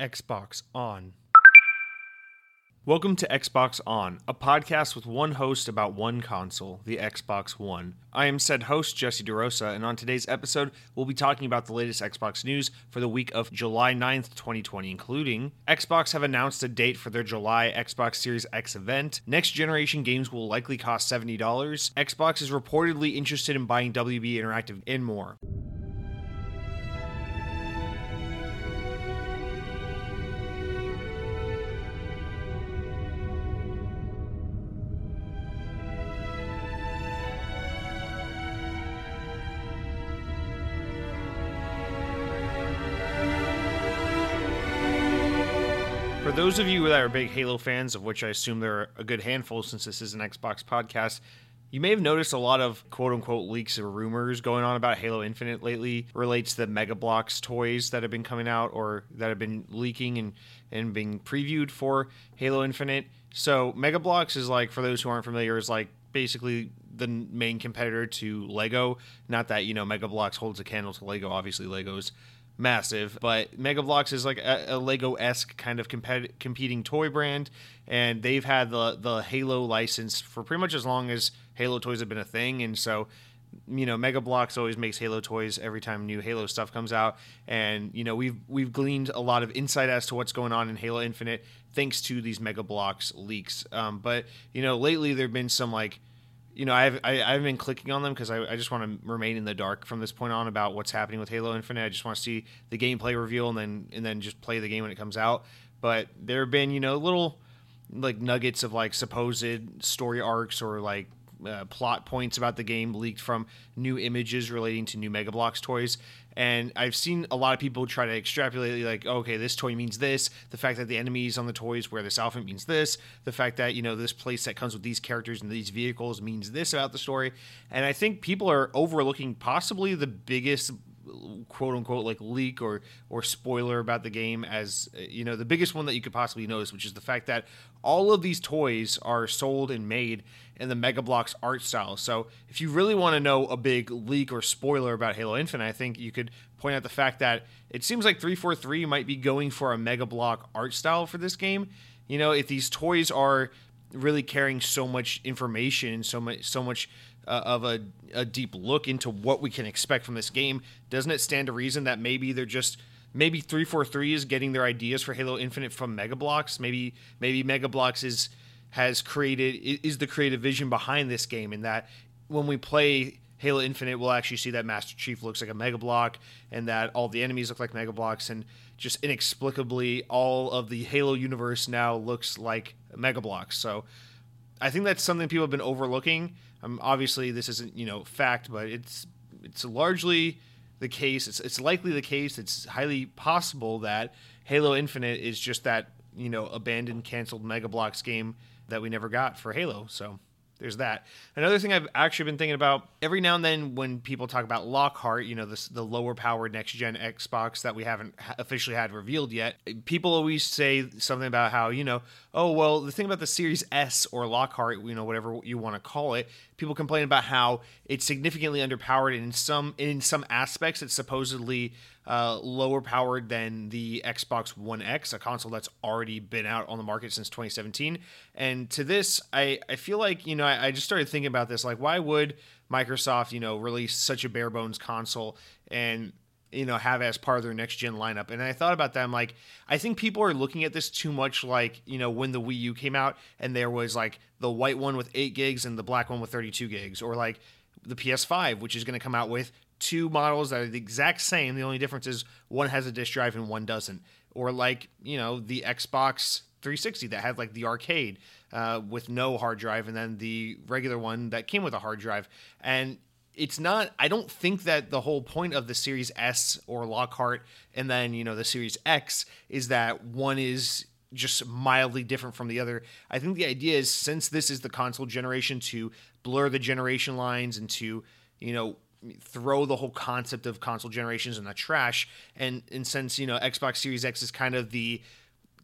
Xbox On. Welcome to Xbox On, a podcast with one host about one console, the Xbox One. I am said host, Jesse DeRosa, and on today's episode, we'll be talking about the latest Xbox news for the week of July 9th, 2020, including Xbox have announced a date for their July Xbox Series X event, next generation games will likely cost $70, Xbox is reportedly interested in buying WB Interactive, and more. Those of you that are big Halo fans, of which I assume there are a good handful since this is an Xbox podcast, you may have noticed a lot of quote unquote leaks or rumors going on about Halo Infinite lately relates to the Mega Bloks toys that have been coming out or that have been leaking and, and being previewed for Halo Infinite. So Mega Bloks is like, for those who aren't familiar, is like basically the main competitor to Lego. Not that, you know, Mega Bloks holds a candle to Lego. Obviously, Lego's massive. But Mega Bloks is like a, a Lego esque kind of compet- competing toy brand, and they've had the the Halo license for pretty much as long as Halo toys have been a thing, and so. You know, Mega Bloks always makes Halo toys every time new Halo stuff comes out, and you know we've we've gleaned a lot of insight as to what's going on in Halo Infinite thanks to these Mega Bloks leaks. Um, but you know, lately there've been some like you know, I've I, I've been clicking on them because I, I just want to remain in the dark from this point on about what's happening with Halo Infinite. I just want to see the gameplay reveal and then and then just play the game when it comes out. But there have been you know little like nuggets of like supposed story arcs or like uh, plot points about the game leaked from new images relating to new Mega Bloks toys. And I've seen a lot of people try to extrapolate, like, okay, this toy means this. The fact that the enemies on the toys wear this outfit means this. The fact that, you know, this place that comes with these characters and these vehicles means this about the story. And I think people are overlooking possibly the biggest quote unquote like leak or or spoiler about the game as you know the biggest one that you could possibly notice which is the fact that all of these toys are sold and made in the Mega Bloks art style. So if you really want to know a big leak or spoiler about Halo Infinite I think you could point out the fact that it seems like 343 might be going for a Mega Blok art style for this game. You know if these toys are really carrying so much information so much so much uh, of a, a deep look into what we can expect from this game, doesn't it stand to reason that maybe they're just maybe 343 is getting their ideas for Halo Infinite from Mega Bloks? Maybe maybe Mega Bloks is has created is the creative vision behind this game and that when we play Halo Infinite, we'll actually see that Master Chief looks like a Mega Blok and that all the enemies look like Mega Bloks and just inexplicably all of the Halo universe now looks like Mega Bloks. So I think that's something people have been overlooking. Um, obviously, this isn't you know fact, but it's it's largely the case. It's it's likely the case. It's highly possible that Halo Infinite is just that you know abandoned, canceled Mega Bloks game that we never got for Halo. So there's that. Another thing I've actually been thinking about every now and then when people talk about Lockhart, you know, this, the lower powered next gen Xbox that we haven't officially had revealed yet, people always say something about how, you know, oh, well, the thing about the Series S or Lockhart, you know, whatever you want to call it, people complain about how it's significantly underpowered in some in some aspects it's supposedly uh, lower powered than the Xbox One X, a console that's already been out on the market since 2017. And to this, I, I feel like, you know, I, I just started thinking about this. Like, why would Microsoft, you know, release such a bare bones console and you know have as part of their next gen lineup and i thought about that i'm like i think people are looking at this too much like you know when the wii u came out and there was like the white one with 8 gigs and the black one with 32 gigs or like the ps5 which is going to come out with two models that are the exact same. The only difference is one has a disk drive and one doesn't. Or like you know the Xbox 360 that had like the arcade uh, with no hard drive, and then the regular one that came with a hard drive. And it's not. I don't think that the whole point of the Series S or Lockhart, and then you know the Series X is that one is just mildly different from the other. I think the idea is since this is the console generation to blur the generation lines and to you know throw the whole concept of console generations in the trash. And, and since, you know, Xbox Series X is kind of the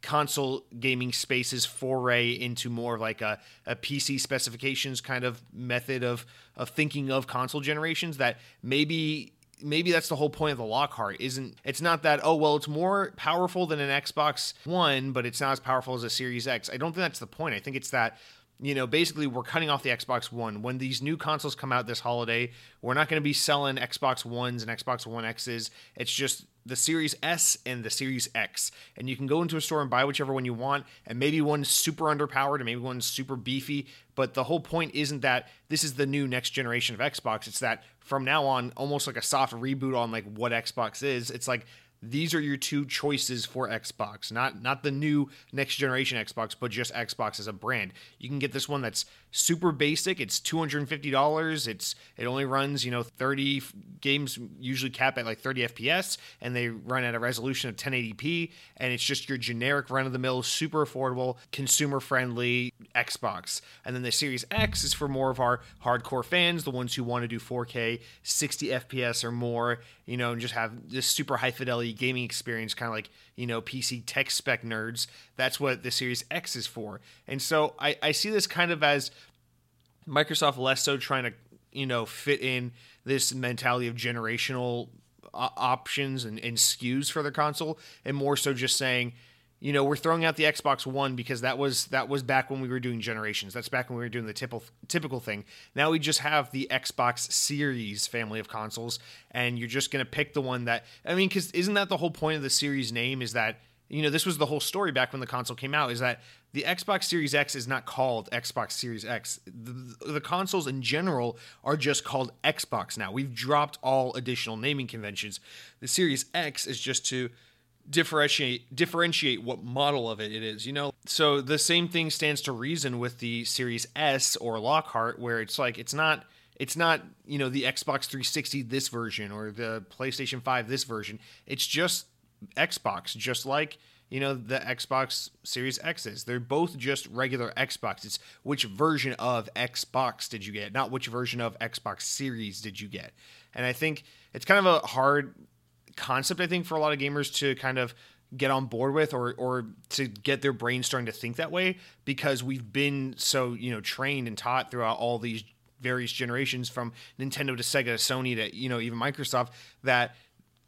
console gaming space's foray into more of like a, a PC specifications kind of method of, of thinking of console generations, that maybe maybe that's the whole point of the Lockhart. Isn't it's not that oh well it's more powerful than an Xbox One, but it's not as powerful as a Series X. I don't think that's the point. I think it's that you know, basically we're cutting off the Xbox One. When these new consoles come out this holiday, we're not going to be selling Xbox Ones and Xbox One X's. It's just the Series S and the Series X. And you can go into a store and buy whichever one you want. And maybe one's super underpowered and maybe one's super beefy. But the whole point isn't that this is the new next generation of Xbox. It's that from now on, almost like a soft reboot on like what Xbox is. It's like these are your two choices for Xbox, not not the new next generation Xbox, but just Xbox as a brand. You can get this one that's super basic. It's two hundred and fifty dollars. It's it only runs you know thirty games usually cap at like thirty FPS, and they run at a resolution of 1080p, and it's just your generic run of the mill, super affordable, consumer friendly Xbox. And then the Series X is for more of our hardcore fans, the ones who want to do 4K, 60 FPS or more, you know, and just have this super high fidelity gaming experience, kind of like, you know, PC tech spec nerds. That's what the Series X is for. And so I, I see this kind of as Microsoft less so trying to, you know, fit in this mentality of generational uh, options and, and SKUs for their console, and more so just saying, you know, we're throwing out the Xbox One because that was that was back when we were doing generations. That's back when we were doing the typical typical thing. Now we just have the Xbox Series family of consoles, and you're just gonna pick the one that I mean, because isn't that the whole point of the series name? Is that you know this was the whole story back when the console came out? Is that the Xbox Series X is not called Xbox Series X. The, the consoles in general are just called Xbox now. We've dropped all additional naming conventions. The Series X is just to differentiate differentiate what model of it it is you know? So the same thing stands to reason with the series s or lockhart where it's like it's not it's not you know the xbox 360 this version or the playstation 5 this version. It's just xbox just like you know the xbox series x is. They're both just regular xbox. It's which version of xbox did you get? Not which version of xbox series did you get? And i think it's kind of a hard concept I think for a lot of gamers to kind of get on board with or or to get their brain starting to think that way because we've been so you know trained and taught throughout all these various generations from Nintendo to Sega to Sony to you know even Microsoft that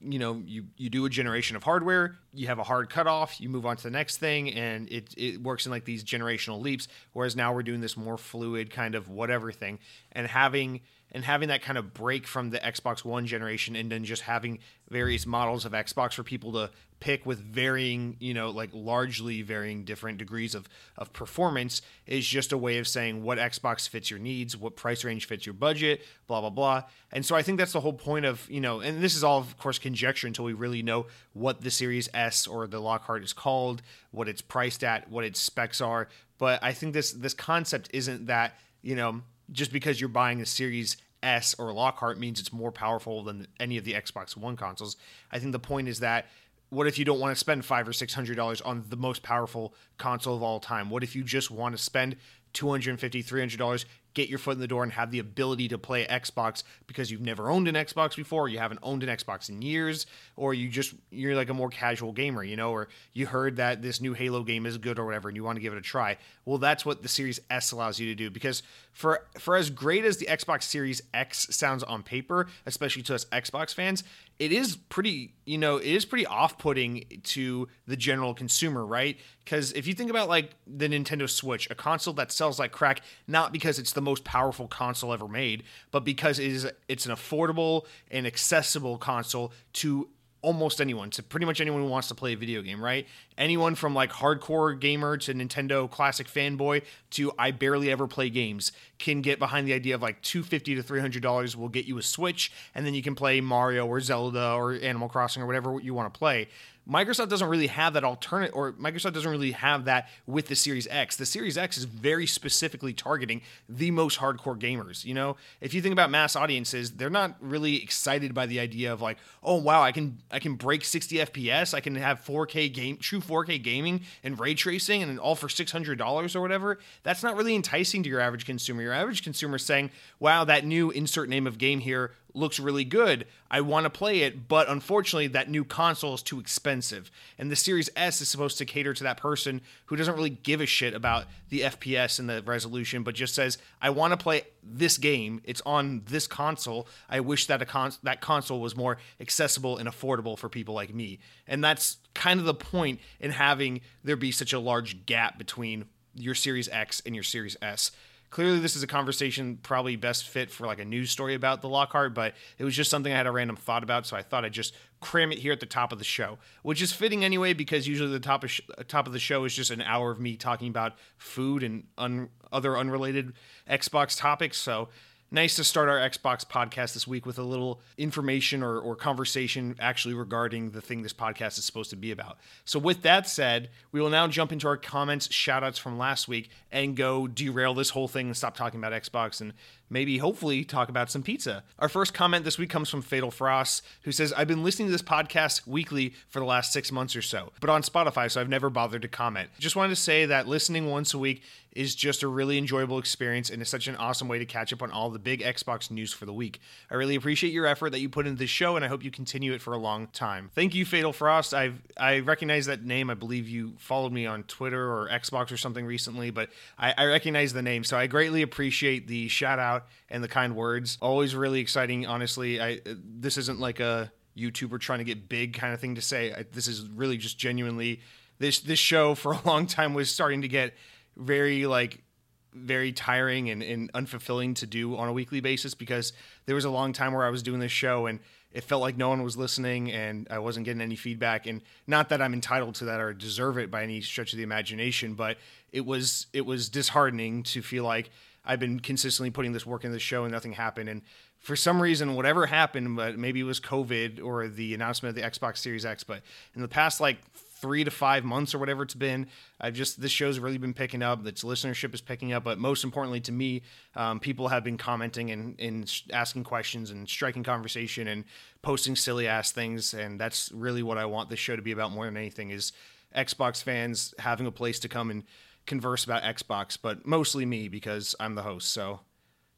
you know you you do a generation of hardware you have a hard cutoff you move on to the next thing and it it works in like these generational leaps whereas now we're doing this more fluid kind of whatever thing. And having and having that kind of break from the Xbox One generation and then just having various models of Xbox for people to pick with varying, you know, like largely varying different degrees of, of performance is just a way of saying what Xbox fits your needs, what price range fits your budget, blah, blah, blah. And so I think that's the whole point of, you know, and this is all, of course, conjecture until we really know what the Series S or the Lockhart is called, what it's priced at, what its specs are. But I think this this concept isn't that, you know, just because you're buying a Series S or Lockhart means it's more powerful than any of the Xbox One consoles. I think the point is that what if you don't want to spend five or six hundred dollars on the most powerful console of all time? What if you just want to spend 250 $300 get your foot in the door and have the ability to play Xbox because you've never owned an Xbox before, you haven't owned an Xbox in years, or you just you're like a more casual gamer, you know, or you heard that this new Halo game is good or whatever and you want to give it a try. Well, that's what the Series S allows you to do because for for as great as the Xbox Series X sounds on paper, especially to us Xbox fans, it is pretty, you know, it is pretty off-putting to the general consumer, right? Because if you think about like the Nintendo Switch, a console that sells like crack, not because it's the most powerful console ever made, but because it is it's an affordable and accessible console to almost anyone to pretty much anyone who wants to play a video game, right? Anyone from like hardcore gamer to Nintendo classic fanboy to I barely ever play games can get behind the idea of like 250 to 300 dollars will get you a Switch and then you can play Mario or Zelda or Animal Crossing or whatever you want to play. Microsoft doesn't really have that alternate, or Microsoft doesn't really have that with the Series X. The Series X is very specifically targeting the most hardcore gamers. You know, if you think about mass audiences, they're not really excited by the idea of like, oh wow, I can I can break 60 FPS, I can have 4K game, true 4K gaming and ray tracing, and all for $600 or whatever. That's not really enticing to your average consumer. Your average consumer is saying, wow, that new insert name of game here looks really good. I want to play it, but unfortunately, that new console is too expensive. And the Series S is supposed to cater to that person who doesn't really give a shit about the FPS and the resolution, but just says, "I want to play this game. It's on this console. I wish that a con- that console was more accessible and affordable for people like me." And that's kind of the point in having there be such a large gap between your Series X and your Series S clearly this is a conversation probably best fit for like a news story about the Lockhart, but it was just something I had a random thought about, so I thought I'd just cram it here at the top of the show, which is fitting anyway because usually the top of sh- uh, top of the show is just an hour of me talking about food and un- other unrelated Xbox topics. So nice to start our Xbox podcast this week with a little information or, or conversation actually regarding the thing this podcast is supposed to be about. So, with that said, we will now jump into our comments, shoutouts from last week, and go derail this whole thing and stop talking about Xbox and maybe hopefully talk about some pizza. Our first comment this week comes from Fatal Frost, who says, I've been listening to this podcast weekly for the last six months or so, but on Spotify, so I've never bothered to comment. Just wanted to say that listening once a week is just a really enjoyable experience and is such an awesome way to catch up on all the big Xbox news for the week. I really appreciate your effort that you put into this show, and I hope you continue it for a long time. Thank you, Fatal Frost. i I recognize that name. I believe you followed me on Twitter or Xbox or something recently, but I, I recognize the name, so I greatly appreciate the shout out and the kind words. Always really exciting, honestly. I this isn't like a YouTuber trying to get big kind of thing to say. I, this is really just genuinely this this show for a long time was starting to get very like very tiring and, and unfulfilling to do on a weekly basis because there was a long time where I was doing this show and it felt like no one was listening and I wasn't getting any feedback. And not that I'm entitled to that or deserve it by any stretch of the imagination, but it was it was disheartening to feel like I've been consistently putting this work in the show and nothing happened. And for some reason, whatever happened, but maybe it was COVID or the announcement of the Xbox Series X. But in the past like three to five months or whatever it's been, I've just this show's really been picking up. Its listenership is picking up, but most importantly to me, um, people have been commenting and, and asking questions and striking conversation and posting silly ass things, and that's really what I want this show to be about more than anything is Xbox fans having a place to come and converse about Xbox, but mostly me because I'm the host. So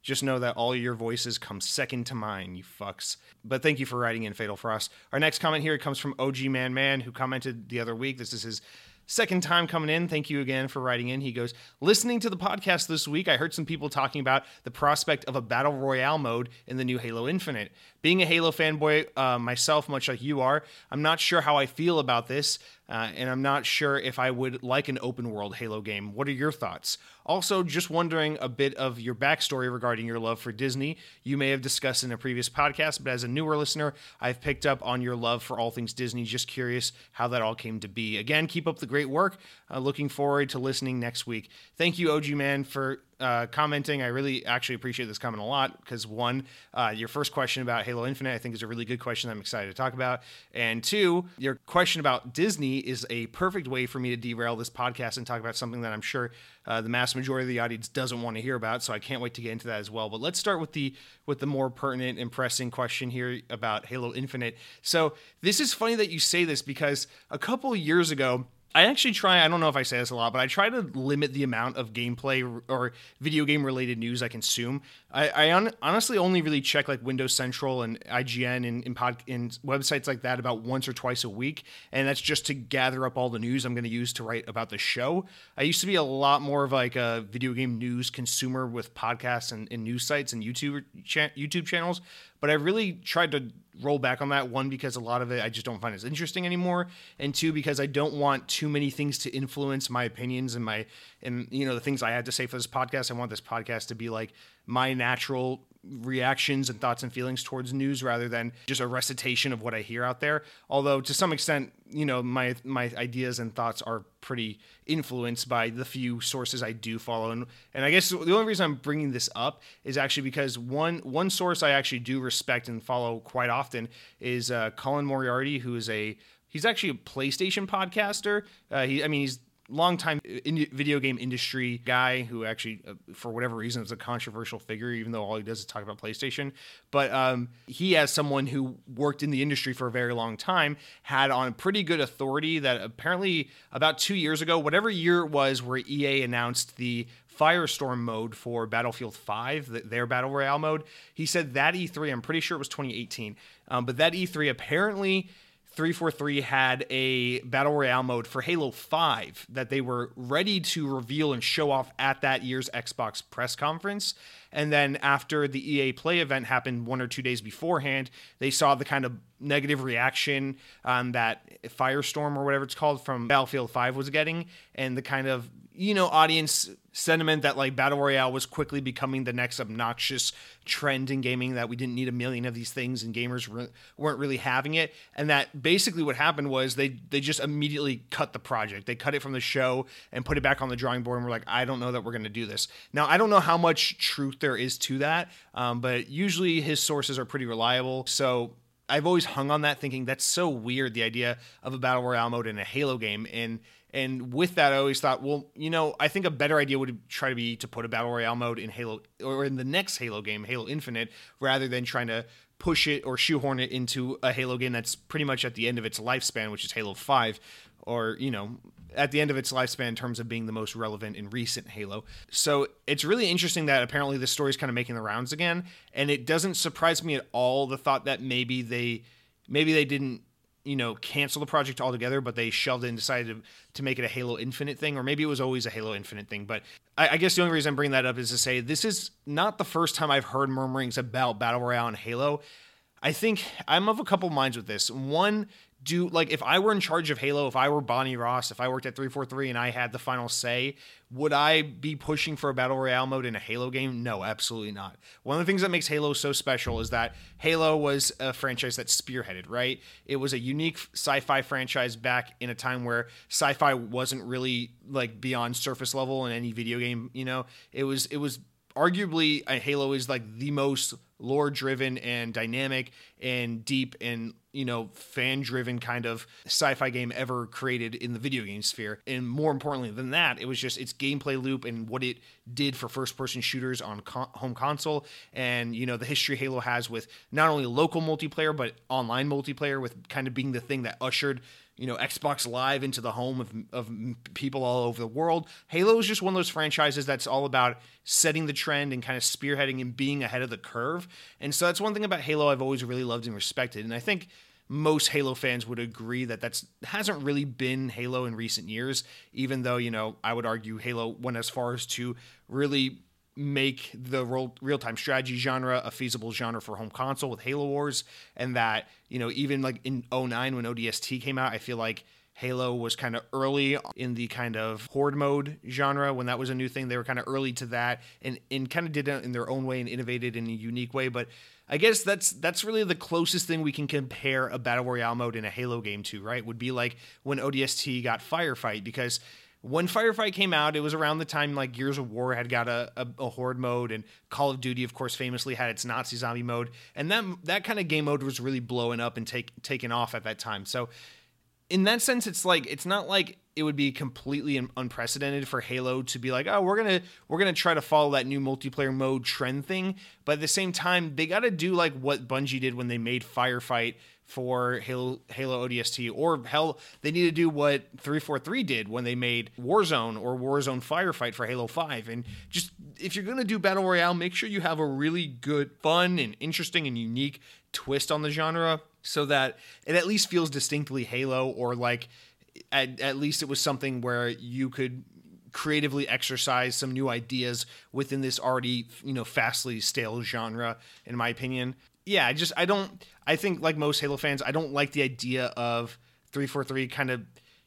just know that all your voices come second to mine, you fucks. But thank you for writing in Fatal Frost. Our next comment here comes from OG Man Man, who commented the other week. This is his second time coming in. Thank you again for writing in. He goes, Listening to the podcast this week, I heard some people talking about the prospect of a battle royale mode in the new Halo Infinite. Being a Halo fanboy uh, myself, much like you are, I'm not sure how I feel about this, uh, and I'm not sure if I would like an open world Halo game. What are your thoughts? Also, just wondering a bit of your backstory regarding your love for Disney. You may have discussed in a previous podcast, but as a newer listener, I've picked up on your love for all things Disney. Just curious how that all came to be. Again, keep up the great work. Uh, looking forward to listening next week. Thank you, OG Man, for uh, commenting. I really actually appreciate this comment a lot because one, uh, your first question about Halo Infinite, I think is a really good question that I'm excited to talk about. And two, your question about Disney is a perfect way for me to derail this podcast and talk about something that I'm sure uh, the mass majority of the audience doesn't want to hear about. So I can't wait to get into that as well. But let's start with the with the more pertinent and pressing question here about Halo Infinite. So this is funny that you say this because a couple years ago I actually try, I don't know if I say this a lot, but I try to limit the amount of gameplay or video game related news I consume. I, I on, honestly only really check like Windows Central and IGN and, and, pod, and websites like that about once or twice a week. And that's just to gather up all the news I'm going to use to write about the show. I used to be a lot more of like a video game news consumer with podcasts and, and news sites and YouTube, cha- YouTube channels. But I really tried to roll back on that one because a lot of it I just don't find as interesting anymore, and two because I don't want too many things to influence my opinions and my and you know the things I had to say for this podcast. I want this podcast to be like my natural reactions and thoughts and feelings towards news rather than just a recitation of what I hear out there. Although to some extent, you know, my my ideas and thoughts are pretty influenced by the few sources I do follow. And and I guess the only reason I'm bringing this up is actually because one one source I actually do respect and follow quite often is uh, Colin Moriarty, who is a he's actually a PlayStation podcaster. Uh, he I mean he's longtime video game industry guy who actually, uh, for whatever reason, is a controversial figure, even though all he does is talk about PlayStation. But um, he, as someone who worked in the industry for a very long time, had on pretty good authority that apparently about two years ago, whatever year it was where EA announced the Firestorm mode for Battlefield 5, their Battle Royale mode. He said that E3, I'm pretty sure it was 2018, um, but that E3 apparently 343 had a battle royale mode for Halo 5 that they were ready to reveal and show off at that year's Xbox press conference. And then after the EA Play event happened one or two days beforehand, they saw the kind of negative reaction um, that Firestorm or whatever it's called from Battlefield 5 was getting, and the kind of you know audience sentiment that like battle royale was quickly becoming the next obnoxious trend in gaming that we didn't need a million of these things and gamers re- weren't really having it. And that basically what happened was they they just immediately cut the project. They cut it from the show and put it back on the drawing board and we're like i don't know that we're going to do this. Now i don't know how much truth there is to that um, but usually his sources are pretty reliable. So I've always hung on that thinking that's so weird the idea of a battle royale mode in a Halo game. And and with that, I always thought, well, you know, I think a better idea would try to be to put a battle royale mode in Halo or in the next Halo game, Halo Infinite, rather than trying to push it or shoehorn it into a Halo game that's pretty much at the end of its lifespan, which is Halo 5, or, you know, at the end of its lifespan in terms of being the most relevant in recent Halo. So it's really interesting that apparently this story is kind of making the rounds again. And it doesn't surprise me at all the thought that maybe they maybe they didn't you know, cancel the project altogether, but they shelved it and decided to, to make it a Halo Infinite thing, or maybe it was always a Halo Infinite thing. But I, I, guess the only reason I'm bringing that up is to say this is not the first time I've heard murmurings about Battle Royale and Halo. I think I'm of a couple minds with this. One, do like if I were in charge of Halo, if I were Bonnie Ross, if I worked at 343 and I had the final say, would I be pushing for a battle royale mode in a Halo game? No, absolutely not. One of the things that makes Halo so special is that Halo was a franchise that spearheaded, right? It was a unique sci-fi franchise back in a time where sci-fi wasn't really like beyond surface level in any video game, you know. It was it was arguably uh, Halo is like the most lore driven and dynamic and deep and you know fan driven kind of sci-fi game ever created in the video game sphere. And more importantly than that it was just its gameplay loop and what it did for first person shooters on home console. And you know the history halo has with not only local multiplayer but online multiplayer with kind of being the thing that ushered you know Xbox Live into the home of, of people all over the world. Halo is just one of those franchises that's all about setting the trend and kind of spearheading and being ahead of the curve. And so that's one thing about Halo I've always really loved and respected. And I think most Halo fans would agree that that's hasn't really been Halo in recent years. Even though you know I would argue Halo went as far as to really make the real time strategy genre a feasible genre for home console with Halo Wars, and that you know even like in 09 when ODST came out, I feel like Halo was kind of early in the kind of horde mode genre when that was a new thing. They were kind of early to that and, and kind of did it in their own way and innovated in a unique way. But I guess that's that's really the closest thing we can compare a battle royale mode in a Halo game to, right? Would be like when ODST got Firefight because when Firefight came out, it was around the time like Gears of War had got a, a, a, horde mode, and Call of Duty, of course, famously had its Nazi zombie mode, and that that kind of game mode was really blowing up and take taking off at that time. So, in that sense, it's like it's not like it would be completely unprecedented for Halo to be like, oh, we're gonna we're gonna try to follow that new multiplayer mode trend thing, but at the same time, they got to do like what Bungie did when they made Firefight for Halo, Halo ODST, or hell, they need to do what 343 did when they made Warzone or Warzone Firefight for Halo 5. And just if you're going to do Battle Royale, make sure you have a really good, fun, and interesting and unique twist on the genre so that it at least feels distinctly Halo or like at, at least it was something where you could creatively exercise some new ideas within this already you know fastly stale genre in my opinion yeah, I just I don't I think like most Halo fans, I don't like the idea of 343 kind of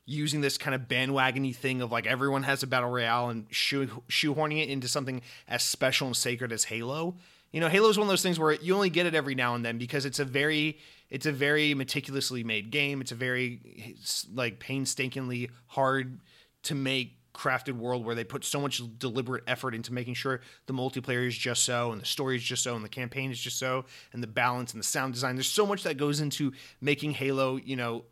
using this kind of bandwagony thing of like everyone has a battle royale and shoe, shoehorning it into something as special and sacred as Halo. You know, Halo is one of those things where you only get it every now and then because it's a very it's a very meticulously made game. It's a very like painstakingly hard to make crafted world where they put so much deliberate effort into making sure the multiplayer is just so and the story is just so and the campaign is just so and the balance and the sound design there's so much that goes into making halo you know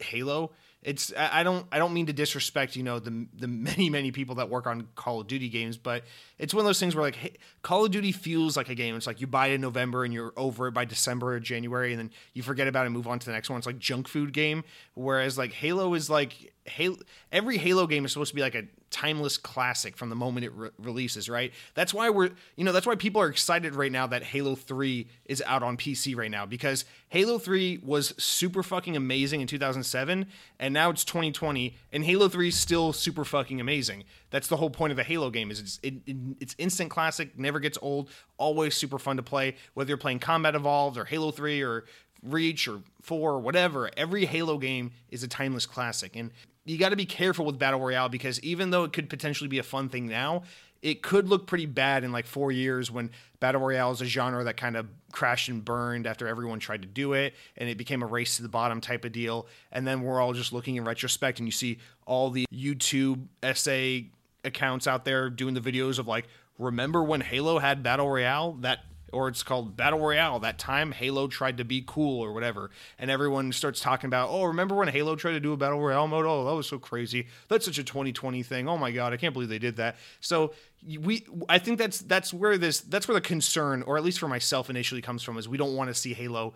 halo it's I don't I don't mean to disrespect you know the the many many people that work on Call of Duty games, but it's one of those things where like hey, Call of Duty feels like a game. It's like you buy it in November and you're over it by December or January, and then you forget about it and move on to the next one. It's like junk food game. Whereas like Halo is like Halo, every Halo game is supposed to be like a timeless classic from the moment it re- releases, right? That's why we're, you know, that's why people are excited right now that Halo 3 is out on PC right now because Halo 3 was super fucking amazing in 2007 and now it's 2020 and Halo 3 is still super fucking amazing. That's the whole point of the Halo game is it's it, it, it's instant classic, never gets old, always super fun to play whether you're playing Combat Evolved or Halo 3 or Reach or 4 or whatever. Every Halo game is a timeless classic and you got to be careful with battle royale because even though it could potentially be a fun thing now, it could look pretty bad in like four years when battle royale is a genre that kind of crashed and burned after everyone tried to do it and it became a race to the bottom type of deal. And then we're all just looking in retrospect and you see all the YouTube essay accounts out there doing the videos of like, remember when Halo had battle royale? That or it's called Battle Royale. That time Halo tried to be cool or whatever, and everyone starts talking about, oh, remember when Halo tried to do a Battle Royale mode? Oh, that was so crazy. That's such a 2020 thing. Oh my god, I can't believe they did that. So we, I think that's that's where this that's where the concern, or at least for myself, initially comes from, is we don't want to see Halo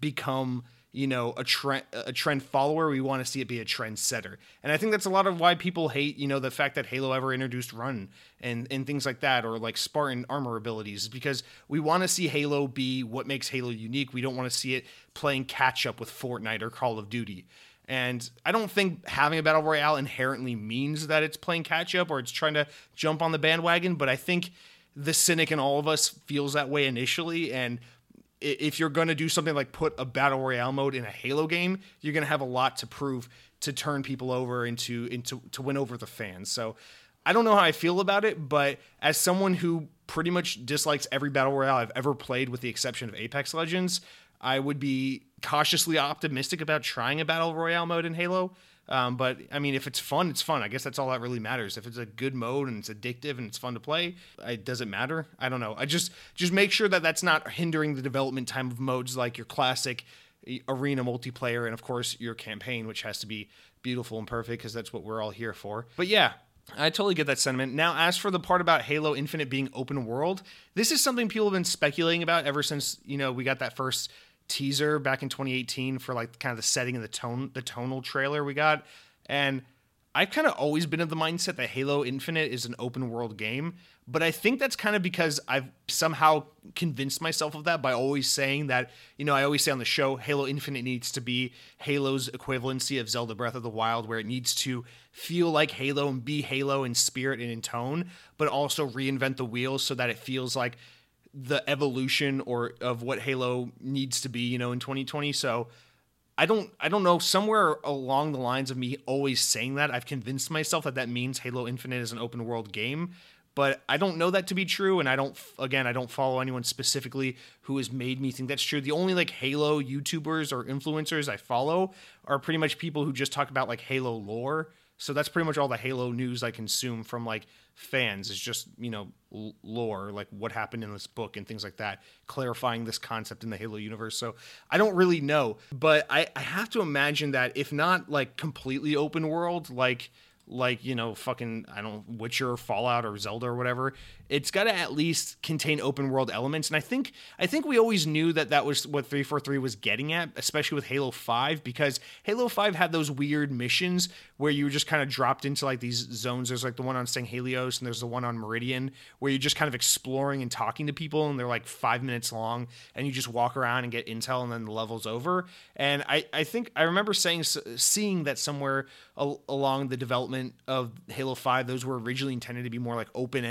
become you know a trend a trend follower we want to see it be a trend setter and i think that's a lot of why people hate you know the fact that halo ever introduced run and and things like that or like spartan armor abilities because we want to see halo be what makes halo unique we don't want to see it playing catch up with fortnite or call of duty and I don't think having a battle royale inherently means that it's playing catch up or it's trying to jump on the bandwagon. But I think the cynic in all of us feels that way initially. And if you're going to do something like put a battle royale mode in a Halo game, you're going to have a lot to prove to turn people over into into to win over the fans. So I don't know how I feel about it, but as someone who pretty much dislikes every battle royale I've ever played with the exception of Apex Legends, I would be cautiously optimistic about trying a battle royale mode in Halo. Um, but I mean, if it's fun, it's fun. I guess that's all that really matters. If it's a good mode and it's addictive and it's fun to play, it doesn't matter. I don't know. I just just make sure that that's not hindering the development time of modes like your classic arena multiplayer and of course your campaign, which has to be beautiful and perfect because that's what we're all here for. But yeah, I totally get that sentiment. Now, as for the part about Halo Infinite being open world, this is something people have been speculating about ever since you know we got that first teaser back in 2018 for like kind of the setting and the tone, the tonal trailer we got. And I've kind of always been of the mindset that Halo Infinite is an open world game, but I think that's kind of because I've somehow convinced myself of that by always saying that, you know, I always say on the show, Halo Infinite needs to be Halo's equivalency of Zelda Breath of the Wild, where it needs to feel like Halo and be Halo in spirit and in tone, but also reinvent the wheels so that it feels like the evolution or of what Halo needs to be, you know, in 2020. So I don't I don't know somewhere along the lines of me always saying that I've convinced myself that that means Halo Infinite is an open world game, but I don't know that to be true and I don't again I don't follow anyone specifically who has made me think that's true. The only like Halo YouTubers or influencers I follow are pretty much people who just talk about like Halo lore. So that's pretty much all the Halo news I consume from like fans is just you know lore like what happened in this book and things like that clarifying this concept in the halo universe. So i don't really know but i, I have to imagine that if not like completely open world like like you know fucking i don't witcher fallout or zelda or whatever it's got to at least contain open world elements. And i think i think we always knew that that was what 343 was getting at especially with halo 5 because halo 5 had those weird missions where you were just kind of dropped into like these zones. There's like the one on Sanghelios and there's the one on meridian where you're just kind of exploring and talking to people and they're like five minutes long and you just walk around and get intel and then the level's over. And i i think i remember saying seeing that somewhere along the development of halo 5 those were originally intended to be more like open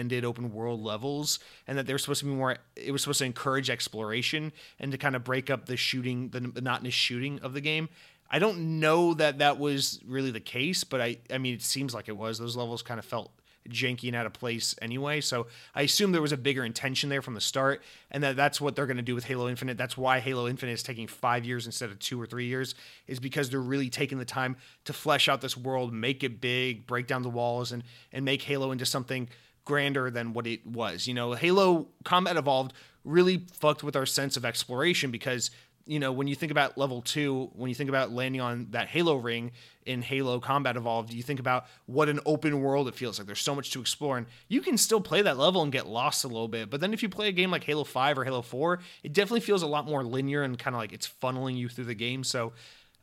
world world levels and that they were supposed to be more it was supposed to encourage exploration and to kind of break up the shooting the monotonous shooting of the game. I don't know that that was really the case but i i mean it seems like it was. Those levels kind of felt janky and out of place anyway. So I assume there was a bigger intention there from the start, and that that's what they're going to do with Halo Infinite. That's why Halo Infinite is taking five years instead of two or three years, is because they're really taking the time to flesh out this world, make it big, break down the walls, and and make Halo into something grander than what it was. You know, Halo Combat Evolved really fucked with our sense of exploration because you know when you think about level two when you think about landing on that halo ring in halo combat evolved you think about what an open world it feels like. There's so much to explore and you can still play that level and get lost a little bit. But then if you play a game like halo 5 or halo 4 it definitely feels a lot more linear and kind of like it's funneling you through the game. So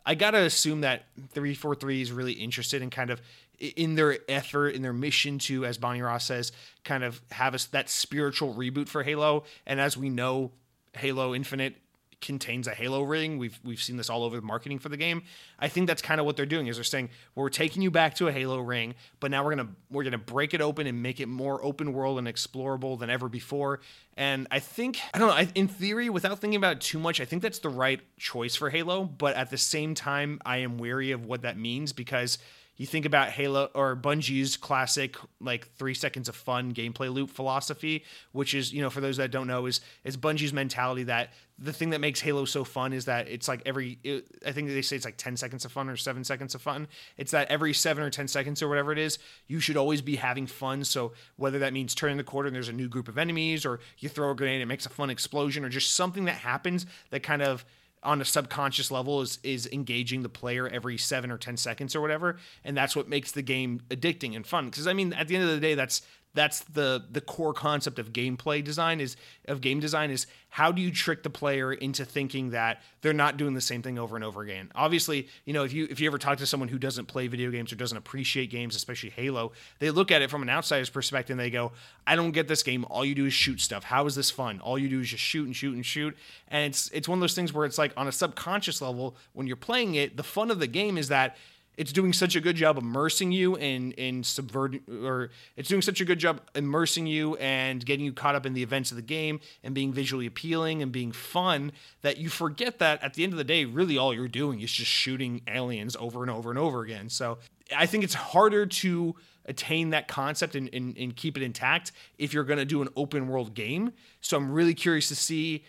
I gotta assume that 343 is really interested in kind of in their effort, in their mission to, as Bonnie Ross says, kind of have us that spiritual reboot for Halo. And as we know, Halo Infinite contains a Halo ring. We've we've seen this all over the marketing for the game. I think that's kind of what they're doing is they're saying we're taking you back to a Halo ring, but now we're gonna we're gonna break it open and make it more open world and explorable than ever before. And I think I don't know. I, in theory, without thinking about it too much, I think that's the right choice for Halo. But at the same time, I am wary of what that means because you think about Halo or Bungie's classic like three seconds of fun gameplay loop philosophy, which is you know for those that don't know is is Bungie's mentality that the thing that makes Halo so fun is that it's like every it, I think they say it's like ten seconds of fun or seven seconds of fun. It's that every seven or ten seconds or whatever it is, you should always be having fun. So whether that means turning the corner and there's a new group of enemies, or you throw a grenade and it makes a fun explosion, or just something that happens that kind of on a subconscious level is is engaging the player every seven or ten seconds or whatever, and that's what makes the game addicting and fun. Because I mean, at the end of the day, that's that's the the core concept of gameplay design is of game design is how do you trick the player into thinking that they're not doing the same thing over and over again? Obviously you know if you if you ever talk to someone who doesn't play video games or doesn't appreciate games especially halo they look at it from an outsider's perspective and they go i don't get this game. All you do is shoot stuff. How is this fun? All you do is just shoot and shoot and shoot. And it's it's one of those things where it's like on a subconscious level when you're playing it the fun of the game is that it's doing such a good job immersing you and in subverting or it's doing such a good job immersing you and getting you caught up in the events of the game and being visually appealing and being fun that you forget that at the end of the day really all you're doing is just shooting aliens over and over and over again. So i think it's harder to attain that concept and, and, and keep it intact if you're going to do an open world game. So i'm really curious to see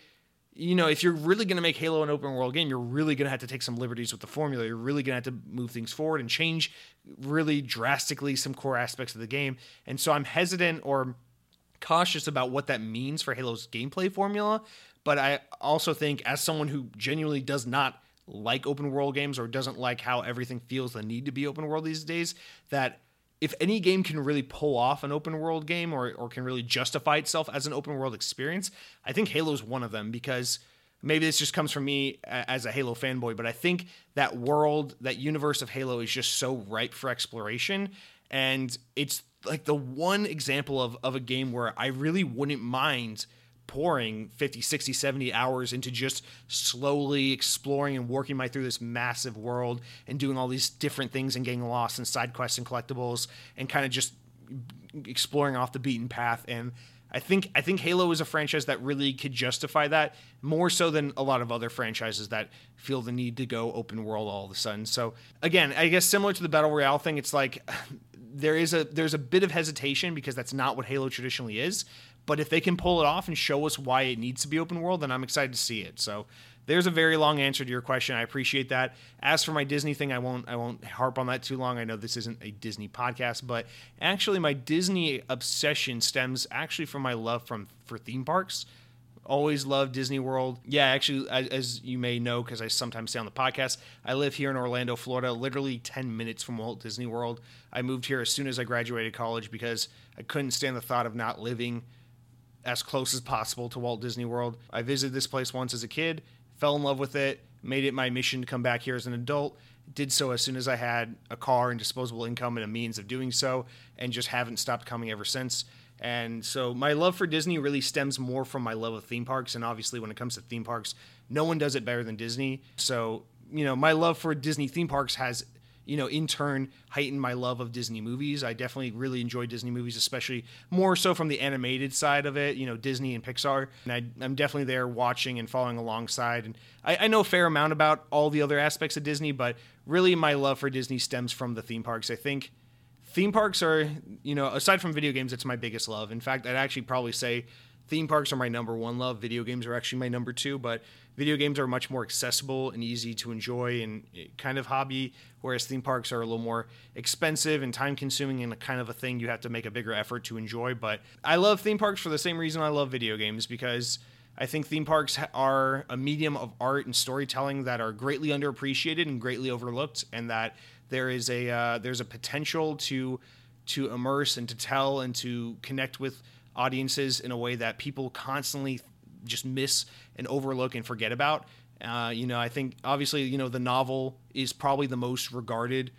you know, if you're really going to make Halo an open world game, you're really going to have to take some liberties with the formula. You're really going to have to move things forward and change really drastically some core aspects of the game. And so I'm hesitant or cautious about what that means for Halo's gameplay formula. But I also think, as someone who genuinely does not like open world games or doesn't like how everything feels the need to be open world these days, that if any game can really pull off an open world game or, or can really justify itself as an open world experience, I think Halo's one of them because maybe this just comes from me as a Halo fanboy, but I think that world, that universe of Halo is just so ripe for exploration. And it's like the one example of, of a game where I really wouldn't mind – pouring 50, 60, 70 hours into just slowly exploring and working my through this massive world and doing all these different things and getting lost in side quests and collectibles and kind of just exploring off the beaten path and I think I think Halo is a franchise that really could justify that more so than a lot of other franchises that feel the need to go open world all of a sudden. So again, I guess similar to the battle royale thing, it's like there is a there's a bit of hesitation because that's not what Halo traditionally is. But if they can pull it off and show us why it needs to be open world, then I'm excited to see it. So there's a very long answer to your question. I appreciate that. As for my Disney thing, I won't I won't harp on that too long. I know this isn't a Disney podcast, but actually my Disney obsession stems actually from my love from for theme parks. Always loved Disney World. Yeah, actually, as you may know, because I sometimes say on the podcast, I live here in Orlando, Florida, literally 10 minutes from Walt Disney World. I moved here as soon as I graduated college because I couldn't stand the thought of not living as close as possible to Walt Disney World. I visited this place once as a kid, fell in love with it, made it my mission to come back here as an adult. Did so as soon as I had a car and disposable income and a means of doing so, and just haven't stopped coming ever since. And so my love for Disney really stems more from my love of theme parks. And obviously, when it comes to theme parks, no one does it better than Disney. So, you know, my love for Disney theme parks has you know, in turn, heightened my love of Disney movies. I definitely really enjoy Disney movies, especially more so from the animated side of it, you know, Disney and Pixar. And I, am definitely there watching and following alongside. And I, I, know a fair amount about all the other aspects of Disney, but really my love for Disney stems from the theme parks. I think theme parks are, you know, aside from video games, it's my biggest love. In fact, I'd actually probably say theme parks are my number one love. Video games are actually my number two, but video games are much more accessible and easy to enjoy and eh, kind of hobby, whereas theme parks are a little more expensive and time consuming and kind of a thing you have to make a bigger effort to enjoy. But I love theme parks for the same reason I love video games because I think theme parks are a medium of art and storytelling that are greatly underappreciated and greatly overlooked, and that there is a uh, there's a potential to to immerse and to tell and to connect with audiences in a way that people constantly just miss and overlook and forget about. Uh, you know, I think obviously, you know, the novel is probably the most regarded.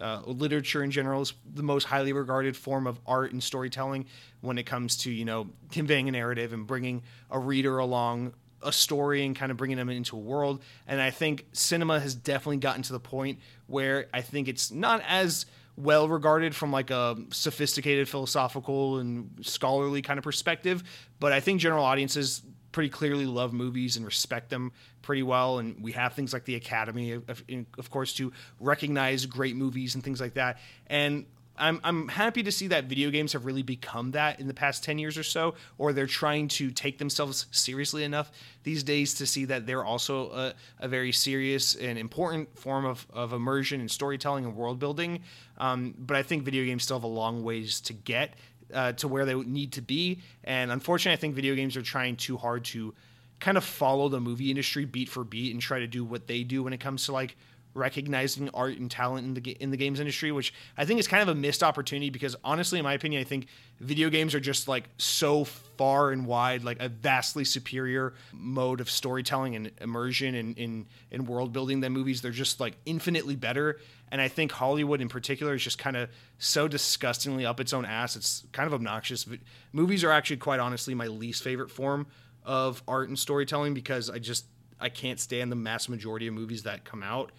Uh, literature in general is the most highly regarded form of art and storytelling when it comes to you know conveying a narrative and bringing a reader along a story and kind of bringing them into a world. And I think cinema has definitely gotten to the point where I think it's not as well regarded from like a sophisticated philosophical and scholarly kind of perspective, but I think general audiences pretty clearly love movies and respect them pretty well. And we have things like the Academy, of, of course, to recognize great movies and things like that. And I'm, I'm happy to see that video games have really become that in the past 10 years or so, or they're trying to take themselves seriously enough these days to see that they're also a, a very serious and important form of, of immersion and storytelling and world building. Um, but I think video games still have a long ways to get uh, to where they need to be. And unfortunately, I think video games are trying too hard to kind of follow the movie industry beat for beat and try to do what they do when it comes to like recognizing art and talent in the in the games industry, which I think is kind of a missed opportunity because honestly, in my opinion, I think video games are just like so far and wide like a vastly superior mode of storytelling and immersion and in in world building than movies. They're just like infinitely better. And I think Hollywood in particular is just kind of so disgustingly up its own ass. It's kind of obnoxious. Movies are actually quite honestly my least favorite form of art and storytelling because I just I can't stand the mass majority of movies that come out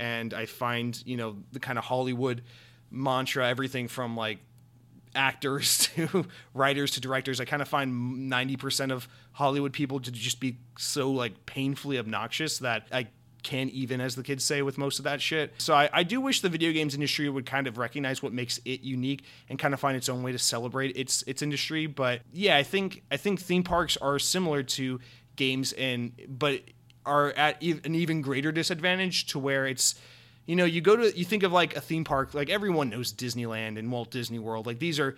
and I find you know the kind of Hollywood mantra, everything from like actors to writers to directors. I kind of find ninety percent of Hollywood people to just be so like painfully obnoxious that I can't even, as the kids say, with most of that shit. So I, I, do wish the video games industry would kind of recognize what makes it unique and kind of find its own way to celebrate its its industry. But yeah, I think I think theme parks are similar to games, and but are at an even greater disadvantage to where it's you know you go to you think of like a theme park like everyone knows disneyland and walt disney world. Like these are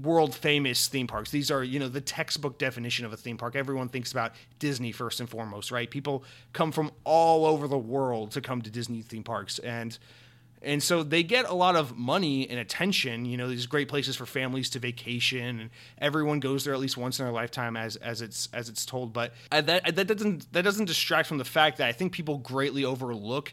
world famous theme parks. These are you know the textbook definition of a theme park. Everyone thinks about disney first and foremost right? People come from all over the world to come to disney theme parks. And and so they get a lot of money and attention. You know, these great places for families to vacation, and everyone goes there at least once in their lifetime, as as it's as it's told. But uh, that that doesn't that doesn't distract from the fact that I think people greatly overlook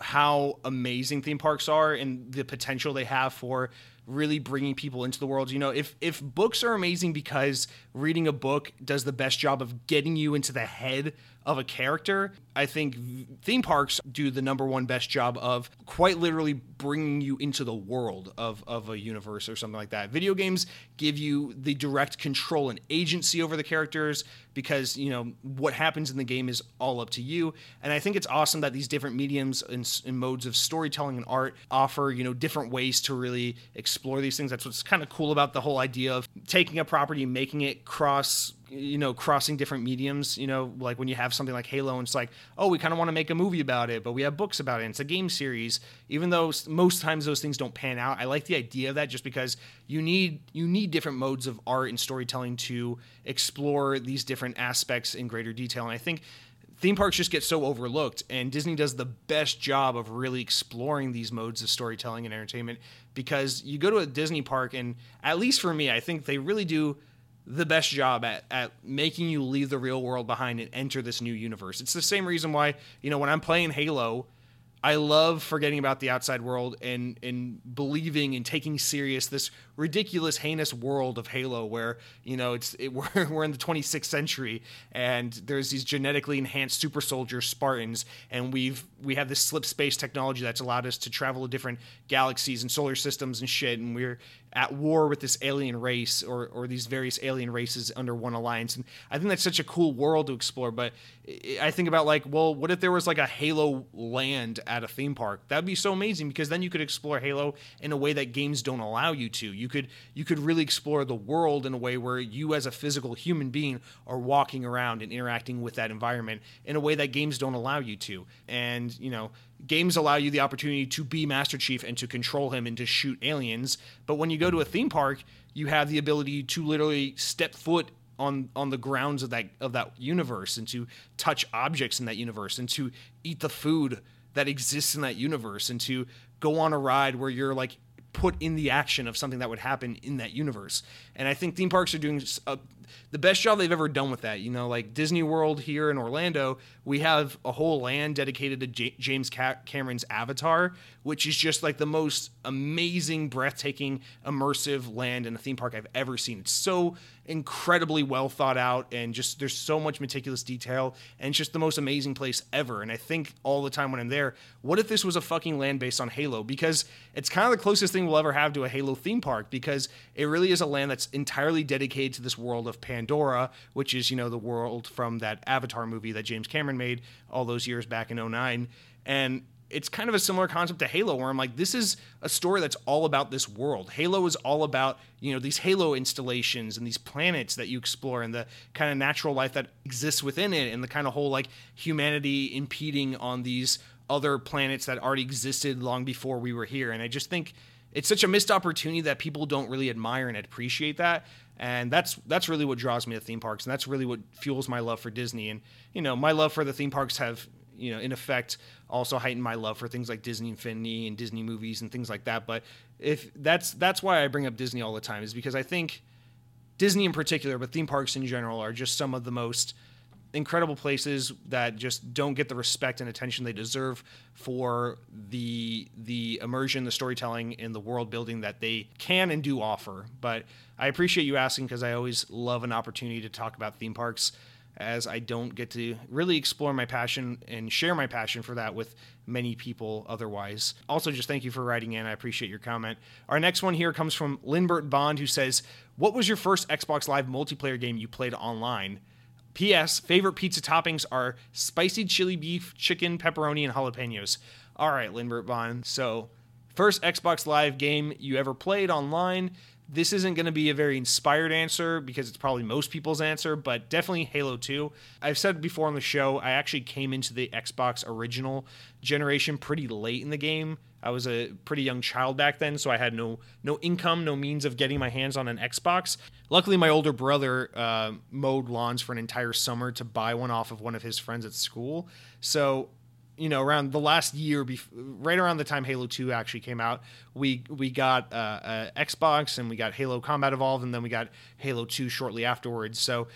how amazing theme parks are and the potential they have for really bringing people into the world. You know, if if books are amazing because reading a book does the best job of getting you into the head of a character, I think theme parks do the number one best job of quite literally bringing you into the world of, of a universe or something like that. Video games give you the direct control and agency over the characters because, you know, what happens in the game is all up to you. And I think it's awesome that these different mediums and, and modes of storytelling and art offer, you know, different ways to really explore these things. That's what's kind of cool about the whole idea of taking a property, and making it cross you know crossing different mediums you know like when you have something like halo and it's like oh we kind of want to make a movie about it but we have books about it and it's a game series. Even though most times those things don't pan out i like the idea of that just because you need you need different modes of art and storytelling to explore these different aspects in greater detail and i think theme parks just get so overlooked and disney does the best job of really exploring these modes of storytelling and entertainment because you go to a disney park and at least for me i think they really do the best job at, at making you leave the real world behind and enter this new universe. It's the same reason why, you know, when I'm playing Halo, I love forgetting about the outside world and and believing and taking serious this ridiculous, heinous world of Halo, where you know it's it, we're we're in the 26th century and there's these genetically enhanced super soldiers, Spartans, and we've we have this slip space technology that's allowed us to travel to different galaxies and solar systems and shit, and we're at war with this alien race or, or these various alien races under one alliance. And I think that's such a cool world to explore. But I think about like, well, what if there was like a Halo land at a theme park? That'd be so amazing because then you could explore Halo in a way that games don't allow you to. You could you could really explore the world in a way where you as a physical human being are walking around and interacting with that environment in a way that games don't allow you to. And, you know, games allow you the opportunity to be Master Chief and to control him and to shoot aliens. But when you go to a theme park, you have the ability to literally step foot on on the grounds of that of that universe and to touch objects in that universe and to eat the food that exists in that universe and to go on a ride where you're like put in the action of something that would happen in that universe. And I think theme parks are doing a, uh, the best job they've ever done with that. You know, like Disney World here in Orlando, we have a whole land dedicated to J- James Cameron's Avatar, which is just like the most amazing, breathtaking, immersive land in a theme park I've ever seen. It's so incredibly well thought out and just there's so much meticulous detail and it's just the most amazing place ever. And I think all the time when I'm there, what if this was a fucking land based on Halo? Because it's kind of the closest thing we'll ever have to a Halo theme park because it really is a land that's entirely dedicated to this world of Pandora, which is, you know, the world from that Avatar movie that James Cameron made all those years back in 09. And it's kind of a similar concept to Halo, where I'm like, this is a story that's all about this world. Halo is all about, you know, these Halo installations and these planets that you explore and the kind of natural life that exists within it and the kind of whole like humanity impeding on these other planets that already existed long before we were here. And I just think it's such a missed opportunity that people don't really admire and appreciate that. And that's that's really what draws me to theme parks, and that's really what fuels my love for Disney. And you know, my love for the theme parks have you know, in effect, also heightened my love for things like Disney Infinity and Disney movies and things like that. But if that's that's why I bring up Disney all the time is because I think Disney in particular, but theme parks in general, are just some of the most incredible places that just don't get the respect and attention they deserve for the the immersion, the storytelling, and the world building that they can and do offer. But I appreciate you asking because I always love an opportunity to talk about theme parks as I don't get to really explore my passion and share my passion for that with many people otherwise. Also, just thank you for writing in. I appreciate your comment. Our next one here comes from Lindbert Bond, who says, What was your first Xbox Live multiplayer game you played online? P.S. Favorite pizza toppings are spicy chili beef, chicken, pepperoni, and jalapenos. All right, Lindbert Bond. So, first Xbox Live game you ever played online this isn't going to be a very inspired answer because it's probably most people's answer, but definitely Halo 2. I've said before on the show, I actually came into the Xbox original generation pretty late in the game. I was a pretty young child back then, so I had no no income, no means of getting my hands on an Xbox. Luckily, my older brother uh, mowed lawns for an entire summer to buy one off of one of his friends at school. So you know around the last year right around the time halo 2 actually came out we we got uh, uh, xbox and we got halo combat evolved and then we got halo 2 shortly afterwards so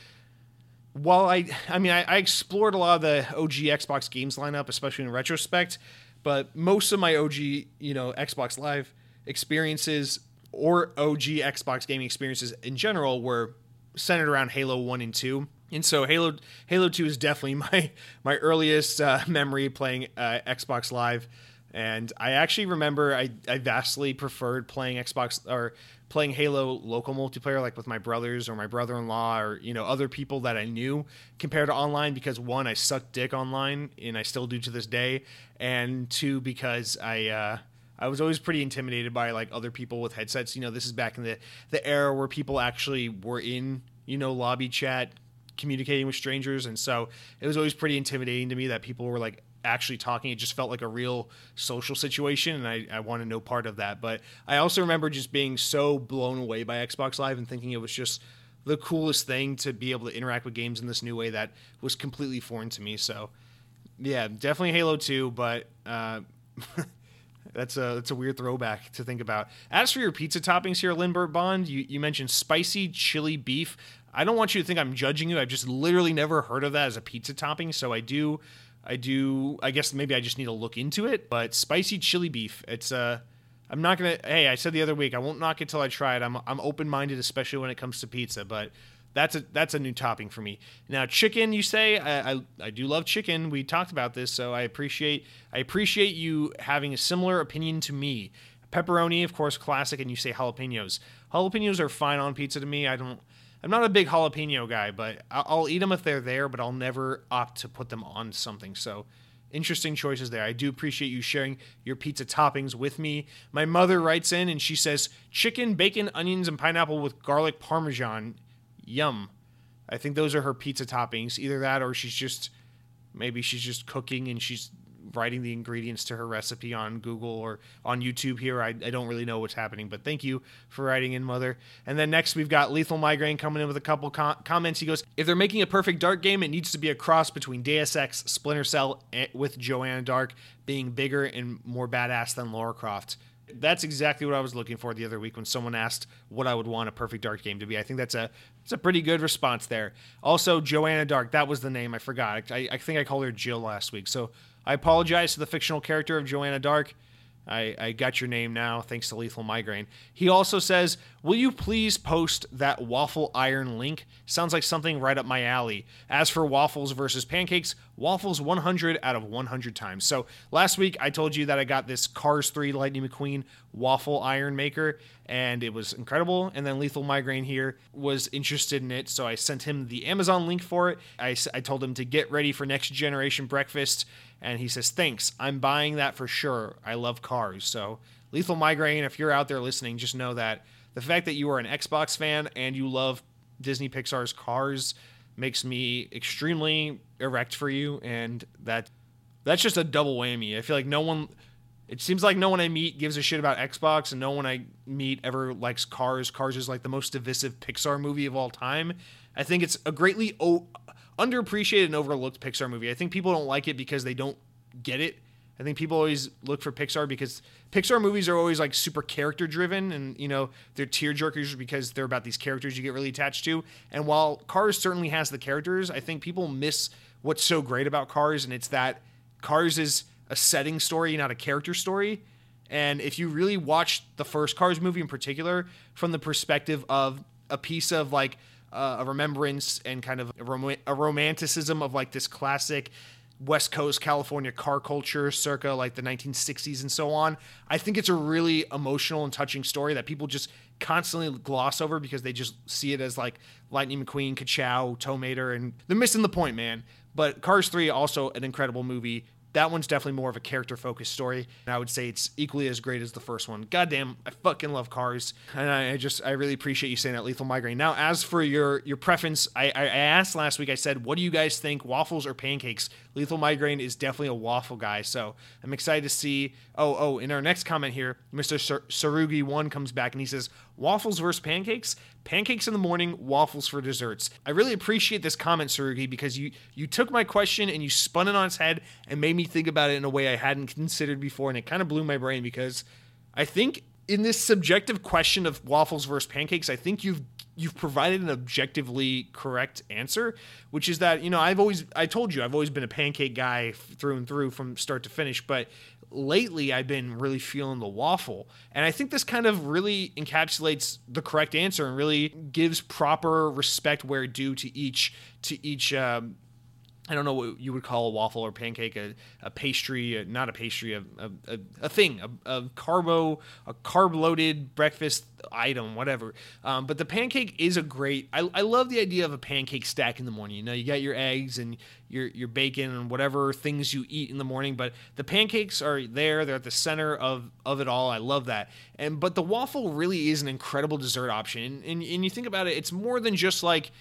while i i mean I, I explored a lot of the og xbox games lineup especially in retrospect but most of my og you know xbox live experiences or og xbox gaming experiences in general were centered around halo 1 and 2 and so Halo Halo 2 is definitely my my earliest uh, memory playing uh, Xbox Live, and I actually remember I, I vastly preferred playing Xbox or playing Halo local multiplayer like with my brothers or my brother-in-law or you know other people that I knew compared to online because one I sucked dick online and I still do to this day, and two because I. Uh, I was always pretty intimidated by like other people with headsets. You know, this is back in the the era where people actually were in you know lobby chat communicating with strangers, and so it was always pretty intimidating to me that people were like actually talking. It just felt like a real social situation, and I, I wanted no part of that. But I also remember just being so blown away by Xbox Live and thinking it was just the coolest thing to be able to interact with games in this new way that was completely foreign to me. So, yeah, definitely Halo 2, but uh, that's a that's a weird throwback to think about. As for your pizza toppings here, Lindbergh Bond, you, you mentioned spicy chili beef. I don't want you to think I'm judging you. I've just literally never heard of that as a pizza topping. So I do, I do. I guess maybe I just need to look into it. But spicy chili beef. It's uh, I'm not gonna. Hey, I said the other week I won't knock it till I try it. I'm I'm open minded, especially when it comes to pizza. But that's a that's a new topping for me. Now chicken, you say I, I, I do love chicken. We talked about this, so I appreciate I appreciate you having a similar opinion to me. Pepperoni, of course, classic, and you say jalapenos. Jalapenos are fine on pizza to me. I don't I'm not a big jalapeno guy, but I'll eat them if they're there, but I'll never opt to put them on something. So interesting choices there. I do appreciate you sharing your pizza toppings with me. My mother writes in and she says chicken, bacon, onions, and pineapple with garlic parmesan. Yum. I think those are her pizza toppings. Either that or she's just maybe she's just cooking and she's writing the ingredients to her recipe on Google or on YouTube here. I, I don't really know what's happening, but thank you for writing in, Mother. And then next, we've got Lethal Migraine coming in with a couple com- comments. He goes, If they're making a perfect Dark game, it needs to be a cross between Deus Ex, Splinter Cell, eh, with Joanna Dark being bigger and more badass than Lara Croft. That's exactly what I was looking for the other week when someone asked what I would want a perfect dark game to be. I think that's a it's a pretty good response there. Also, Joanna Dark, that was the name. I forgot. I, I think I called her Jill last week. So I apologize to the fictional character of Joanna Dark. I, I got your name now, thanks to Lethal Migraine. He also says, Will you please post that waffle iron link? Sounds like something right up my alley. As for waffles versus pancakes, waffles 100 out of 100 times. So last week I told you that I got this Cars 3 Lightning McQueen waffle iron maker, and it was incredible. And then Lethal Migraine here was interested in it, so I sent him the Amazon link for it. I, I told him to get ready for next generation breakfast and he says, Thanks, I'm buying that for sure. I love cars. So, Lethal Migraine, if you're out there listening, just know that the fact that you are an Xbox fan and you love Disney Pixar's cars makes me extremely erect for you. And that that's just a double whammy. I feel like no one. It seems like no one I meet gives a shit about Xbox, and no one I meet ever likes Cars. Cars is like the most divisive Pixar movie of all time. I think it's a greatly o- underappreciated and overlooked Pixar movie. I think people don't like it because they don't get it. I think people always look for Pixar because Pixar movies are always like super character driven and you know they're tear jerkers because they're about these characters you get really attached to. And while Cars certainly has the characters, I think people miss what's so great about Cars and it's that Cars is a setting story, not a character story. And if you really watch the first Cars movie in particular from the perspective of a piece of like uh, a remembrance and kind of a, rom- a romanticism of like this classic West Coast California car culture circa like the 1960s and so on. I think it's a really emotional and touching story that people just constantly gloss over because they just see it as like Lightning McQueen, Ka-Chow, Tow Mater, and they're missing the point, man. But Cars 3, also an incredible movie. That one's definitely more of a character focused story. And I would say it's equally as great as the first one. Goddamn, I fucking love cars. And I just, I really appreciate you saying that lethal migraine. Now, as for your your preference, I, I asked last week, I said, what do you guys think, waffles or pancakes? Lethal migraine is definitely a waffle guy. So I'm excited to see. Oh, oh, in our next comment here, Mr. Sarugi1 comes back and he says, waffles versus pancakes? Pancakes in the morning, waffles for desserts. I really appreciate this comment, Sarugi, because you you took my question and you spun it on its head and made me think about it in a way I hadn't considered before, and it kind of blew my brain because I think in this subjective question of waffles versus pancakes, I think you've you've provided an objectively correct answer, which is that you know I've always I told you I've always been a pancake guy through and through from start to finish, but lately I've been really feeling the waffle, and I think this kind of really encapsulates the correct answer and really gives proper respect where due to each to each um, I don't know what you would call a waffle or pancake, a, a pastry, a, not a pastry, a, a, a thing, a, a, carbo, a carb loaded breakfast item, whatever. Um, but the pancake is a great. I, I love the idea of a pancake stack in the morning. You know, you got your eggs and your your bacon and whatever things you eat in the morning, but the pancakes are there. They're at the center of of it all. I love that. And but the waffle really is an incredible dessert option. And and, and you think about it, it's more than just like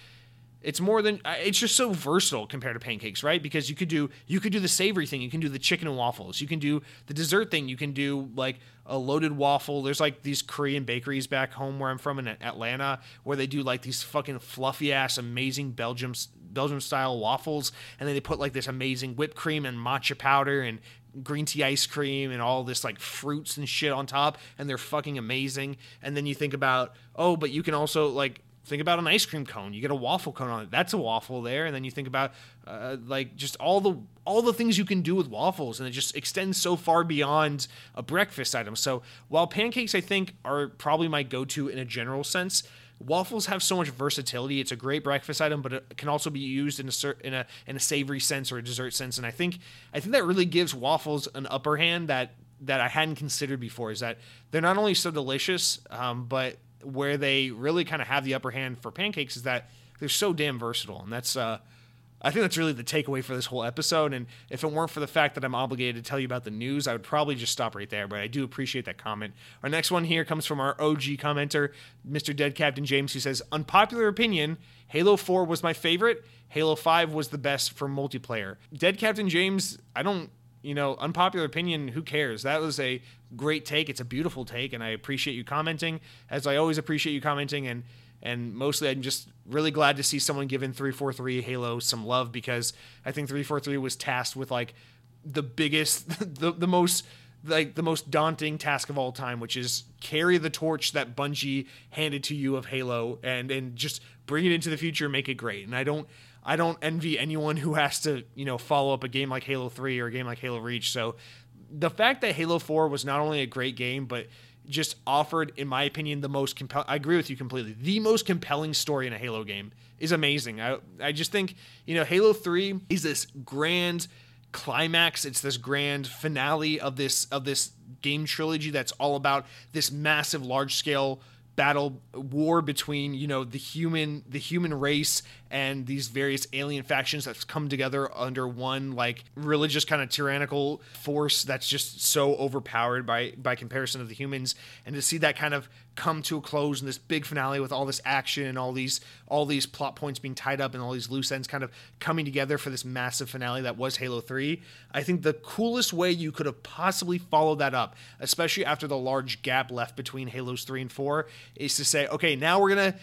it's more than uh, it's just so versatile compared to pancakes, right? Because you could do you could do the savory thing, you can do the chicken and waffles, you can do the dessert thing, you can do like a loaded waffle. There's like these Korean bakeries back home where I'm from in Atlanta where they do like these fucking fluffy ass amazing Belgium Belgium style waffles and then they put like this amazing whipped cream and matcha powder and green tea ice cream and all this like fruits and shit on top and they're fucking amazing. And then you think about, oh, but you can also like think about an ice cream cone. You get a waffle cone on it. That's a waffle there. And then you think about uh, like just all the all the things you can do with waffles. And it just extends so far beyond a breakfast item. So while pancakes i think are probably my go-to in a general sense waffles have so much versatility. It's a great breakfast item but it can also be used in a in a in a savory sense or a dessert sense. And i think i think that really gives waffles an upper hand that that I hadn't considered before is that they're not only so delicious, um, but where they really kind of have the upper hand for pancakes is that they're so damn versatile, and that's uh, I think that's really the takeaway for this whole episode. And if it weren't for the fact that I'm obligated to tell you about the news, I would probably just stop right there. But I do appreciate that comment. Our next one here comes from our OG commenter, Mr. Dead Captain James, who says, "Unpopular opinion: Halo 4 was my favorite. Halo 5 was the best for multiplayer." Dead Captain James, I don't you know, unpopular opinion, who cares? That was a great take. It's a beautiful take, and I appreciate you commenting, as I always appreciate you commenting. And and mostly, I'm just really glad to see someone giving 343 Halo some love because I think 343 was tasked with like the biggest, the, the most like the most daunting task of all time, which is carry the torch that Bungie handed to you of Halo and and just bring it into the future, and make it great. And I don't I don't envy anyone who has to, you know, follow up a game like Halo 3 or a game like Halo Reach. So the fact that Halo 4 was not only a great game, but just offered, in my opinion, the most compelling. I agree with you completely. The most compelling story in a Halo game is amazing. I I just think you know Halo Three is this grand climax. It's this grand finale of this of this game trilogy that's all about this massive, large scale battle war between you know the human the human race and these various alien factions that's come together under one like religious kind of tyrannical force that's just so overpowered by by comparison of the humans and to see that kind of come to a close in this big finale with all this action and all these all these plot points being tied up and all these loose ends kind of coming together for this massive finale that was Halo 3. I think the coolest way you could have possibly followed that up, especially after the large gap left between Halos 3 and 4, is to say, okay, now we're going to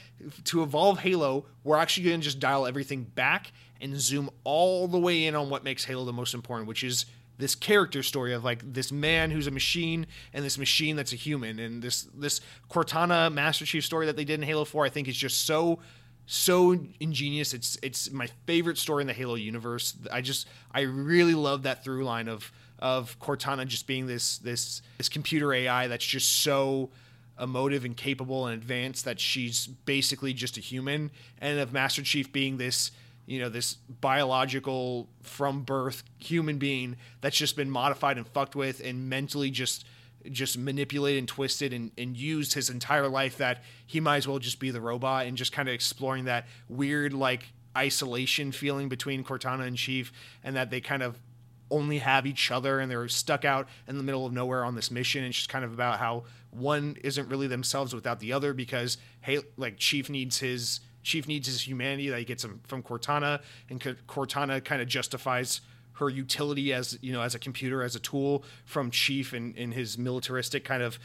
to evolve Halo, we're actually going to just dial everything back and zoom all the way in on what makes Halo the most important, which is this character story of like this man who's a machine and this machine that's a human. And this this Cortana Master Chief story that they did in Halo 4 I think is just so so ingenious. It's it's my favorite story in the Halo universe. I just I really love that through line of of Cortana just being this this this computer AI that's just so emotive and capable and advanced that she's basically just a human. And of Master Chief being this you know this biological from birth human being that's just been modified and fucked with and mentally just just manipulated and twisted and, and used his entire life that he might as well just be the robot and just kind of exploring that weird like isolation feeling between Cortana and Chief and that they kind of only have each other and they're stuck out in the middle of nowhere on this mission. It's just kind of about how one isn't really themselves without the other because hey like Chief needs his Chief needs his humanity that he gets him from Cortana, and Cortana kind of justifies her utility as you know as a computer as a tool from Chief and in his militaristic kind of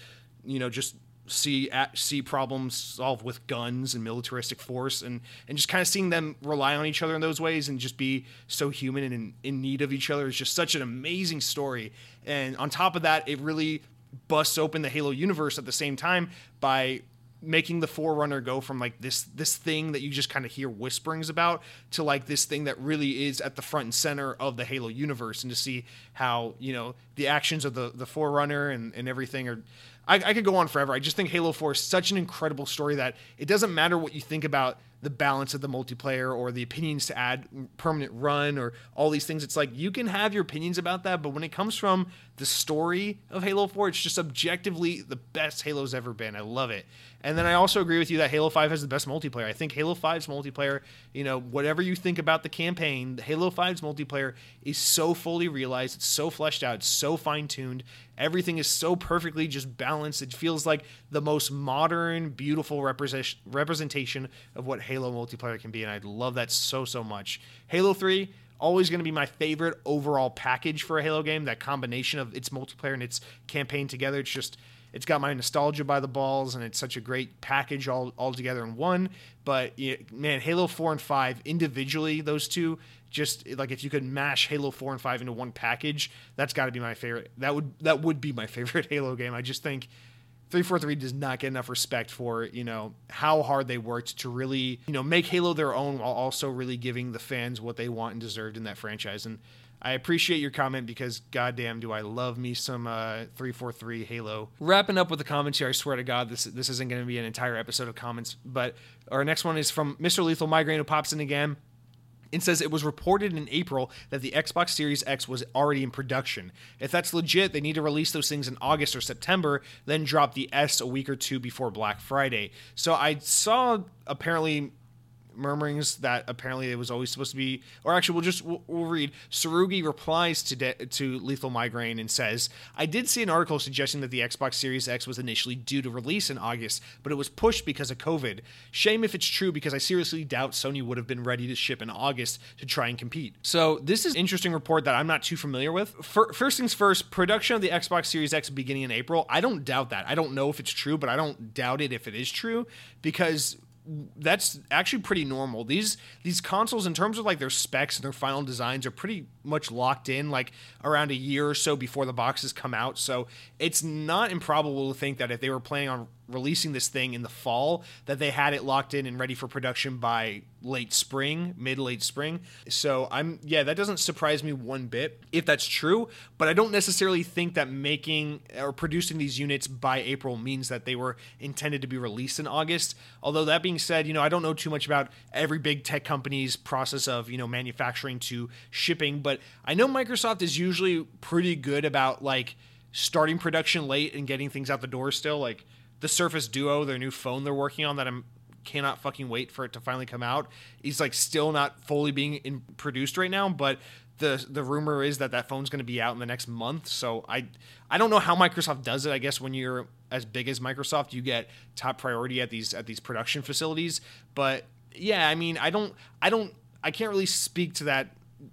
you know just see at, see problems solved with guns and militaristic force and and just kind of seeing them rely on each other in those ways and just be so human and in, in need of each other is just such an amazing story. And on top of that it really busts open the Halo universe at the same time by making the forerunner go from like this this thing that you just kind of hear whisperings about to like this thing that really is at the front and center of the halo universe and to see how you know the actions of the the forerunner and, and everything are I, I could go on forever i just think halo 4 is such an incredible story that it doesn't matter what you think about the balance of the multiplayer or the opinions to add permanent run or all these things. It's like you can have your opinions about that, but when it comes from the story of Halo 4, it's just objectively the best Halo's ever been. I love it. And then I also agree with you that Halo 5 has the best multiplayer. I think Halo 5's multiplayer, you know, whatever you think about the campaign, Halo 5's multiplayer is so fully realized, it's so fleshed out, it's so fine tuned. Everything is so perfectly just balanced. It feels like the most modern, beautiful representation of what Halo multiplayer can be. And I love that so, so much. Halo 3, always going to be my favorite overall package for a Halo game. That combination of its multiplayer and its campaign together. It's just it's got my nostalgia by the balls, and it's such a great package all, all together in one. But man, Halo 4 and 5 individually, those two, just like if you could mash Halo 4 and 5 into one package, that's got to be my favorite. That would that would be my favorite Halo game. I just think 343 does not get enough respect for you know how hard they worked to really you know make Halo their own while also really giving the fans what they want and deserved in that franchise. And I appreciate your comment because goddamn do I love me some uh, 343 Halo. Wrapping up with the comments here, I swear to God, this this isn't going to be an entire episode of comments, but our next one is from Mr. Lethal Migraine who pops in again and says it was reported in April that the Xbox Series X was already in production. If that's legit, they need to release those things in August or September, then drop the S a week or two before Black Friday. So I saw apparently murmurings that apparently it was always supposed to be, or actually, we'll just we'll, we'll read. Tsurugi replies to de- to Lethal Migraine and says, "I did see an article suggesting that the Xbox Series X was initially due to release in August, but it was pushed because of COVID. Shame if it's true because I seriously doubt Sony would have been ready to ship in August to try and compete." So this is interesting report that I'm not too familiar with. first things first, production of the Xbox Series X beginning in April. I don't doubt that. I don't know if it's true, but I don't doubt it if it is true because that's actually pretty normal. These these consoles, in terms of like their specs and their final designs, are pretty much locked in, like around a year or so before the boxes come out. So it's not improbable to think that if they were planning on releasing this thing in the fall, that they had it locked in and ready for production by late spring, mid late spring. So I'm yeah, that doesn't surprise me one bit if that's true, but I don't necessarily think that making or producing these units by April means that they were intended to be released in August. Although that being said, you know, I don't know too much about every big tech company's process of, you know, manufacturing to shipping, but I know Microsoft is usually pretty good about like starting production late and getting things out the door still like the Surface Duo, their new phone they're working on that I'm cannot fucking wait for it to finally come out. He's like still not fully being in, produced right now, but the the rumor is that that phone's going to be out in the next month. So I I don't know how Microsoft does it. I guess when you're as big as Microsoft, you get top priority at these at these production facilities. But yeah, I mean, I don't I don't I can't really speak to that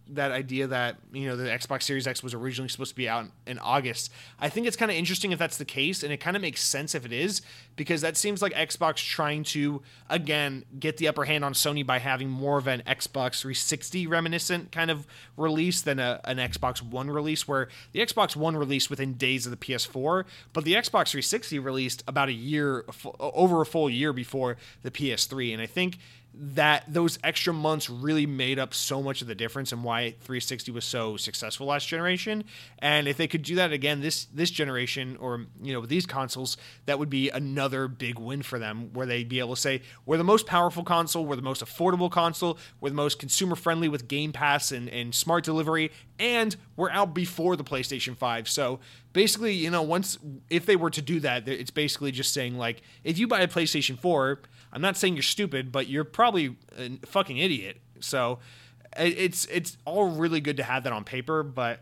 that idea that you know the Xbox Series X was originally supposed to be out in August. I think it's kind of interesting if that's the case, and it kind of makes sense if it is because that seems like Xbox trying to again get the upper hand on Sony by having more of an Xbox 360 reminiscent kind of release than a, an Xbox One release, where the Xbox One released within days of the PS4, but the Xbox 360 released about a year over a full year before the PS3, and I think that those extra months really made up so much of the difference and why 360 was so successful last generation. And if they could do that again this this generation or you know with these consoles, that would be another big win for them where they'd be able to say we're the most powerful console, we're the most affordable console, we're the most consumer friendly with Game Pass and, and smart delivery, and we're out before the PlayStation 5. So basically, you know, once if they were to do that, it's basically just saying like if you buy a PlayStation 4 I'm not saying you're stupid, but you're probably a fucking idiot. So it's it's all really good to have that on paper, but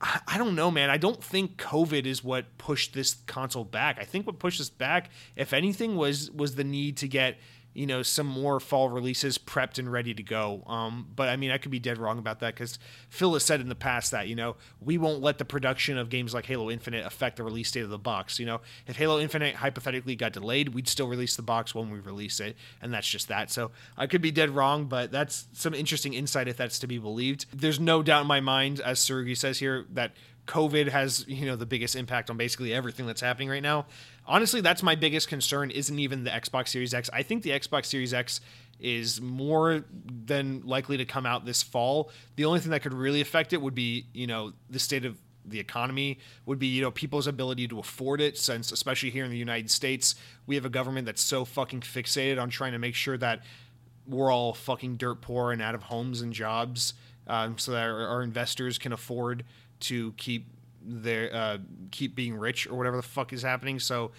I, don't know, man. I don't think COVID is what pushed this console back. I think what pushed us back, if anything, was was the need to get you know some more fall releases prepped and ready to go. Um, but I mean, I could be dead wrong about that because Phil has said in the past that you know we won't let the production of games like Halo Infinite affect the release date of the box. You know, if Halo Infinite hypothetically got delayed, we'd still release the box when we release it, and that's just that. So I could be dead wrong, but that's some interesting insight if that's to be believed. There's no doubt in my mind, as Sergey says here, that COVID has you know the biggest impact on basically everything that's happening right now honestly, that's my biggest concern. Isn't even the Xbox Series X. I think the Xbox Series X is more than likely to come out this fall. The only thing that could really affect it would be, you know, the state of the economy would be you know people's ability to afford it since especially here in the United States we have a government that's so fucking fixated on trying to make sure that we're all fucking dirt poor and out of homes and jobs um, so that our, our investors can afford to keep their uh, keep being rich or whatever the fuck is happening. So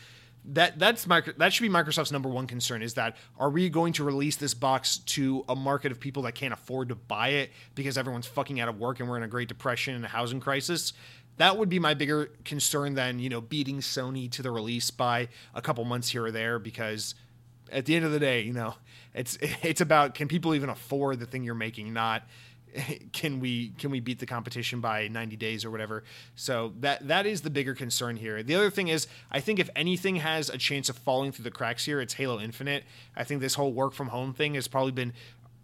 that that's micro, that should be Microsoft's number one concern is that are we going to release this box to a market of people that can't afford to buy it because everyone's fucking out of work and we're in a great depression and a housing crisis that would be my bigger concern than you know beating Sony to the release by a couple months here or there because at the end of the day you know it's it's about can people even afford the thing you're making not can we can we beat the competition by 90 days or whatever? So that that is the bigger concern here. The other thing is i think if anything has a chance of falling through the cracks here it's halo infinite. I think this whole work from home thing has probably been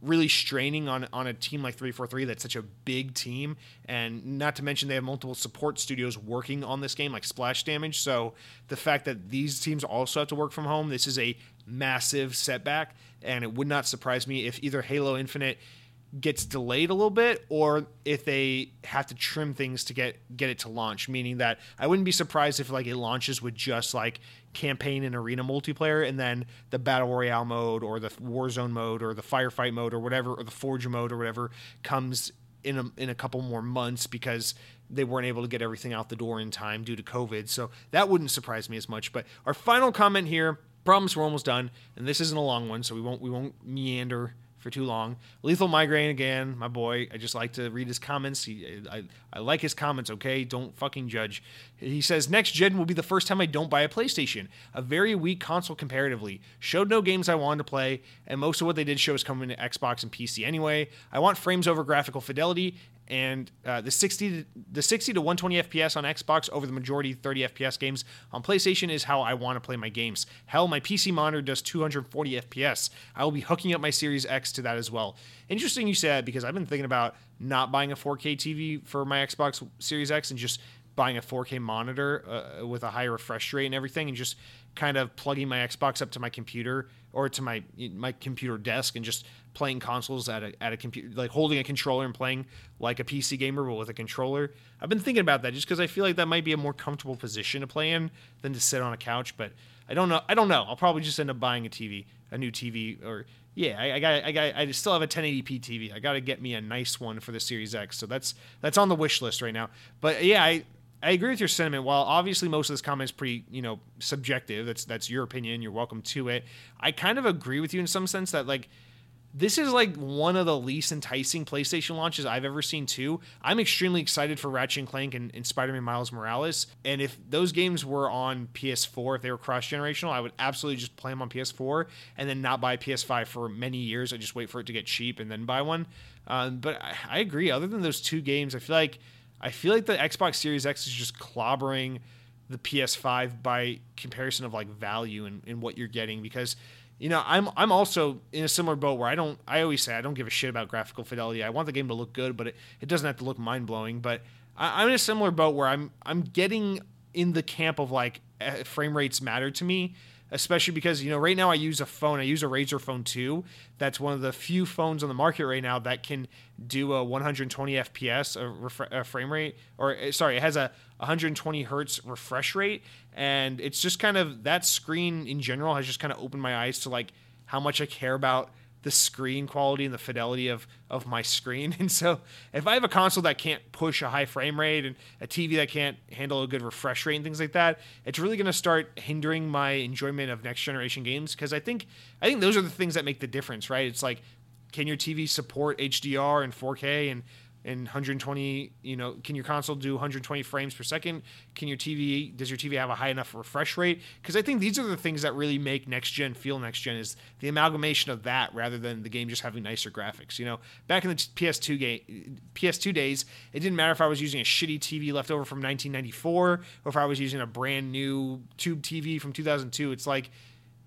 really straining on on a team like 343 that's such a big team. And not to mention they have multiple support studios working on this game like splash damage. So the fact that these teams also have to work from home this is a massive setback. And it would not surprise me if either halo infinite gets delayed a little bit or if they have to trim things to get get it to launch meaning that I wouldn't be surprised if like it launches with just like campaign and arena multiplayer and then the battle royale mode or the warzone mode or the firefight mode or whatever or the forge mode or whatever comes in a, in a couple more months because they weren't able to get everything out the door in time due to covid. So that wouldn't surprise me as much. But our final comment here promise we're almost done and this isn't a long one so we won't we won't meander for too long. Lethal Migraine again, my boy. I just like to read his comments. He, I, I like his comments, okay? Don't fucking judge. He says, Next gen will be the first time I don't buy a PlayStation. A very weak console comparatively. Showed no games I wanted to play, and most of what they did show is coming to Xbox and PC anyway. I want frames over graphical fidelity and uh, the 60 to, the 60 to 120 FPS on Xbox over the majority 30 FPS games on PlayStation is how I want to play my games. Hell, my PC monitor does 240 FPS. I will be hooking up my Series X to that as well. Interesting you said because I've been thinking about not buying a 4K TV for my Xbox Series X and just buying a 4K monitor uh, with a high refresh rate and everything, and just kind of plugging my Xbox up to my computer or to my my computer desk and just playing consoles at a at a computer, like holding a controller and playing like a PC gamer but with a controller. I've been thinking about that just because I feel like that might be a more comfortable position to play in than to sit on a couch. But I don't know. I don't know. I'll probably just end up buying a TV, a new TV, or yeah, I, I got I got I still have a 1080p TV. I got to get me a nice one for the Series X. So that's that's on the wish list right now. But yeah, I I agree with your sentiment. While obviously most of this comment is pretty, you know, subjective. That's that's your opinion. You're welcome to it. I kind of agree with you in some sense that like this is like one of the least enticing PlayStation launches I've ever seen too. I'm extremely excited for Ratchet and Clank and, and Spider-Man Miles Morales. And if those games were on PS4, if they were cross-generational, I would absolutely just play them on PS4 and then not buy PS5 for many years. I just wait for it to get cheap and then buy one. Um, but I, I agree. Other than those two games, I feel like I feel like the Xbox Series X is just clobbering the PS5 by comparison of like value and, what you're getting because you know I'm I'm also in a similar boat where I don't I always say I don't give a shit about graphical fidelity. I want the game to look good, but it, it doesn't have to look mind blowing. But I, I'm in a similar boat where I'm I'm getting in the camp of like eh, frame rates matter to me especially because you know right now I use a phone. I use a Razer Phone 2. That's one of the few phones on the market right now that can do a 120 FPS a, refre- a frame rate, or eh, sorry, it has a 120 hertz refresh rate, and it's just kind of that screen in general has just kind of opened my eyes to like how much I care about the screen quality and the fidelity of of my screen. And so if I have a console that can't push a high frame rate and a TV that can't handle a good refresh rate and things like that, it's really going to start hindering my enjoyment of next generation games because I think I think those are the things that make the difference, right? It's like can your TV support HDR and 4K and and 120 you know can your console do 120 frames per second can your tv does your tv have a high enough refresh rate because i think these are the things that really make next gen feel next gen is the amalgamation of that rather than the game just having nicer graphics you know back in the ps2 game ps2 days it didn't matter if i was using a shitty tv left over from 1994 or if i was using a brand new tube tv from 2002 it's like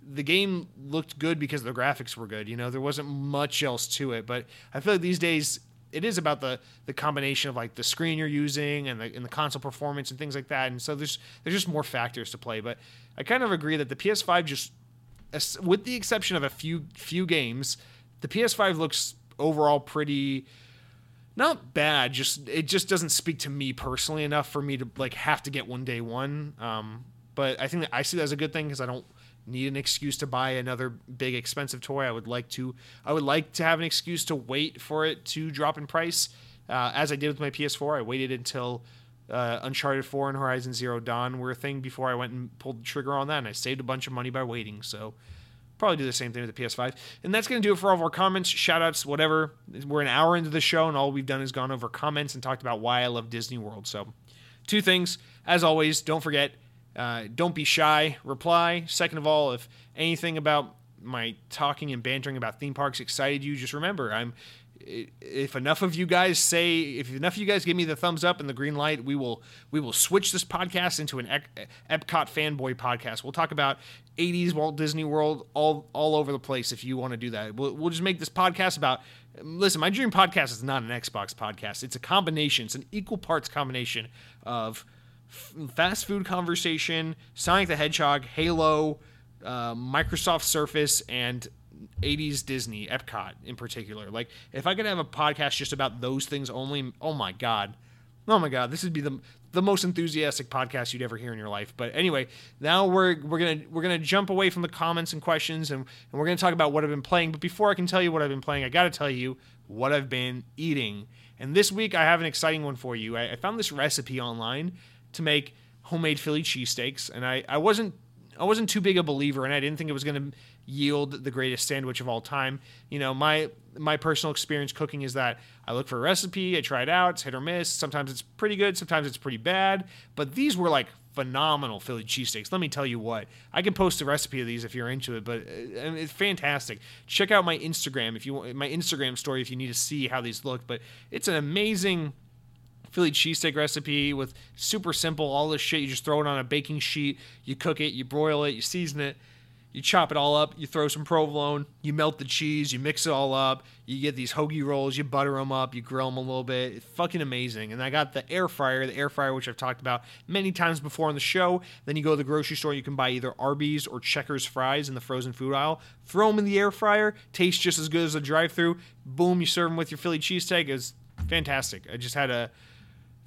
the game looked good because the graphics were good. You know, there wasn't much else to it. But I feel like these days it is about the the combination of like the screen you're using and the and the console performance and things like that. And so there's there's just more factors to play. But I kind of agree that the PS5 just, with the exception of a few few games, the PS5 looks overall pretty not bad. Just it just doesn't speak to me personally enough for me to like have to get one day one. Um, but I think that I see that as a good thing because I don't need an excuse to buy another big expensive toy. I would like to I would like to have an excuse to wait for it to drop in price. Uh, as I did with my PS4, I waited until uh, Uncharted 4 and Horizon Zero Dawn were a thing before I went and pulled the trigger on that, and I saved a bunch of money by waiting. So probably do the same thing with the PS5. And that's going to do it for all of our comments, shout outs, whatever. We're an hour into the show, and all we've done is gone over comments and talked about why I love Disney World. So, two things. As always, don't forget uh, don't be shy. Reply. Second of all, if anything about my talking and bantering about theme parks excited you, just remember I'm. If enough of you guys say, if enough of you guys give me the thumbs up and the green light, we will we will switch this podcast into an Epcot fanboy podcast. We'll talk about 80s Walt Disney World all all over the place. If you want to do that, we'll, we'll just make this podcast about. Listen, my dream podcast is not an Xbox podcast. It's a combination. It's an equal parts combination of fast food conversation, Sonic the Hedgehog, Halo, uh, Microsoft Surface, and 80s Disney, Epcot in particular. Like, if I could have a podcast just about those things only, oh my God. Oh my God, this would be the the most enthusiastic podcast you'd ever hear in your life. But anyway, now we're we're gonna we're gonna jump away from the comments and questions, and, and we're gonna talk about what I've been playing. But before I can tell you what I've been playing, I gotta tell you what I've been eating. And this week I have an exciting one for you. I, I found this recipe online to make homemade Philly cheesesteaks, and I, I wasn't I wasn't too big a believer, and I didn't think it was going to yield the greatest sandwich of all time. You know, my my personal experience cooking is that I look for a recipe, I try it out, it's hit or miss. Sometimes it's pretty good, sometimes it's pretty bad. But these were like phenomenal Philly cheesesteaks. Let me tell you what. I can post a recipe of these if you're into it, but uh, it's fantastic. Check out my Instagram if you want my Instagram story if you need to see how these look. But it's an amazing Philly cheesesteak recipe with super simple all this shit. You just throw it on a baking sheet, you cook it, you broil it, you season it you chop it all up, you throw some provolone, you melt the cheese, you mix it all up, you get these hoagie rolls, you butter them up, you grill them a little bit. It's fucking amazing. And I got the air fryer, the air fryer which I've talked about many times before on the show. Then you go to the grocery store, you can buy either Arby's or Checkers fries in the frozen food aisle. Throw them in the air fryer, tastes just as good as a drive-through. Boom, you serve them with your Philly cheesesteak. It's fantastic. I just had a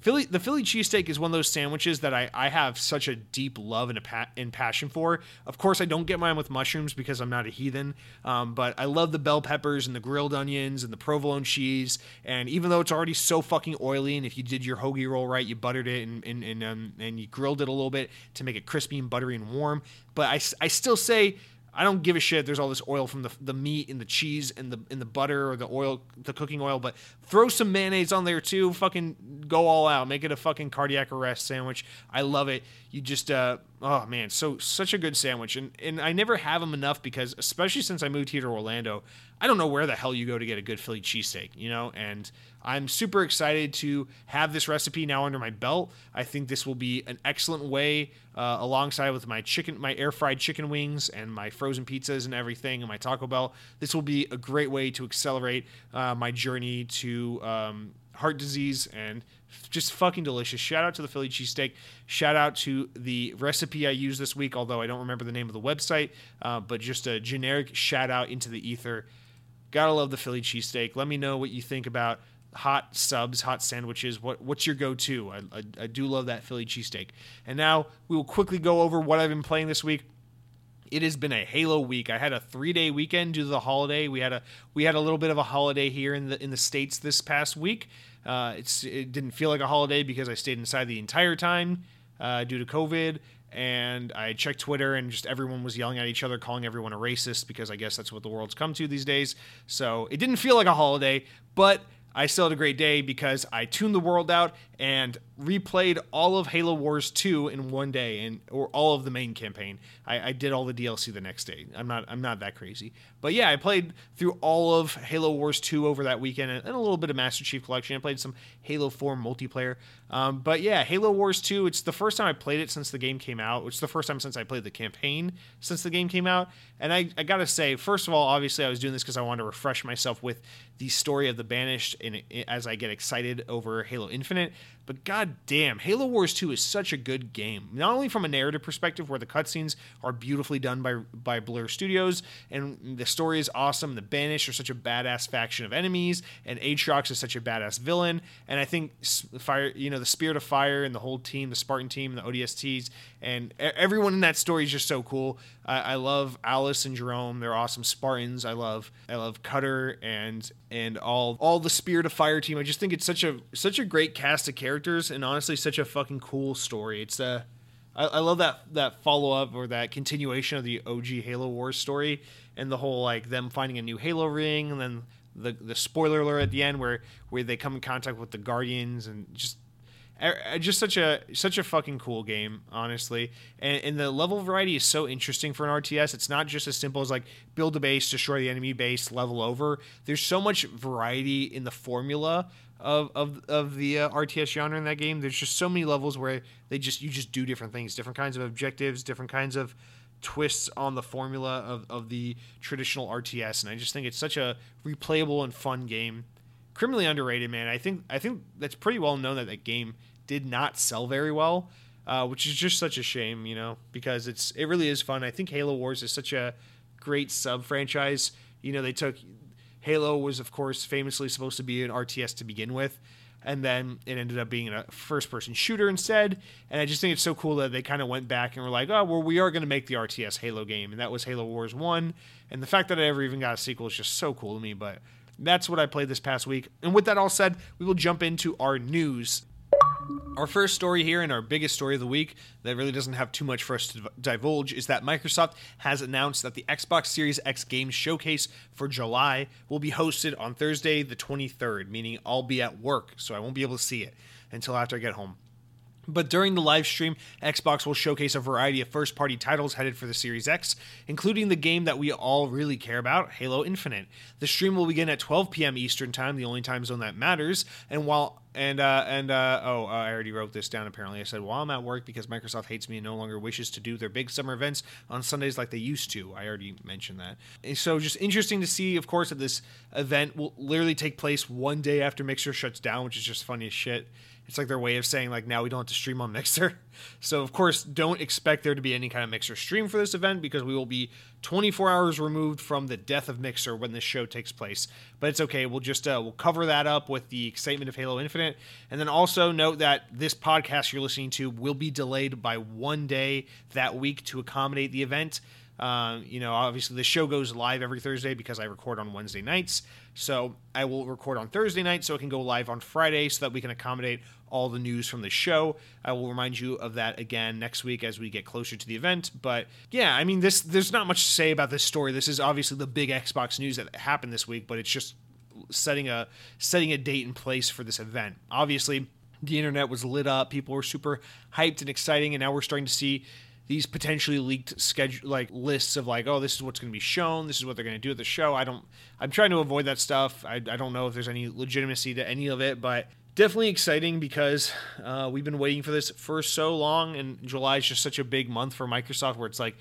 Philly, the Philly cheesesteak is one of those sandwiches that I, I have such a deep love and a pa- and passion for. Of course, I don't get mine with mushrooms because I'm not a heathen, um, but I love the bell peppers and the grilled onions and the provolone cheese. And even though it's already so fucking oily, and if you did your hoagie roll right, you buttered it and and and, um, and you grilled it a little bit to make it crispy and buttery and warm. But I, I still say I don't give a shit. There's all this oil from the, the meat and the cheese and the in the butter or the oil, the cooking oil. But throw some mayonnaise on there too. Fucking go all out. Make it a fucking cardiac arrest sandwich. I love it. You just uh, oh man, so such a good sandwich. And and I never have them enough because especially since I moved here to Orlando, I don't know where the hell you go to get a good Philly cheesesteak. You know, and I'm super excited to have this recipe now under my belt. I think this will be an excellent way, uh, alongside with my chicken, my air fried chicken wings, and my frozen pizzas and everything, and my Taco Bell. This will be a great way to accelerate uh, my journey to um, heart disease and just fucking delicious. Shout out to the Philly cheesesteak. Shout out to the recipe I used this week, although I don't remember the name of the website, uh, but just a generic shout out into the ether. Gotta love the Philly cheesesteak. Let me know what you think about hot subs, hot sandwiches. What what's your go-to? I, I, I do love that Philly cheesesteak. And now we will quickly go over what I've been playing this week. It has been a Halo week. I had a three-day weekend due to the holiday. We had a we had a little bit of a holiday here in the in the states this past week. Uh, it's it didn't feel like a holiday because I stayed inside the entire time uh, due to COVID and I checked Twitter, and just everyone was yelling at each other, calling everyone a racist because I guess that's what the world's come to these days. So it didn't feel like a holiday, but I still had a great day because I tuned the world out and replayed all of Halo Wars 2 in one day and or all of the main campaign. I, I, did all the DLC the next day. I'm not I'm not that crazy. But yeah, I played through all of Halo Wars 2 over that weekend and, a little bit of Master Chief Collection. I played some Halo 4 multiplayer. Um, but yeah, Halo Wars 2, it's the first time I played it since the game came out. It's the first time since I played the campaign since the game came out. And I, I gotta say, first of all, obviously I was doing this because I wanted to refresh myself with the story of the Banished and as I get excited over Halo Infinite. But god damn, Halo Wars 2 is such a good game. Not only from a narrative perspective, where the cutscenes are beautifully done by by Blur Studios, and the story is awesome. The Banished are such a badass faction of enemies, and Atriox is such a badass villain. And I think fire, you know, the Spirit of Fire and the whole team, the Spartan team, the ODSTs, and everyone in that story is just so cool. I, I love Alice and Jerome; they're awesome Spartans. I love I love Cutter and and all all the Spirit of Fire team. I just think it's such a such a great cast of characters, and honestly, such a fucking cool story. It's a uh, I, I love that that follow up or that continuation of the OG Halo Wars story, and the whole like them finding a new Halo ring, and then the the spoiler alert at the end where where they come in contact with the Guardians, and just just such a such a fucking cool game honestly. And, and, the level variety is so interesting for an rts it's not just as simple as like build a base destroy the enemy base level over. There's so much variety in the formula of of, of the uh, rts genre in that game. There's just so many levels where they just you just do different things different kinds of objectives different kinds of twists on the formula of, of the traditional rts and i just think it's such a replayable and fun game. Criminally underrated, man. I think I think that's pretty well known that that game did not sell very well, uh, which is just such a shame, you know, because it's it really is fun. I think Halo Wars is such a great sub franchise. You know, they took Halo was of course famously supposed to be an RTS to begin with, and then it ended up being a first person shooter instead. And I just think it's so cool that they kind of went back and were like, oh, well, we are going to make the RTS Halo game, and that was Halo Wars One. And the fact that I ever even got a sequel is just so cool to me. But that's what I played this past week. And with that all said, we will jump into our news. Our first story here and our biggest story of the week that really doesn't have too much for us to divulge is that Microsoft has announced that the Xbox Series X Games Showcase for July will be hosted on Thursday, the 23rd, meaning I'll be at work, so I won't be able to see it until after I get home. But during the live stream, Xbox will showcase a variety of first party titles headed for the Series X, including the game that we all really care about, Halo Infinite. The stream will begin at 12 p.m. Eastern Time, the only time zone that matters. And while and uh, and uh, oh, uh, I already wrote this down. Apparently, I said while I'm at work because Microsoft hates me and no longer wishes to do their big summer events on Sundays like they used to. I already mentioned that. And so just interesting to see, of course, that this event will literally take place one day after Mixer shuts down, which is just funny as shit. It's like their way of saying like now we don't have to stream on Mixer. So of course, don't expect there to be any kind of Mixer stream for this event because we will be 24 hours removed from the death of Mixer when this show takes place. But it's okay. We'll just uh, we'll cover that up with the excitement of Halo Infinite, and then also note that this podcast you're listening to will be delayed by one day that week to accommodate the event. Um, you know, obviously the show goes live every Thursday because I record on Wednesday nights. So I will record on Thursday night so it can go live on Friday so that we can accommodate all the news from the show. I will remind you of that again next week as we get closer to the event. But yeah, I mean, this there's not much to say about this story. This is obviously the big Xbox news that happened this week, but it's just setting a setting a date and place for this event. Obviously, the internet was lit up. People were super hyped and exciting, and now we're starting to see these potentially leaked schedule like lists of like oh this is what's going to be shown this is what they're going to do at the show i don't i'm trying to avoid that stuff I, I don't know if there's any legitimacy to any of it but definitely exciting because uh, we've been waiting for this for so long and july is just such a big month for microsoft where it's like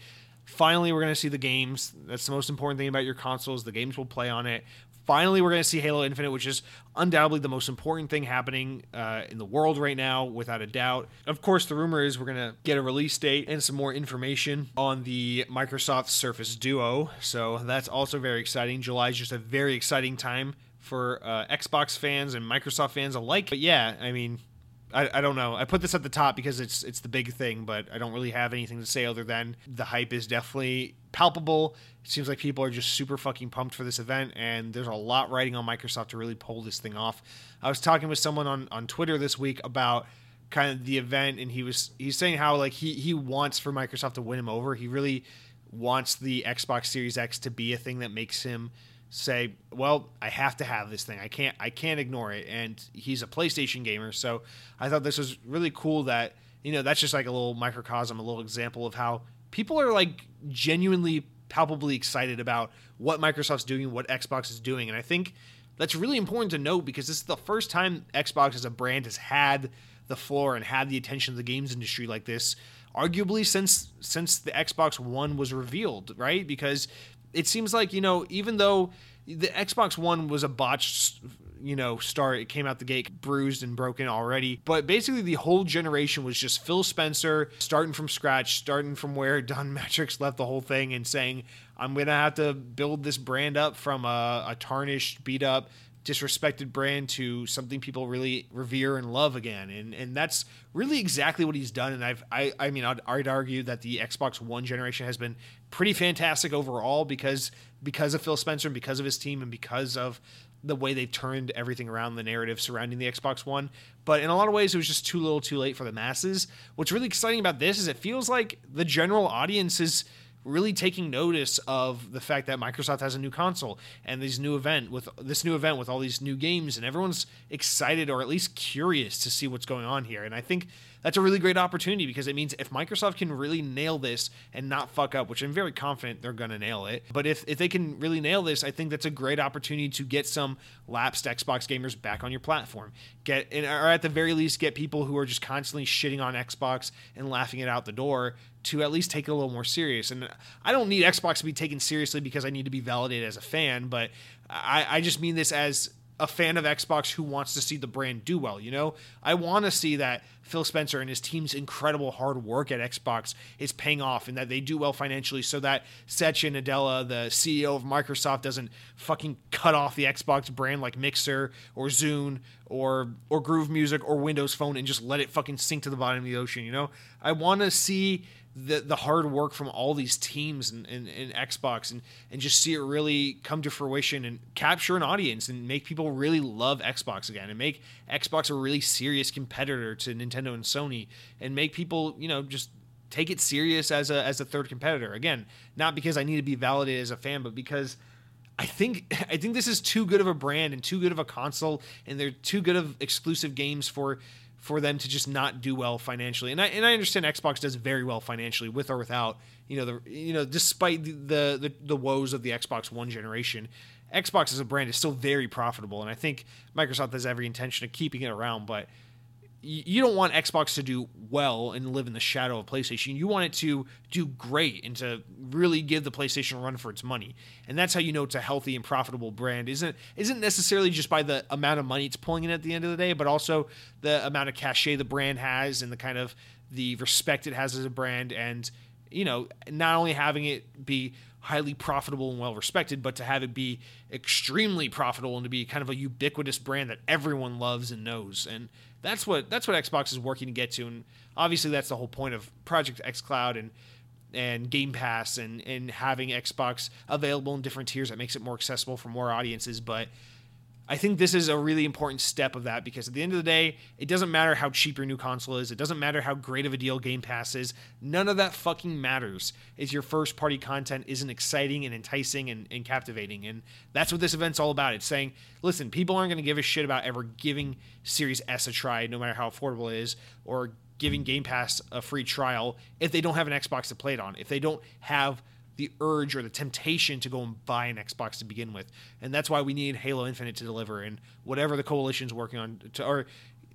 finally we're going to see the games that's the most important thing about your consoles the games will play on it finally we're going to see Halo Infinite, which is undoubtedly the most important thing happening uh, in the world right now, without a doubt. Of course, the rumor is we're going to get a release date and some more information on the Microsoft Surface Duo. So that's also very exciting. July is just a very exciting time for uh, Xbox fans and Microsoft fans alike. But yeah, I mean, I, I don't know. I put this at the top because it's it's the big thing, but I don't really have anything to say other than the hype is definitely palpable. It seems like people are just super fucking pumped for this event, and there's a lot riding on Microsoft to really pull this thing off. I was talking with someone on, on Twitter this week about kind of the event, and he was he's saying how like he he wants for Microsoft to win him over. He really wants the Xbox Series X to be a thing that makes him say, "Well, I have to have this thing. I can't I can't ignore it." And he's a PlayStation gamer, so I thought this was really cool that you know that's just like a little microcosm, a little example of how people are like genuinely palpably excited about what Microsoft's doing, what Xbox is doing, and I think that's really important to note because this is the first time Xbox as a brand has had the floor and had the attention of the games industry like this arguably since since the Xbox One was revealed, right? Because it seems like you know even though the Xbox One was a botched you know start it came out the gate bruised and broken already but basically the whole generation was just phil spencer starting from scratch starting from where don Mattrick left the whole thing and saying i'm gonna have to build this brand up from a, a tarnished beat up disrespected brand to something people really revere and love again. And and that's really exactly what he's done. And I've I I mean I'd, I'd argue that the Xbox 1 generation has been pretty fantastic overall because because of Phil Spencer and because of his team and because of the way they turned everything around the narrative surrounding the Xbox One. But in a lot of ways, it was just too little, too late for the masses. What's really exciting about this is it feels like the general audience is really taking notice of the fact that Microsoft has a new console and this new event with this new event with all these new games and everyone's excited or at least curious to see what's going on here. And I think that's a really great opportunity because it means if Microsoft can really nail this and not fuck up, which I'm very confident they're going to nail it, but if, if they can really nail this, I think that's a great opportunity to get some lapsed Xbox gamers back on your platform. Get or at the very least get people who are just constantly shitting on Xbox and laughing it out the door to at least take it a little more serious. And I don't need Xbox to be taken seriously because I need to be validated as a fan, but I, I just mean this as a fan of Xbox who wants to see the brand do well. You know, I want to see that Phil Spencer and his team's incredible hard work at Xbox is paying off and that they do well financially so that Satya Nadella, the CEO of Microsoft, doesn't fucking cut off the Xbox brand like Mixer or Zune or or Groove Music or Windows Phone and just let it fucking sink to the bottom of the ocean. You know, I want to see the the hard work from all these teams and, and, and, Xbox and and just see it really come to fruition and capture an audience and make people really love Xbox again and make Xbox a really serious competitor to Nintendo and Sony and make people you know just take it serious as a as a third competitor. Again not because I need to be validated as a fan but because I think I think this is too good of a brand and too good of a console and they're too good of exclusive games for for them to just not do well financially. And I and I understand Xbox does very well financially with or without, you know, the you know, despite the the the, woes of the Xbox One generation. Xbox as a brand is still very profitable, and I think Microsoft has every intention of keeping it around. But you don't want Xbox to do well and live in the shadow of PlayStation. You want it to do great and to really give the PlayStation a run for its money. And that's how you know it's a healthy and profitable brand. Isn't isn't necessarily just by the amount of money it's pulling in at the end of the day, but also the amount of cachet the brand has and the kind of the respect it has as a brand and you know, not only having it be highly profitable and well respected, but to have it be extremely profitable and to be kind of a ubiquitous brand that everyone loves and knows. And that's what that's what Xbox is working to get to. And obviously that's the whole point of Project xCloud and and Game Pass and and having Xbox available in different tiers that makes it more accessible for more audiences. But I think this is a really important step of that because at the end of the day, it doesn't matter how cheap your new console is. It doesn't matter how great of a deal Game Pass is. None of that fucking matters if your first party content isn't exciting and enticing and, and captivating. And that's what this event's all about. It's saying, listen, people aren't going to give a shit about ever giving Series S a try, no matter how affordable it is, or giving Game Pass a free trial if they don't have an Xbox to play it on. If they don't have the urge or the temptation to go and buy an Xbox to begin with. And that's why we need Halo Infinite to deliver and whatever the coalition's working on to or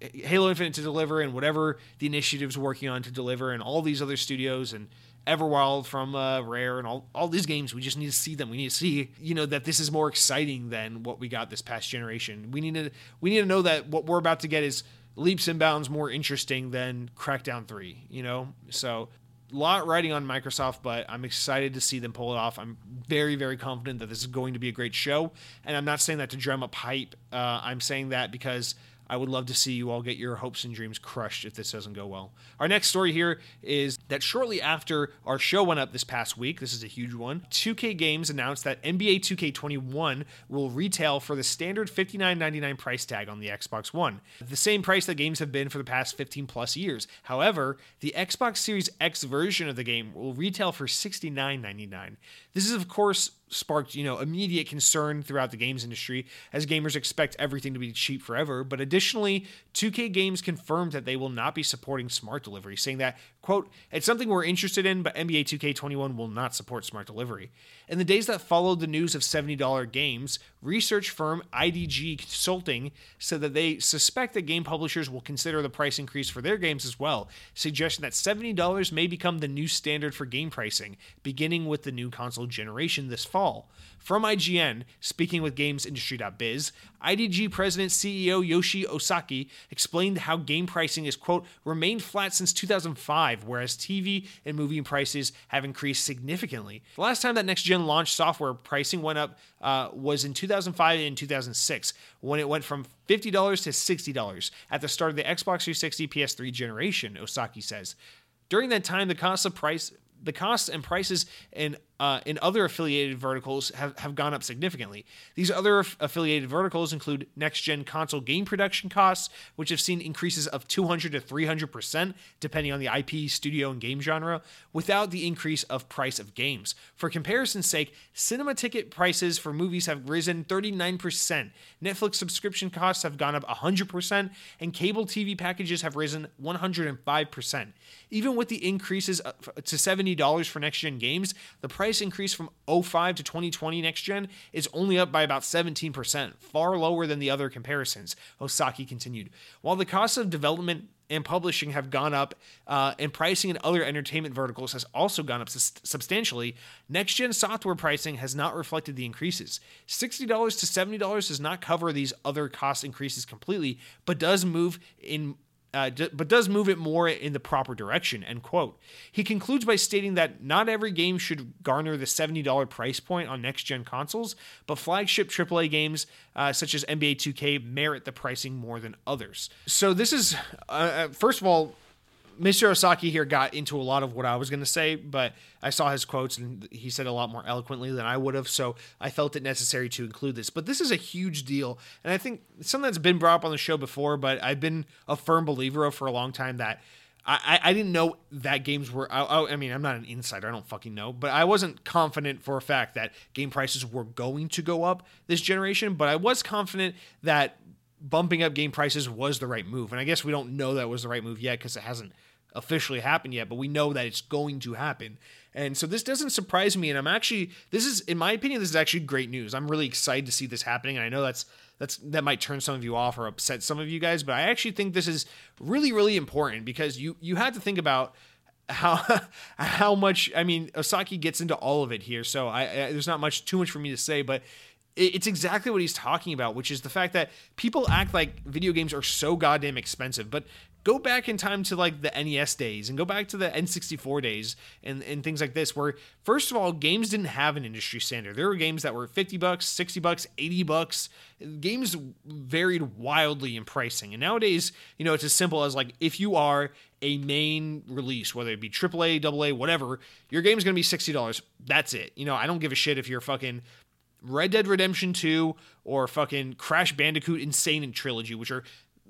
Halo Infinite to deliver and whatever the initiative's working on to deliver and all these other studios and Everwild from uh, Rare and all, all these games. We just need to see them. We need to see, you know, that this is more exciting than what we got this past generation. We need to we need to know that what we're about to get is leaps and bounds more interesting than Crackdown 3, you know? So lot riding on Microsoft, but I'm excited to see them pull it off. I'm very, very confident that this is going to be a great show. And I'm not saying that to drum up hype. Uh, I'm saying that because I would love to see you all get your hopes and dreams crushed if this doesn't go well. Our next story here is that shortly after our show went up this past week, this is a huge one, 2K Games announced that NBA 2K21 will retail for the standard $59.99 price tag on the Xbox One, the same price that games have been for the past 15 plus years. However, the Xbox Series X version of the game will retail for $69.99. This is, of course, sparked you know immediate concern throughout the games industry as gamers expect everything to be cheap forever. But additionally 2k games confirmed that they will not be supporting smart delivery saying that quote it's something we're interested in but nba 2k21 will not support smart delivery. In the days that followed the news of $70 games research firm idg consulting said that they suspect that game publishers will consider the price increase for their games as well suggesting that $70 may become the new standard for game pricing beginning with the new console generation this fall. From IGN, speaking with GamesIndustry.biz, IDG President CEO Yoshi Osaki explained how game pricing is, quote, remained flat since 2005, whereas TV and movie prices have increased significantly. The last time that next gen launch software pricing went up uh, was in 2005 and 2006, when it went from $50 to $60 at the start of the Xbox 360 PS3 generation, Osaki says. During that time, the cost of price the costs and prices in uh, in other affiliated verticals have, have gone up significantly. These other aff- affiliated verticals include next gen console game production costs, which have seen increases of 200 to 300%, depending on the IP, studio, and game genre, without the increase of price of games. For comparison's sake, cinema ticket prices for movies have risen 39%, Netflix subscription costs have gone up 100%, and cable TV packages have risen 105%. Even with the increases to $70 for next gen games, the price price increase from 05 to 2020 next gen is only up by about 17%, far lower than the other comparisons, Osaki continued. While the cost of development and publishing have gone up, uh, and pricing in other entertainment verticals has also gone up substantially. Next gen software pricing has not reflected the increases. $60 to $70 does not cover these other cost increases completely, but does move in uh, d- but does move it more in the proper direction. End quote. He concludes by stating that not every game should garner the $70 price point on next gen consoles, but flagship AAA games uh, such as NBA 2K merit the pricing more than others. So, this is, uh, uh first of all, Mr. Osaki here got into a lot of what I was going to say, but I saw his quotes and he said a lot more eloquently than I would have, so I felt it necessary to include this. But this is a huge deal, and I think something that's been brought up on the show before, but I've been a firm believer of for a long time that I, I didn't know that games were. I, I mean, I'm not an insider. I don't fucking know, but I wasn't confident for a fact that game prices were going to go up this generation. But I was confident that bumping up game prices was the right move. And I guess we don't know that was the right move yet because it hasn't officially happened yet, but we know that it's going to happen. And so this doesn't surprise me. And I'm actually, this is, in my opinion, this is actually great news. I'm really excited to see this happening. And I know that's, that's, that might turn some of you off or upset some of you guys, but I actually think this is really, really important because you, you had to think about how, how much, I mean, Osaki gets into all of it here. So I, I there's not much, too much for me to say, but it's exactly what he's talking about, which is the fact that people act like video games are so goddamn expensive. But go back in time to like the NES days and go back to the N64 days and, and things like this, where first of all, games didn't have an industry standard. There were games that were 50 bucks, 60 bucks, 80 bucks. Games varied wildly in pricing. And nowadays, you know, it's as simple as like if you are a main release, whether it be AAA, AA, whatever, your game's gonna be $60. That's it. You know, I don't give a shit if you're fucking Red Dead Redemption 2 or fucking Crash Bandicoot N. Sane and Trilogy, which are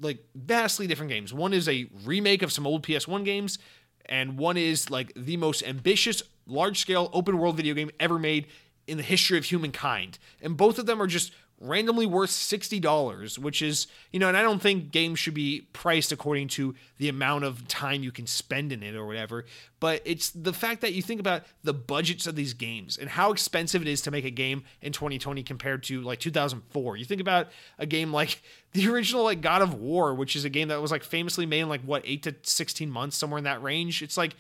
like vastly different games. One is a remake of some old PS1 games, and one is like the most ambitious, large scale open world video game ever made in the history of humankind. And both of them are just randomly worth $60, which is, you know, and I don't think games should be priced according to the amount of time you can spend in it or whatever, but it's the fact that you think about the budgets of these games and how expensive it is to make a game in 2020 compared to like 2004. You think about a game like the original like God of War, which is a game that was like famously made in like what, 8 to 16 months somewhere in that range. It's like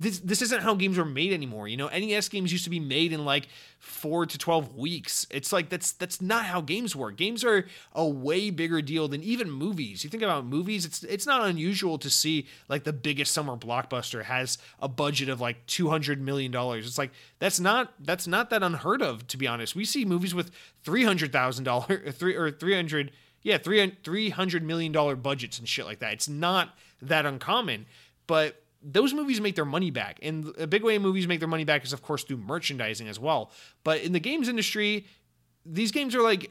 this this isn't how games were made anymore. You know, NES games used to be made in like four to twelve weeks. It's like that's that's not how games work. Games are a way bigger deal than even movies. You think about movies, it's it's not unusual to see like the biggest summer blockbuster has a budget of like two hundred million dollars. It's like that's not that's not that unheard of to be honest. We see movies with three hundred thousand dollars three or three hundred yeah three three hundred million dollar budgets and shit like that. It's not that uncommon, but those movies make their money back. And a big way movies make their money back is, of course, through merchandising as well. But in the games industry, these games are like,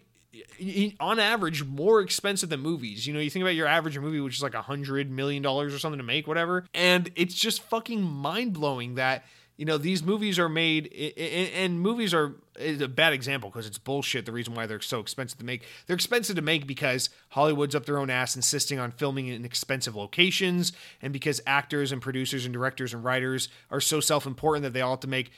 on average, more expensive than movies. You know, you think about your average movie, which is like a hundred million dollars or something to make, whatever. And it's just fucking mind blowing that you know these movies are made and movies are a bad example because it's bullshit the reason why they're so expensive to make. They're expensive to make because hollywood's up their own ass insisting on filming in expensive locations and because actors and producers and directors and writers are so self-important that they all have to make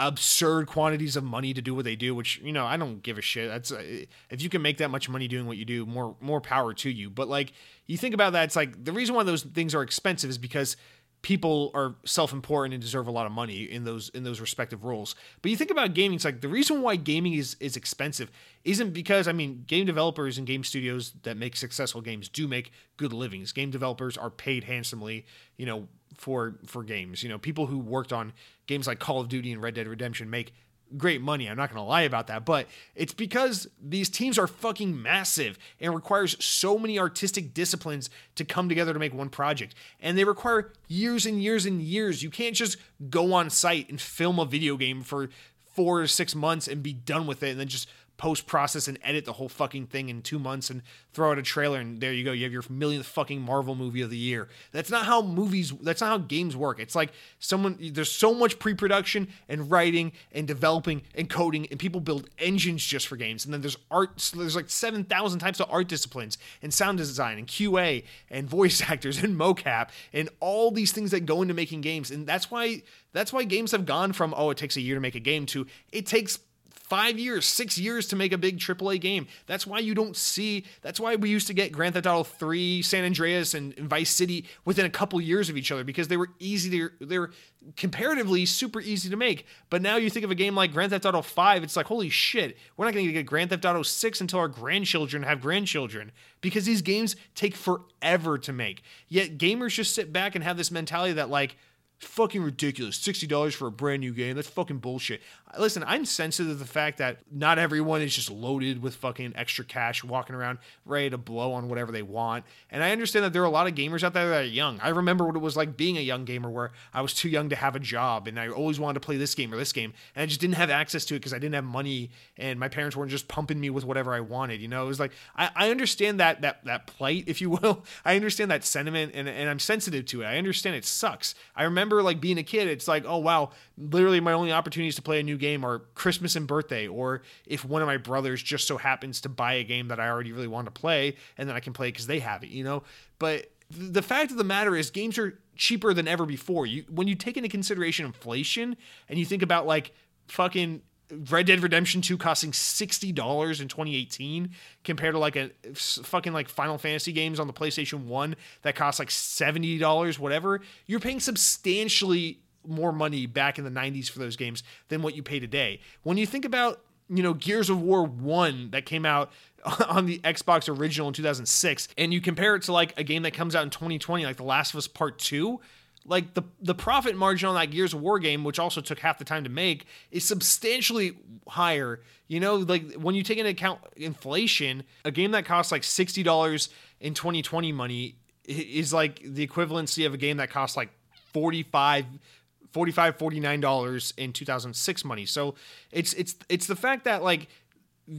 absurd quantities of money to do what they do which you know i don't give a shit. That's uh, if you can make that much money doing what you do more more power to you. But like you think about that it's like the reason why those things are expensive is because people are self-important and deserve a lot of money in those in those respective roles. But you think about gaming, it's like the reason why gaming is is expensive isn't because I mean game developers and game studios that make successful games do make good livings. Game developers are paid handsomely, you know, for for games. You know, people who worked on games like Call of Duty and Red Dead Redemption make great money. I'm not going to lie about that, but it's because these teams are fucking massive and requires so many artistic disciplines to come together to make one project. And they require years and years and years. You can't just go on site and film a video game for 4 or 6 months and be done with it and then just post process and edit the whole fucking thing in two months and throw out a trailer and there you go you have your millionth fucking marvel movie of the year. That's not how movies that's not how games work. It's like someone there's so much pre-production and writing and developing and coding and people build engines just for games. And then there's art so there's like 7000 types of art disciplines and sound design and qa and voice actors and mocap and all these things that go into making games. And that's why that's why games have gone from oh it takes a year to make a game to it takes five years, six years to make a big AAA game. That's why you don't see. That's why we used to get Grand Theft Auto 3, San Andreas, and, and Vice City within a couple years of each other because they were easy to. They were comparatively super easy to make. But now you think of a game like Grand Theft Auto 5, it's like holy shit, we're not going to get Grand Theft Auto 6 until our grandchildren have grandchildren because these games take forever to make. Yet gamers just sit back and have this mentality that like fucking ridiculous. $60 for a brand new game. That's fucking bullshit. Listen, I'm sensitive to the fact that not everyone is just loaded with fucking extra cash walking around ready to blow on whatever they want. And I understand that there are a lot of gamers out there that are young. I remember what it was like being a young gamer where I was too young to have a job and I always wanted to play this game or this game. And I just didn't have access to it because I didn't have money and my parents weren't just pumping me with whatever I wanted. You know, it was like, I, I understand that, that, that plight, if you will. I understand that sentiment and, and I'm sensitive to it. I understand it sucks. I remember like being a kid, it's like, oh wow, literally my only opportunity is to play a new game are Christmas and birthday, or if one of my brothers just so happens to buy a game that I already really want to play, and then I can play because they have it, you know. But the fact of the matter is, games are cheaper than ever before. You when you take into consideration inflation and you think about like fucking Red Dead Redemption 2 costing $60 in 2018 compared to like a fucking like Final Fantasy games on the PlayStation 1 that cost like $70 whatever, you're paying substantially more money back in the 90s for those games than what you pay today. When you think about, you know, Gears of War 1 that came out on the Xbox original in 2006 and you compare it to like a game that comes out in 2020 like The Last of Us Part 2, like the the profit margin on that Gears of War game, which also took half the time to make, is substantially higher. You know, like when you take into account inflation, a game that costs like sixty dollars in 2020 money is like the equivalency of a game that costs like 45 45 49 dollars in 2006 money so it's it's it's the fact that like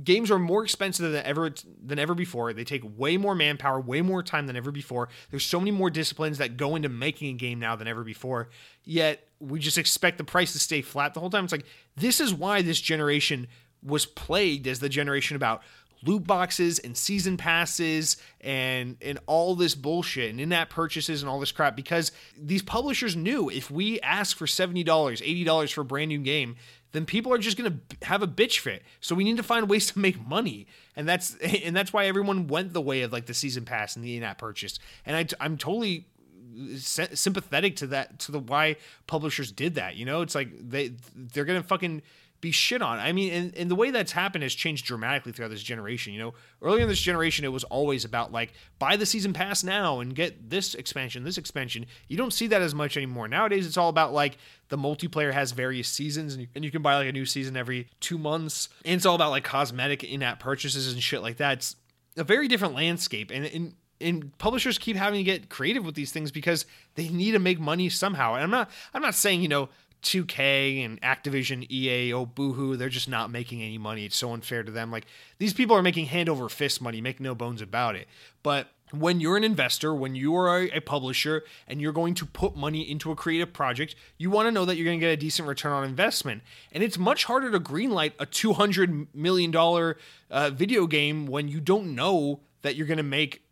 games are more expensive than ever than ever before. They take way more manpower, way more time than ever before. There's so many more disciplines that go into making a game now than ever before. Yet we just expect the price to stay flat the whole time. It's like this is why this generation was plagued as the generation about loot boxes and season passes and and all this bullshit and in-app purchases and all this crap because these publishers knew if we ask for $70 $80 for a brand new game then people are just going to have a bitch fit. So we need to find ways to make money, and that's and that's why everyone went the way of like the season pass and the in-app purchase. And I, I'm totally uh, sympathetic to that to the why publishers did that. You know, it's like they they're to fucking be shit on. I mean, and, and the way that's happened has changed dramatically throughout this generation. You know, earlier in this generation, it was always about like buy the season pass now and get this expansion, this expansion. You don't see that as much anymore. Nowadays, it's all about like the multiplayer has various seasons and you, and you can buy like a new season every two months. And it's all about like cosmetic in app purchases and shit like that. It's a very different landscape. And, and and publishers keep having to get creative with these things because they need to make money somehow. And I'm not I'm not saying, you know, 2K and Activision, EA, oh boohoo, they're just not making any money. It's so unfair to them. Like these people are making hand over fist money, make no bones about it. But when you're an investor, when you are a, publisher and you're going to put money into a creative project, you want to know that you're going to get a decent return on investment. And it's much harder to greenlight a $200 million uh, video game when you don't know that you're going to make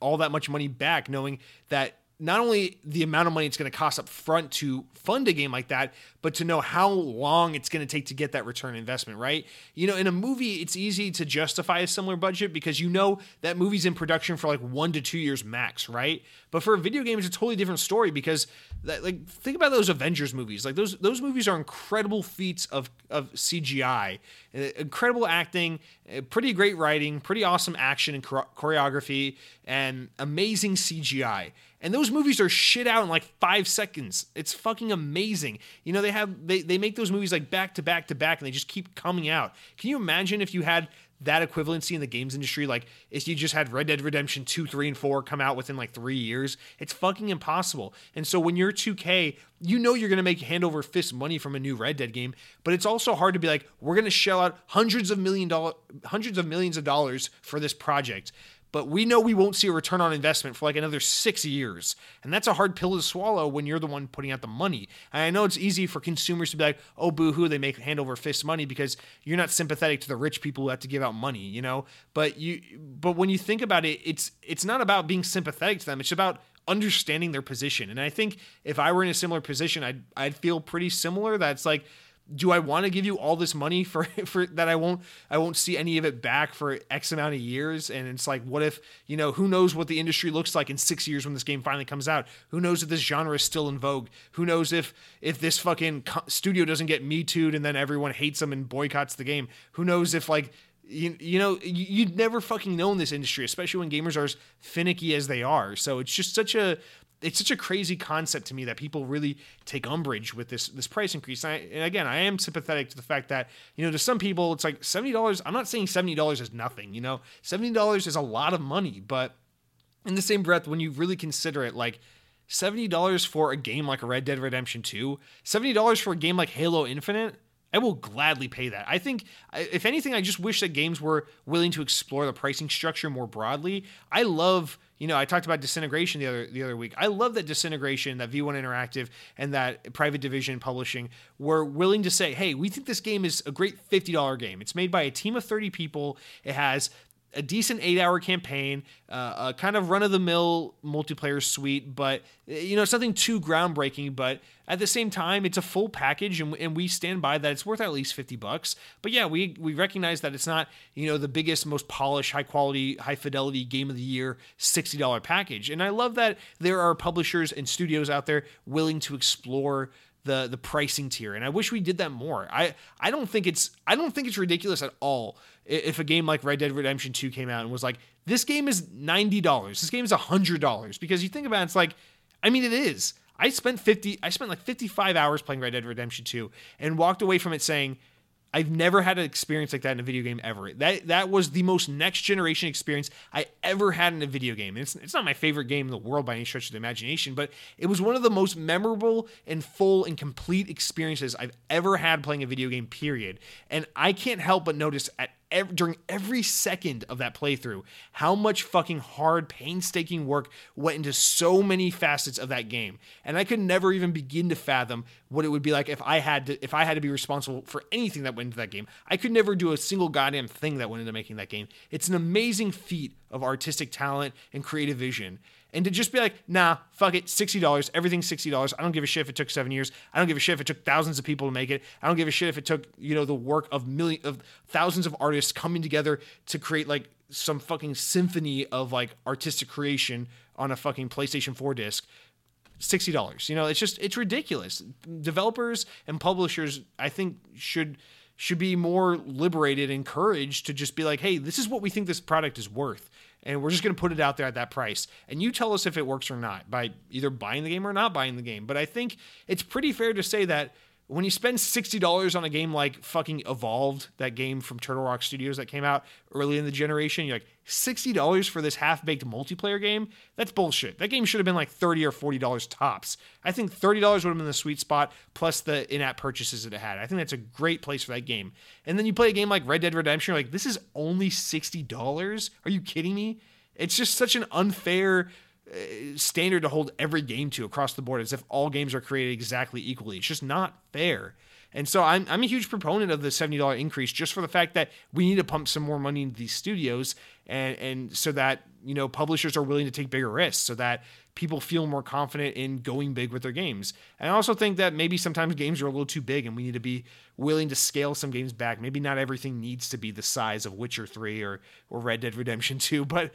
all that much money back, knowing that not only the amount of money it's going to cost up front to fund a game like that, but to know how long it's going to take to get that return investment, right? You know, in a movie, it's easy to justify a similar budget because you know that movie's in production for like one to two years max, right? But for a video game, it's a totally different story because, that, like, think about those Avengers movies. Like those those movies are incredible feats of of CGI, uh, incredible acting, Eh, pretty great writing, pretty awesome action and choreography, and amazing CGI. And those movies are shit out in like five seconds. It's fucking amazing. You know, they have they, they make those movies like back to back to back and they just keep coming out. Can you imagine if you had that equivalency in the games industry. Like, if you just had Red Dead Redemption 2, 3, and 4 come out within like three years, it's fucking impossible. And so when you're 2K, you know you're going to make hand over fist money from a new Red Dead game, but it's also hard to be like, we're going to shell out hundreds of million dollar, hundreds of millions of dollars for this project but we know we won't see a return on investment for like another six years. And that's a hard pill to swallow when you're the one putting out the money. And I know it's easy for consumers to be like, oh, boo hoo, they make hand over fist money because you're not sympathetic to the rich people who have to give out money, you know? But you but when you think about it, it's it's not about being sympathetic to them. It's about understanding their position. And I think if I were in a similar position, I'd I'd feel pretty similar. That's like do I want to give you all this money for for that I won't I won't see any of it back for X amount of years? And it's like, what if you know who knows what the industry looks like in six years when this game finally comes out? Who knows if this genre is still in vogue? Who knows if if this fucking studio doesn't get me tooed and then everyone hates them and boycotts the game? Who knows if like you, you know you'd never fucking know in this industry especially when gamers are as finicky as they are so it's just such a it's such a crazy concept to me that people really take umbrage with this this price increase. And, I, and, again, I am sympathetic to the fact that you know to some people it's like seventy dollars. I'm not saying seventy dollars is nothing. You know, seventy dollars is a lot of money, but in the same breath, when you really consider it, like seventy dollars for a game like Red Dead Redemption Two, seventy dollars for a game like Halo Infinite. I will gladly pay that. I think, if anything, I just wish that games were willing to explore the pricing structure more broadly. I love, you know, I talked about disintegration the other the other week. I love that disintegration, that V1 Interactive, and that Private Division Publishing were willing to say, hey, we think this game is a great fifty dollar game. It's made by a team of thirty people. It has a decent eight hour campaign, uh, a kind of run of the mill multiplayer suite, but you know something too groundbreaking. But at the same time, it's a full package, and, and we stand by that. It's worth at least fifty bucks. But yeah, we we recognize that it's not you know the biggest, most polished, high quality, high fidelity game of the year sixty dollar package. And I love that there are publishers and studios out there willing to explore the the pricing tier and I wish we did that more. I I don't think it's I don't think it's ridiculous at all if a game like Red Dead Redemption 2 came out and was like, this game is $90, this game is $100. Because you think about it, it's like, I mean, it is. I spent 50, I spent like 55 hours playing Red Dead Redemption 2 and walked away from it saying, I've never had an experience like that in a video game ever. That that was the most next generation experience I ever had in a video game. It's, it's not my favorite game in the world by any stretch of the imagination, but it was one of the most memorable and full and complete experiences I've ever had playing a video game, period. And I can't help but notice at every, during every second of that playthrough how much fucking hard, painstaking work went into so many facets of that game. And I could never even begin to fathom what it would be like if I had to if I had to be responsible for anything that went into that game. I could never do a single goddamn thing that went into making that game. It's an amazing feat of artistic talent and creative vision. And to just be like, nah, fuck it, $60, everything's $60. I don't give a shit if it took seven years. I don't give a shit if it took thousands of people to make it. I don't give a shit if it took, you know, the work of million of thousands of artists coming together to create like some fucking symphony of like artistic creation on a fucking PlayStation 4 disc. $60. You know, it's just it's ridiculous. Developers and publishers I think should should be more liberated, encouraged to just be like, "Hey, this is what we think this product is worth." And we're just going to put it out there at that price. And you tell us if it works or not by either buying the game or not buying the game. But I think it's pretty fair to say that when you spend $60 on a game like fucking Evolved, that game from Turtle Rock Studios that came out early in the generation, you're like, $60 for this half baked multiplayer game? That's bullshit. That game should have been like 30 or $40 tops. I think $30 would have been the sweet spot, plus the in app purchases that it had. I think that's a great place for that game. And then you play a game like Red Dead Redemption, you're like, this is only $60? Are you kidding me? It's just such an unfair Uh, standard to hold every game to across the board as if all games are created exactly equally. It's just not fair. And so I'm, I'm a huge proponent of the $70 increase just for the fact that we need to pump some more money into these studios and, and so that, you know, publishers are willing to take bigger risks so that people feel more confident in going big with their games. And I also think that maybe sometimes games are a little too big and we need to be willing to scale some games back. Maybe not everything needs to be the size of Witcher 3 or, or Red Dead Redemption 2, but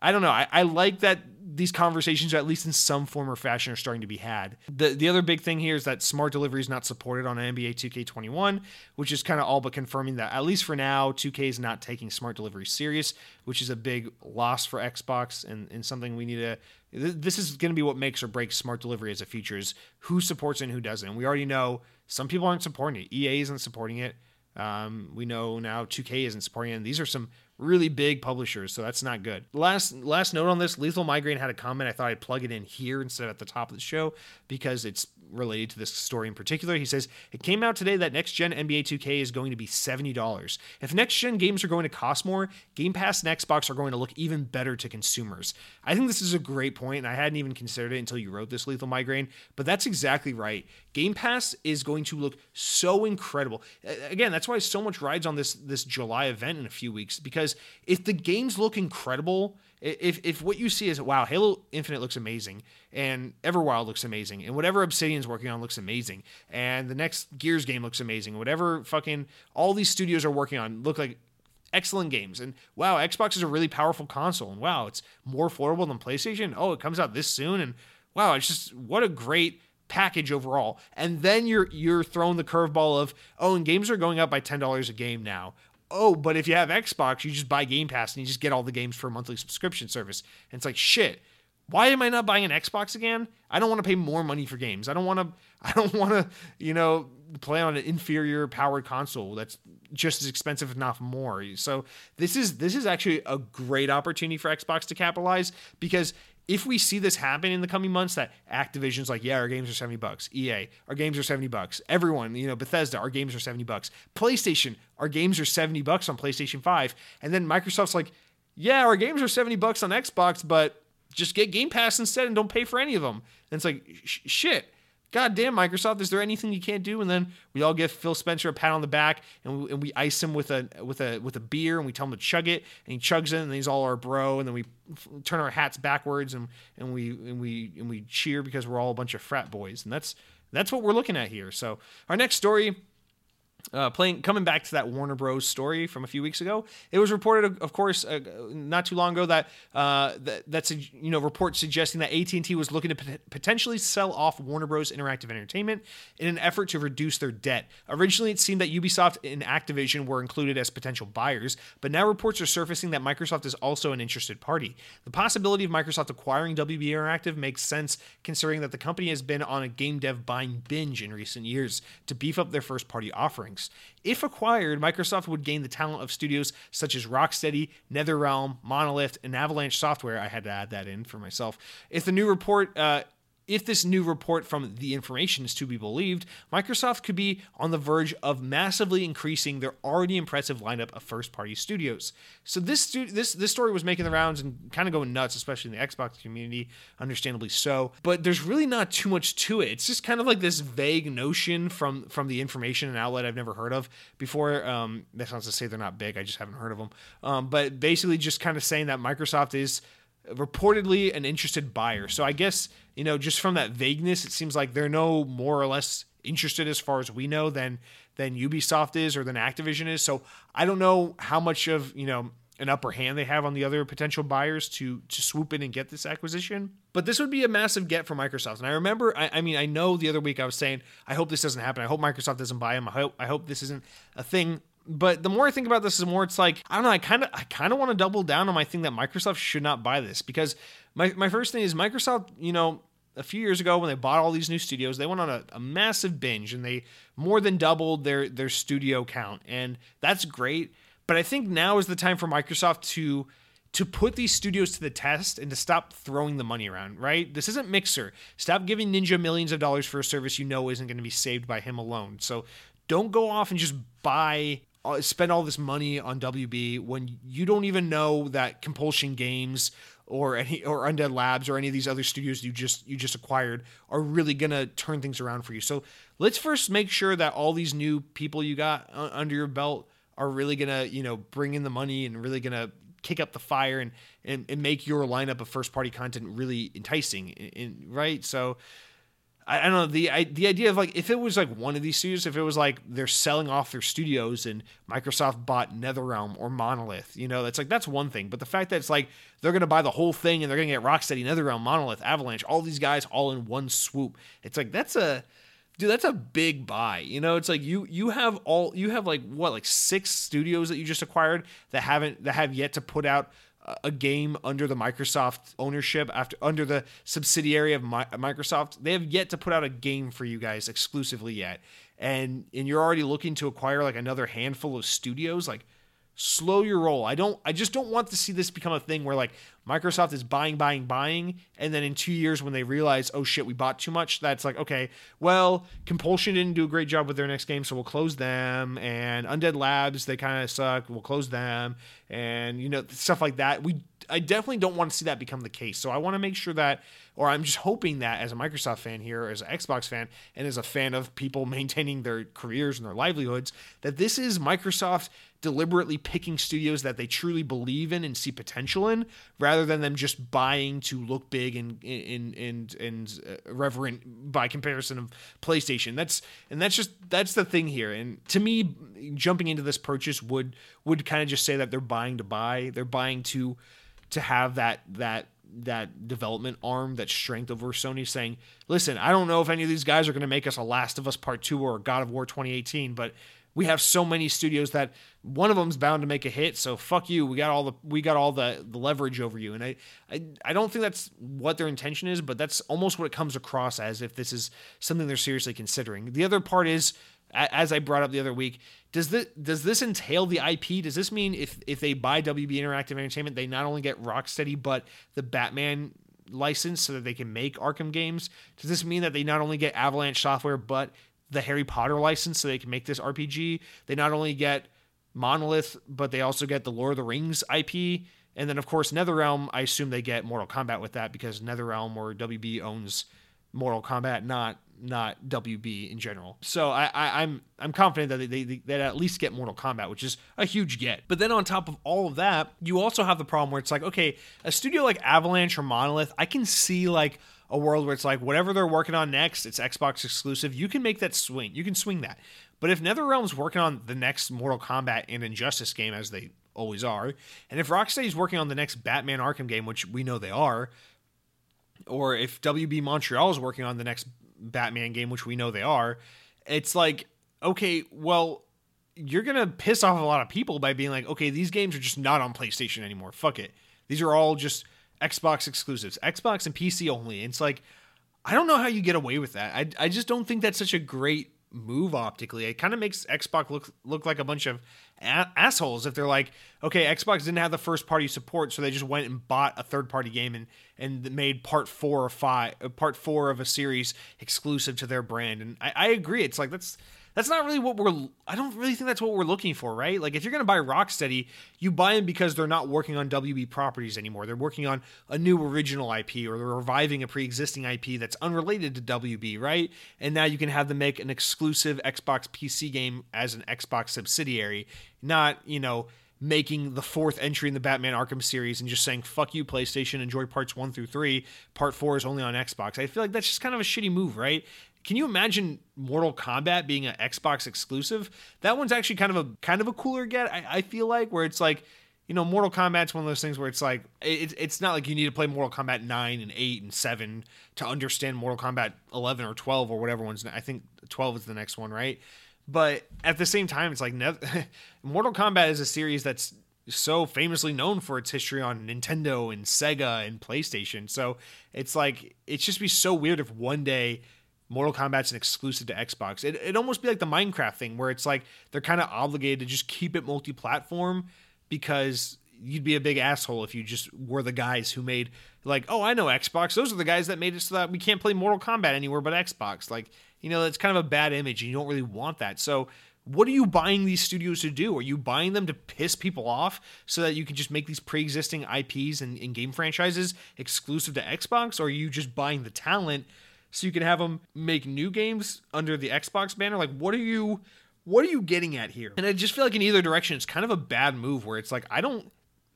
I don't know. I, I, like that these conversations, at least in some form or fashion, are starting to be had. The the other big thing here is that smart delivery is not supported on NBA 2K21, which is kind of all but confirming that at least for now, 2K is not taking smart delivery serious, which is a big loss for Xbox and, and something we need to. This is going to be what makes or breaks smart delivery as a feature: is who supports it and who doesn't. And we already know some people aren't supporting it. EA isn't supporting it. Um, we know now 2K isn't supporting it. And these are some really big publishers, so that's not good. Last last note on this, Lethal Migraine had a comment. I thought I'd plug it in here instead of at the top of the show because it's related to this story in particular. He says, It came out today that next gen NBA 2K is going to be $70. If next gen games are going to cost more, Game Pass and Xbox are going to look even better to consumers. I think this is a great point, and I hadn't even considered it until you wrote this Lethal Migraine, but that's exactly right. Game Pass is going to look so incredible. Again, that's why so much rides on this this July event in a few weeks because if the games look incredible, if if what you see is wow, Halo Infinite looks amazing, and Everwild looks amazing, and whatever Obsidian's working on looks amazing, and the next Gears game looks amazing, whatever fucking all these studios are working on look like excellent games. And wow, Xbox is a really powerful console, and wow, it's more affordable than PlayStation. Oh, it comes out this soon, and wow, it's just what a great package overall. And then you're you're throwing the curveball of oh, and games are going up by ten dollars a game now oh, but if you have Xbox, you just buy Game Pass and you just get all the games for a monthly subscription service. And it's like, shit, why am I not buying an Xbox again? I don't want to pay more money for games. I don't want to I don't want to, you know, play on an inferior powered console that's just as expensive if not more. So this is this is actually a great opportunity for Xbox to capitalize because if we see this happen in the coming months, that Activision's like, yeah, our games are 70 bucks. EA, our games are 70 bucks. Everyone, you know, Bethesda, our games are 70 bucks. PlayStation, our games are 70 bucks on PlayStation 5. And then Microsoft's like, yeah, our games are 70 bucks on Xbox, but just get Game Pass instead and don't pay for any of them. And it's like, sh- shit. God damn, Microsoft, is there anything you can't do? And then we all give Phil Spencer a pat on the back and we, and we ice him with a with a with a beer and we tell him to chug it and he chugs it and he's all our bro and then we f- turn our hats backwards and and we and we and we cheer because we're all a bunch of frat boys and that's that's what we're looking at here. So our next story uh, playing coming back to that Warner Bros. story from a few weeks ago, it was reported, of course, uh, not too long ago that uh, that that's a you know report suggesting that AT and T was looking to pot- potentially sell off Warner Bros. Interactive Entertainment in an effort to reduce their debt. Originally, it seemed that Ubisoft and Activision were included as potential buyers, but now reports are surfacing that Microsoft is also an interested party. The possibility of Microsoft acquiring WB Interactive makes sense considering that the company has been on a game dev buying binge in recent years to beef up their first party offerings. If acquired, Microsoft would gain the talent of studios such as Rocksteady, NetherRealm, Monolith, and Avalanche Software. I had to add that in for myself. If the new report, uh, if this new report from The Information is to be believed, Microsoft could be on the verge of massively increasing their already impressive lineup of first-party studios. So this stu- this this story was making the rounds and kind of going nuts, especially in the Xbox community, understandably so. But there's really not too much to it. It's just kind of like this vague notion from from The Information, an outlet I've never heard of before. Um, that's not to say they're not big. I just haven't heard of them. Um, but basically, just kind of saying that Microsoft is reportedly an interested buyer. So I guess, you know, just from that vagueness, it seems like they're no more or less interested as far as we know than than Ubisoft is or than Activision is. So I don't know how much of, you know, an upper hand they have on the other potential buyers to to swoop in and get this acquisition. But this would be a massive get for Microsoft. And I remember, I, I mean, I know the other week I was saying, I hope this doesn't happen. I hope Microsoft doesn't buy them. I hope I hope this isn't a thing but the more I think about this, the more it's like I don't know. I kind of I kind of want to double down on my thing that Microsoft should not buy this because my my first thing is Microsoft. You know, a few years ago when they bought all these new studios, they went on a, a massive binge and they more than doubled their their studio count, and that's great. But I think now is the time for Microsoft to to put these studios to the test and to stop throwing the money around, right? This isn't Mixer. Stop giving Ninja millions of dollars for a service you know isn't going to be saved by him alone. So don't go off and just buy uh, spend all this money on WB when you don't even know that Compulsion Games or any or Undead Labs or any of these other studios you just you just acquired are really gonna turn things around for you. So let's first make sure that all these new people you got under your belt are really gonna you know bring in the money and really gonna kick up the fire and and, and make your lineup of first party content really enticing, in, in, right? So I, don't know the I, the idea of like if it was like one of these studios, if it was like they're selling off their studios and Microsoft bought NetherRealm or Monolith, you know, that's like that's one thing. But the fact that it's like they're gonna buy the whole thing and they're gonna get Rocksteady, NetherRealm, Monolith, Avalanche, all these guys all in one swoop, it's like that's a dude that's a big buy you know it's like you you have all you have like what like six studios that you just acquired that haven't that have yet to put out a game under the Microsoft ownership after under the subsidiary of My, Microsoft. They have yet to put out a game for you guys exclusively yet. And and you're already looking to acquire like another handful of studios like slow your roll. I don't I just don't want to see this become a thing where like Microsoft is buying buying buying and then in 2 years when they realize oh shit we bought too much that's like okay, well, Compulsion didn't do a great job with their next game so we'll close them and Undead Labs they kind of suck, we'll close them and you know stuff like that. We I definitely don't want to see that become the case. So I want to make sure that or I'm just hoping that as a Microsoft fan here, as an Xbox fan, and as a fan of people maintaining their careers and their livelihoods, that this is Microsoft deliberately picking studios that they truly believe in and see potential in, rather than them just buying to look big and and and and uh, reverent by comparison of PlayStation. That's and that's just that's the thing here. And to me, jumping into this purchase would would kind of just say that they're buying to buy. They're buying to to have that that that development arm, that strength over Sony saying, listen, I don't know if any of these guys are going to make us a Last of Us Part 2 or God of War 2018, but we have so many studios that one of them's bound to make a hit. So fuck you. We got all the we got all the, the leverage over you. And I, I I don't think that's what their intention is, but that's almost what it comes across as if this is something they're seriously considering. The other part is as I brought up the other week, does this does this entail the IP? Does this mean if if they buy WB Interactive Entertainment, they not only get Rocksteady but the Batman license so that they can make Arkham games? Does this mean that they not only get Avalanche software but the Harry Potter license so they can make this RPG? They not only get Monolith, but they also get the Lord of the Rings IP. And then, of course, NetherRealm, I assume they get Mortal Kombat with that because NetherRealm or WB owns Mortal Kombat, not not WB in general. So I, I am I'm, I'm confident that they, they at least get Mortal Kombat, which is a huge get. But then on top of all of that, you also have the problem where it's like, okay, a studio like Avalanche or Monolith, I can see like a world where it's like whatever they're working on next, it's Xbox exclusive. You can make that swing. You can swing that. But if NetherRealm's working on the next Mortal Kombat and Injustice game, as they always are, and if Rocksteady's working on the next Batman Arkham game, which we know they are, or if WB Montreal is working on the next Batman game, which we know they are, it's like, okay, well, you're gonna piss off a lot of people by being like, okay, these games are just not on PlayStation anymore. Fuck it. These are all just Xbox exclusives, Xbox and PC only. It's like, I don't know how you get away with that. I, I just don't think that's such a great move optically. It kind of makes Xbox look look like a bunch of a- assholes if they're like, okay, Xbox didn't have the first party support, so they just went and bought a third party game and and made part four or five, uh, part four of a series exclusive to their brand. And I, I agree, it's like that's that's not really what we're I don't really think that's what we're looking for, right? Like if you're going to buy Rocksteady, you buy them because they're not working on WB properties anymore. They're working on a new original IP or they're reviving a pre-existing IP that's unrelated to WB, right? And now you can have them make an exclusive Xbox PC game as an Xbox subsidiary, not, you know, making the fourth entry in the Batman Arkham series and just saying "fuck you, PlayStation." Enjoy parts one through three. Part four is only on Xbox. I feel like that's just kind of a shitty move, right? Can you imagine Mortal Kombat being an Xbox exclusive? That one's actually kind of a kind of a cooler get. I, I feel like where it's like, you know, Mortal Kombat's one of those things where it's like it, it's not like you need to play Mortal Kombat nine and eight and seven to understand Mortal Kombat eleven or twelve or whatever one's. I think twelve is the next one, right? But at the same time, it's like Mortal Kombat is a series that's so famously known for its history on Nintendo and Sega and PlayStation. So it's like it's just be so weird if one day Mortal Kombat's an exclusive to Xbox. It it almost be like the Minecraft thing where it's like they're kind of obligated to just keep it multi-platform because you'd be a big asshole if you just were the guys who made like, oh, I know Xbox. Those are the guys that made it so that we can't play Mortal Kombat anywhere but Xbox. Like, you know, that's kind of a bad image and you don't really want that. So what are you buying these studios to do? Are you buying them to piss people off so that you can just make these pre-existing IPs and, and game franchises exclusive to Xbox? Or are you just buying the talent so you can have them make new games under the Xbox banner? Like, what are you what are you getting at here? And I just feel like in either direction, it's kind of a bad move where it's like I don't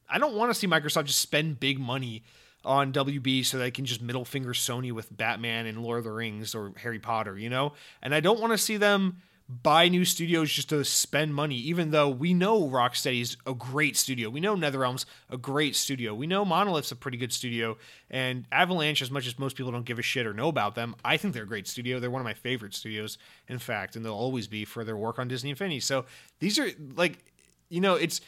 I don't want to see Microsoft just spend big money on WB so they can just middle finger Sony with Batman and Lord of the Rings or Harry Potter, you know? And I don't want to see them buy new studios just to spend money, even though we know Rocksteady's a great studio. We know NetherRealm's a great studio. We know Monolith's a pretty good studio. And Avalanche, as much as most people don't give a shit or know about them, I think they're a great studio. They're one of my favorite studios, in fact, and they'll always be for their work on Disney Infinity. So these are like you know, it's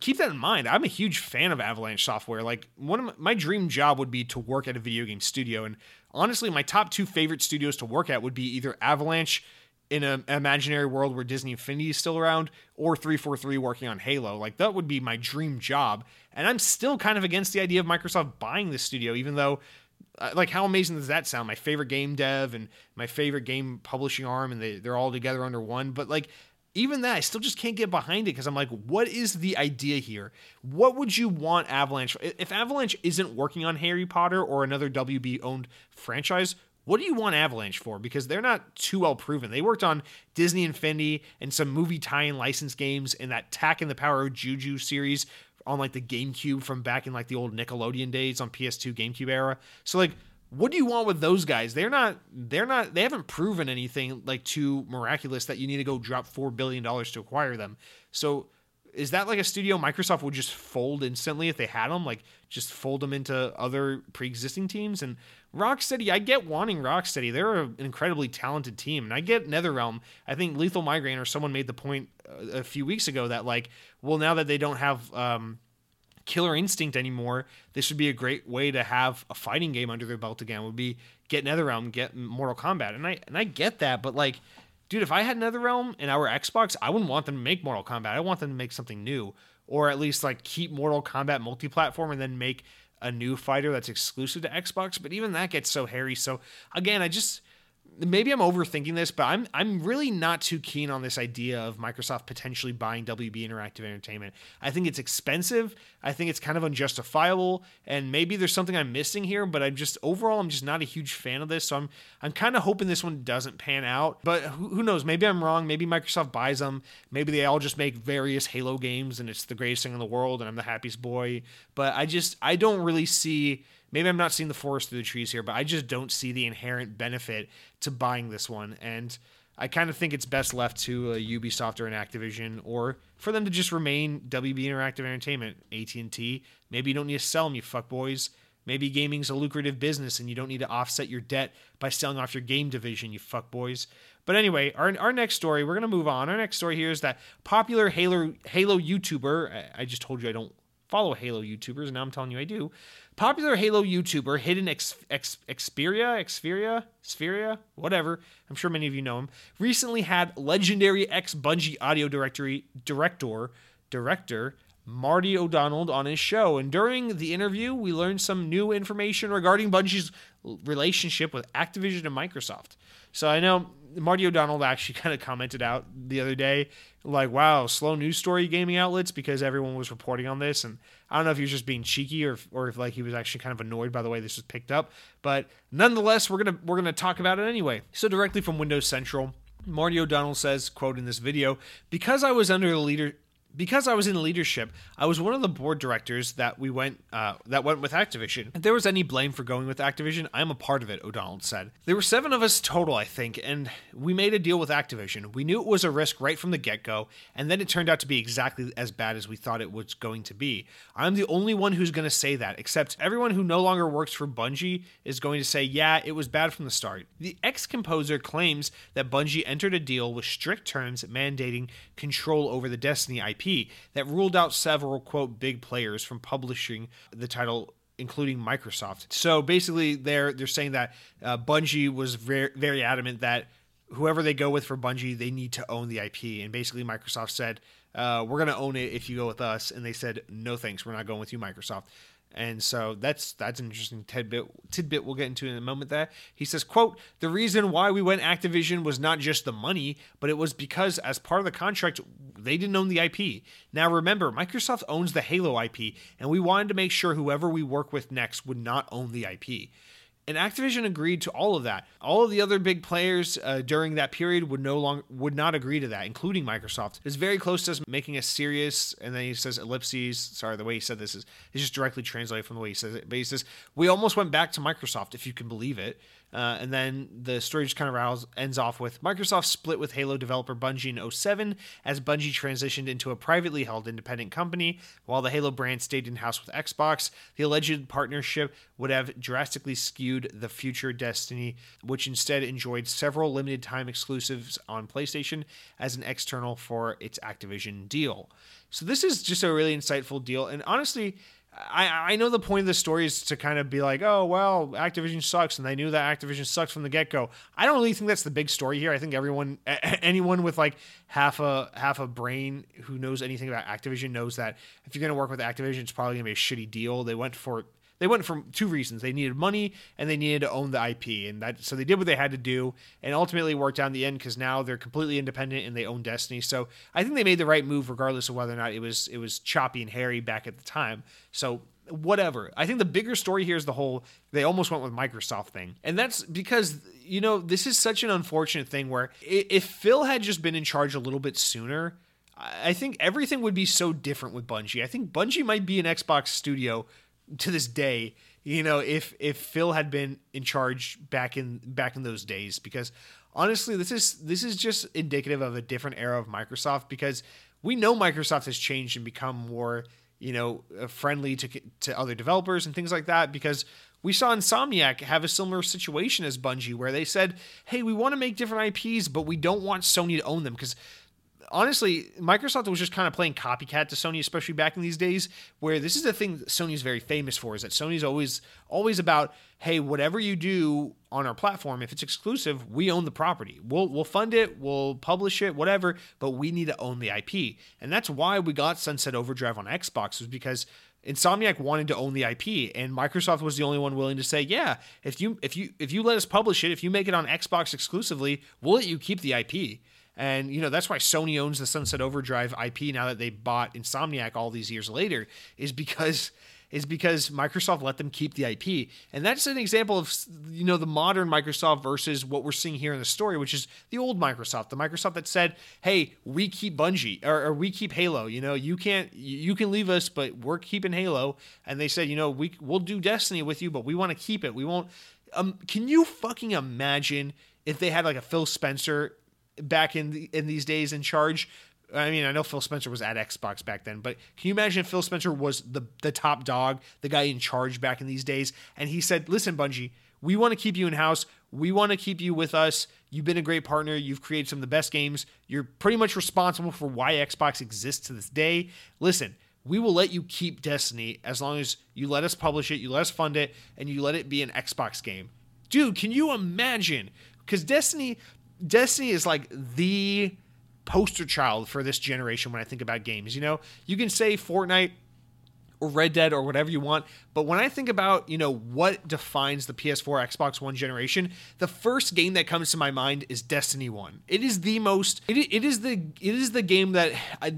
keep that in mind. I'm a huge fan of Avalanche software. Like one of my, my, dream job would be to work at a video game studio, and honestly, my top two favorite studios to work at would be either Avalanche in an imaginary world where Disney Infinity is still around, or 343 working on Halo. Like that would be my dream job. And I'm still kind of against the idea of Microsoft buying this studio, even though uh, like how amazing does that sound my favorite game dev and my favorite game publishing arm and they, they're all together under one but like even that, I still just can't get behind it because I'm like, what is the idea here? What would you want Avalanche? If Avalanche isn't working on Harry Potter or another WB owned franchise, what do you want Avalanche for? Because they're not too well proven. They worked on Disney Infinity and some movie tie-in license games and that Tak and the Power of Juju series on like the GameCube from back in like the old Nickelodeon days on PS2 GameCube era. So like what do you want with those guys? They're not they're not they haven't proven anything like too miraculous that you need to go drop 4 billion dollars to acquire them. So is that like a studio Microsoft would just fold instantly if they had them like just fold them into other pre-existing teams and Rocksteady, I get wanting Rocksteady. They're an incredibly talented team, and I get NetherRealm. I think Lethal Migraine or someone made the point a few weeks ago that like, well, now that they don't have um, Killer Instinct anymore, this would be a great way to have a fighting game under their belt again. Would be get NetherRealm, get Mortal Kombat, and I and I get that, but like, dude, if I had NetherRealm and our Xbox, I wouldn't want them to make Mortal Kombat. I want them to make something new, or at least like keep Mortal Kombat multi-platform and then make a new fighter that's exclusive to Xbox, but even that gets so hairy. So again, I just maybe I'm overthinking this, but I'm I'm really not too keen on this idea of Microsoft potentially buying WB Interactive Entertainment. I think it's expensive. I think it's kind of unjustifiable, and maybe there's something I'm missing here. But I'm just overall, I'm just not a huge fan of this. So I'm I'm kind of hoping this one doesn't pan out. But who, who knows? Maybe I'm wrong. Maybe Microsoft buys them. Maybe they all just make various Halo games, and it's the greatest thing in the world, and I'm the happiest boy. But I just I don't really see maybe I'm not seeing the forest through the trees here, but I just don't see the inherent benefit to buying this one. And I kind of think it's best left to a Ubisoft or an Activision, or for them to just remain WB Interactive Entertainment, AT&T. Maybe you don't need to sell them, you fuck boys. Maybe gaming's a lucrative business and you don't need to offset your debt by selling off your game division, you fuck boys. But anyway, our, our next story, we're gonna move on. Our next story here is that popular Halo Halo YouTuber. I just told you I don't follow Halo YouTubers, and now I'm telling you I do. Popular Halo YouTuber Hidden Ex, Ex, Xperia, Xperia, Spheria, whatever. I'm sure many of you know him. Recently had legendary ex Bungie audio directory director director Marty O'Donnell on his show, and during the interview, we learned some new information regarding Bungie's relationship with Activision and Microsoft. So I know Marty O'Donnell actually kind of commented out the other day, like, wow, slow news story gaming outlets because everyone was reporting on this. And I don't know if he was just being cheeky or if, or if like he was actually kind of annoyed by the way this was picked up. But nonetheless, we're gonna we're gonna talk about it anyway. So directly from Windows Central. Marty O'Donnell says, quote in this video, because I was under the leader because I was in leadership, I was one of the board directors that we went uh, that went with Activision. If there was any blame for going with Activision, I am a part of it. O'Donnell said. There were seven of us total, I think, and we made a deal with Activision. We knew it was a risk right from the get go, and then it turned out to be exactly as bad as we thought it was going to be. I'm the only one who's going to say that, except everyone who no longer works for Bungie is going to say, yeah, it was bad from the start. The ex composer claims that Bungie entered a deal with strict terms mandating control over the Destiny IP that ruled out several, quote, big players from publishing the title including Microsoft. So basically, they're they're saying that uh, Bungie was very very adamant that whoever they go with for Bungie, they need to own the IP. And basically, Microsoft said, uh, "We're going to own it if you go with us," and they said, "No thanks, we're not going with you, Microsoft." And so that's that's an interesting tidbit tidbit we'll get into in a moment there. He says, quote, the reason why we went Activision was not just the money, but it was because as part of the contract, they didn't own the IP. Now remember, Microsoft owns the Halo IP, and we wanted to make sure whoever we work with next would not own the IP. And Activision agreed to all of that. All of the other big players uh, during that period would no longer would not agree to that, including Microsoft. It's very close to us making a serious, and then he says ellipses. Sorry, the way he said this is is just directly translated from the way he says it. But he says we almost went back to Microsoft, if you can believe it. Uh, and then the story just kind of rouse, ends off with Microsoft split with Halo developer Bungie in 07 as Bungie transitioned into a privately held independent company, while the Halo brand stayed in house with Xbox. The alleged partnership would have drastically skewed the future Destiny, which instead enjoyed several limited time exclusives on PlayStation as an external for its Activision deal. So this is just a really insightful deal, and honestly, I, I know the point of the story is to kind of be like, oh well, Activision sucks, and they knew that Activision sucks from the get go. I don't really think that's the big story here. I think everyone, anyone with like half a half a brain who knows anything about Activision knows that if you're going to work with Activision, it's probably going to be a shitty deal. They went for they went for two reasons. They needed money and they needed to own the IP. And that so they did what they had to do and ultimately worked out in the end because now they're completely independent and they own Destiny. So I think they made the right move regardless of whether or not it was it was choppy and hairy back at the time. So whatever. I think the bigger story here is the whole they almost went with Microsoft thing. And that's because you know, this is such an unfortunate thing where if Phil had just been in charge a little bit sooner, I think everything would be so different with Bungie. I think Bungie might be an Xbox studio to this day, you know, if if Phil had been in charge back in back in those days, because honestly, this is this is just indicative of a different era of Microsoft because we know Microsoft has changed and become more you know uh, friendly to to other developers and things like that because we saw Insomniac have a similar situation as Bungie where they said, "Hey, we want to make different IPs, but we don't want Sony to own them. Because honestly, Microsoft was just kind of playing copycat to Sony, especially back in these days, where this is the thing that Sony's very famous for, is that Sony's always always about, hey, whatever you do on our platform, if it's exclusive, we own the property. We'll we'll fund it, we'll publish it, whatever, but we need to own the IP. And that's why we got Sunset Overdrive on Xbox, was because Insomniac wanted to own the IP, and Microsoft was the only one willing to say, "Yeah, if you if you if you let us publish it, if you make it on Xbox exclusively, we'll let you keep the IP." And you know that's why Sony owns the Sunset Overdrive IP now that they bought Insomniac all these years later, is because is because Microsoft let them keep the IP. And that's an example of you know the modern Microsoft versus what we're seeing here in the story, which is the old Microsoft, the Microsoft that said, "Hey, we keep Bungie or, or we keep Halo. You know, you can't you can leave us, but we're keeping Halo." And they said, "You know, we we'll do Destiny with you, but we want to keep it. We won't." Um, can you fucking imagine if they had like a Phil Spencer back in the, in these days in charge I mean, I know Phil Spencer was at Xbox back then, but can you imagine if Phil Spencer was the the top dog, the guy in charge back in these days, and he said, "Listen, Bungie, we want to keep you in house. We want to keep you with us. You've been a great partner. You've created some of the best games. You're pretty much responsible for why Xbox exists to this day. Listen." We will let you keep Destiny as long as you let us publish it, you let us fund it, and you let it be an Xbox game. Dude, can you imagine? Because Destiny, Destiny is like the poster child for this generation when I think about games. You know, you can say Fortnite Red Dead or whatever you want. But when I think about, you know, what defines the PS4 Xbox One generation, the first game that comes to my mind is Destiny 1. It is the most it, it is the it is the game that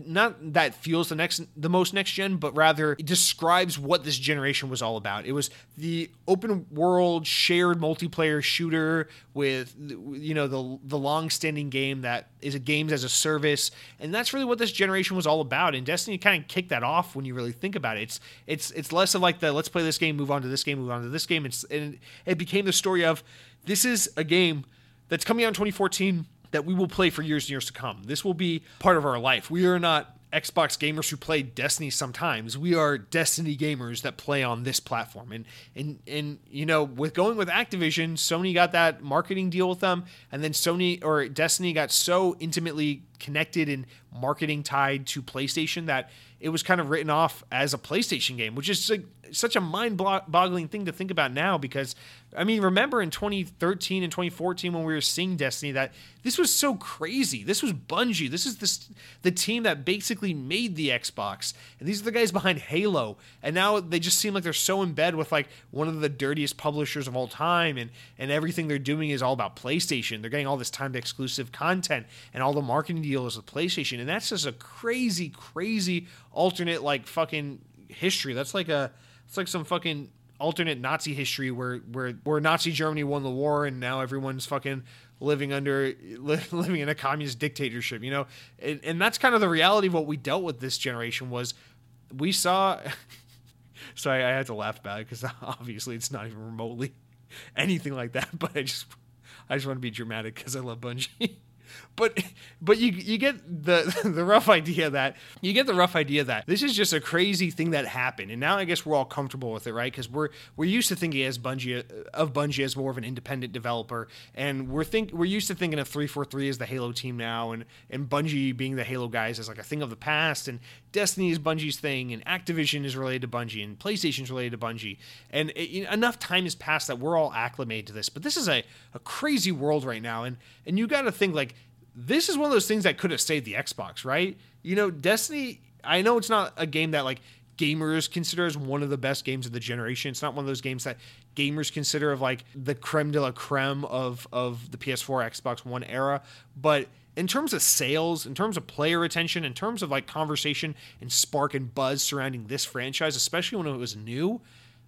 not that feels the next the most next gen, but rather it describes what this generation was all about. It was the open world shared multiplayer shooter with you know the the long-standing game that is a games as a service, and that's really what this generation was all about. And Destiny kind of kicked that off when you really think about it it's it's it's less of like the let's play this game, move on to this game, move on to this game. It's and it became the story of this is a game that's coming out in 2014 that we will play for years and years to come. This will be part of our life. We are not Xbox gamers who play Destiny sometimes. We are Destiny gamers that play on this platform. And and and you know, with going with Activision, Sony got that marketing deal with them, and then Sony or Destiny got so intimately connected and marketing tied to PlayStation that it was kind of written off as a PlayStation game, which is like such a mind-boggling thing to think about now because I mean, remember in 2013 and 2014 when we were seeing Destiny that this was so crazy. This was Bungie. This is this the team that basically made the Xbox. And these are the guys behind Halo. And now they just seem like they're so in bed with like one of the dirtiest publishers of all time and and everything they're doing is all about PlayStation. They're getting all this timed exclusive content and all the marketing deals with PlayStation. And that's just a crazy crazy alternate like fucking history. That's like a it's like some fucking alternate Nazi history where where where Nazi Germany won the war and now everyone's fucking living under living in a communist dictatorship, you know. And, and that's kind of the reality of what we dealt with this generation was we saw so I, I had to laugh about it because obviously it's not even remotely anything like that, but I just I just want to be dramatic because I love Bungie but but you you get the the rough idea that you get the rough idea that this is just a crazy thing that happened, and now I guess we're all comfortable with it, right? Because we're we're used to thinking as Bungie of Bungie as more of an independent developer, and we're think we're used to thinking of three four three as the Halo team now, and and Bungie being the Halo guys as like a thing of the past, and Destiny is Bungie's thing, and Activision is related to Bungie, and PlayStation is related to Bungie, and it, you know, enough time has passed that we're all acclimated to this. But this is a a crazy world right now, and and you got to think like this is one of those things that could have saved the Xbox, right? You know, Destiny, I know it's not a game that like gamers consider as one of the best games of the generation. It's not one of those games that gamers consider of like the creme de la creme of of the PS4, Xbox One era, but in terms of sales, in terms of player attention, in terms of like conversation and spark and buzz surrounding this franchise, especially when it was new,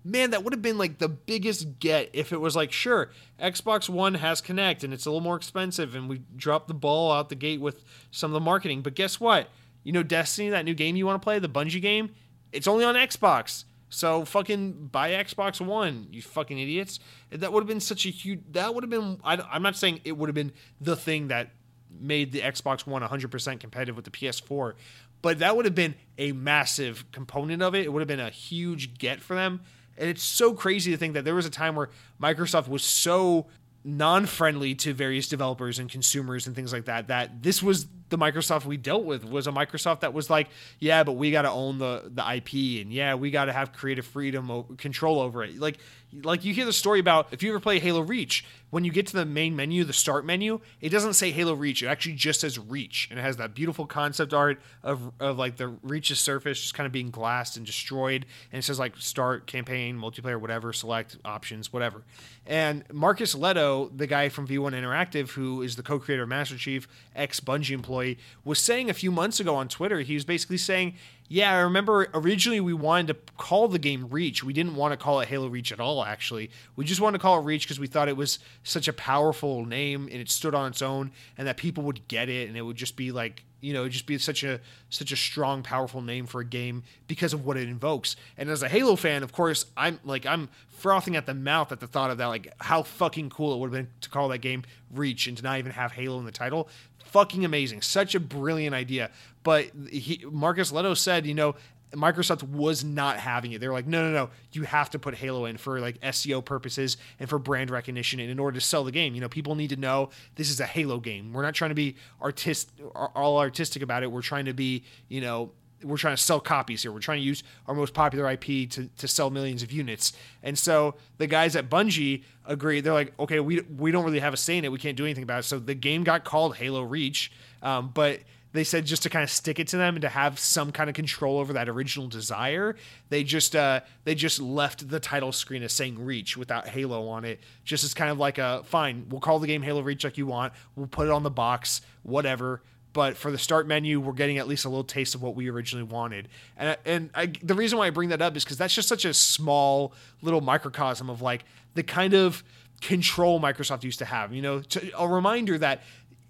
man, that would have been like the biggest get if it was like, sure, Xbox One has Kinect and it's a little more expensive, and we dropped the ball out the gate with some of the marketing. But guess what? You know, Destiny, that new game you want to play, the Bungie game, it's only on Xbox. So fucking buy Xbox One, you fucking idiots. That would have been such a huge. That would have been. I, I'm not saying it would have been the thing that made the Xbox One 100% competitive with the PS4, but that would have been a massive component of it. It would have been a huge get for them. And it's so crazy to think that there was a time where Microsoft was so non-friendly to various developers and consumers and things like that that this was the Microsoft we dealt with was a Microsoft that was like, yeah, but we got to own the the IP and yeah, we got to have creative freedom control over it. Like like you hear the story about if you ever play Halo Reach, when you get to the main menu, the start menu, it doesn't say Halo Reach. It actually just says Reach, and it has that beautiful concept art of, of like the Reach's surface just kind of being glassed and destroyed, and it says like Start, Campaign, Multiplayer, whatever, Select, Options, whatever. And Marcus Lehto, the guy from V1 Interactive, who is the co-creator of Master Chief, ex Bungie employee, was saying a few months ago on Twitter, he was basically saying yeah, I remember originally we wanted to call the game Reach. We didn't want to call it Halo Reach at all, actually. We just wanted to call it Reach because we thought it was such a powerful name and it stood on its own and that people would get it and it would just be like, you know, just be such a such a strong, powerful name for a game because of what it invokes. And as a Halo fan, of course, I'm like I'm frothing at the mouth at the thought of that, like how fucking cool it would have been to call that game Reach and to not even have Halo in the title fucking amazing. Such a brilliant idea. But he, Marcus Lehto said, you know, Microsoft was not having it. They're like, no, no, no, you have to put Halo in for like SEO purposes and for brand recognition and in order to sell the game. You know, people need to know this is a Halo game. We're not trying to be artist all artistic about it. We're trying to be, you know, we're trying to sell copies here. We're trying to use our most popular IP to, to sell millions of units. And so the guys at Bungie agree. They're like, okay, we we don't really have a say in it. We can't do anything about it. So the game got called Halo Reach, um, but they said just to kind of stick it to them and to have some kind of control over that original desire they just uh, they just left the title screen as saying reach without halo on it just as kind of like a fine we'll call the game halo reach like you want we'll put it on the box whatever but for the start menu, we're getting at least a little taste of what we originally wanted. And and I, the reason why I bring that up is because that's just such a small little microcosm of like the kind of control Microsoft used to have. You know, to, a reminder that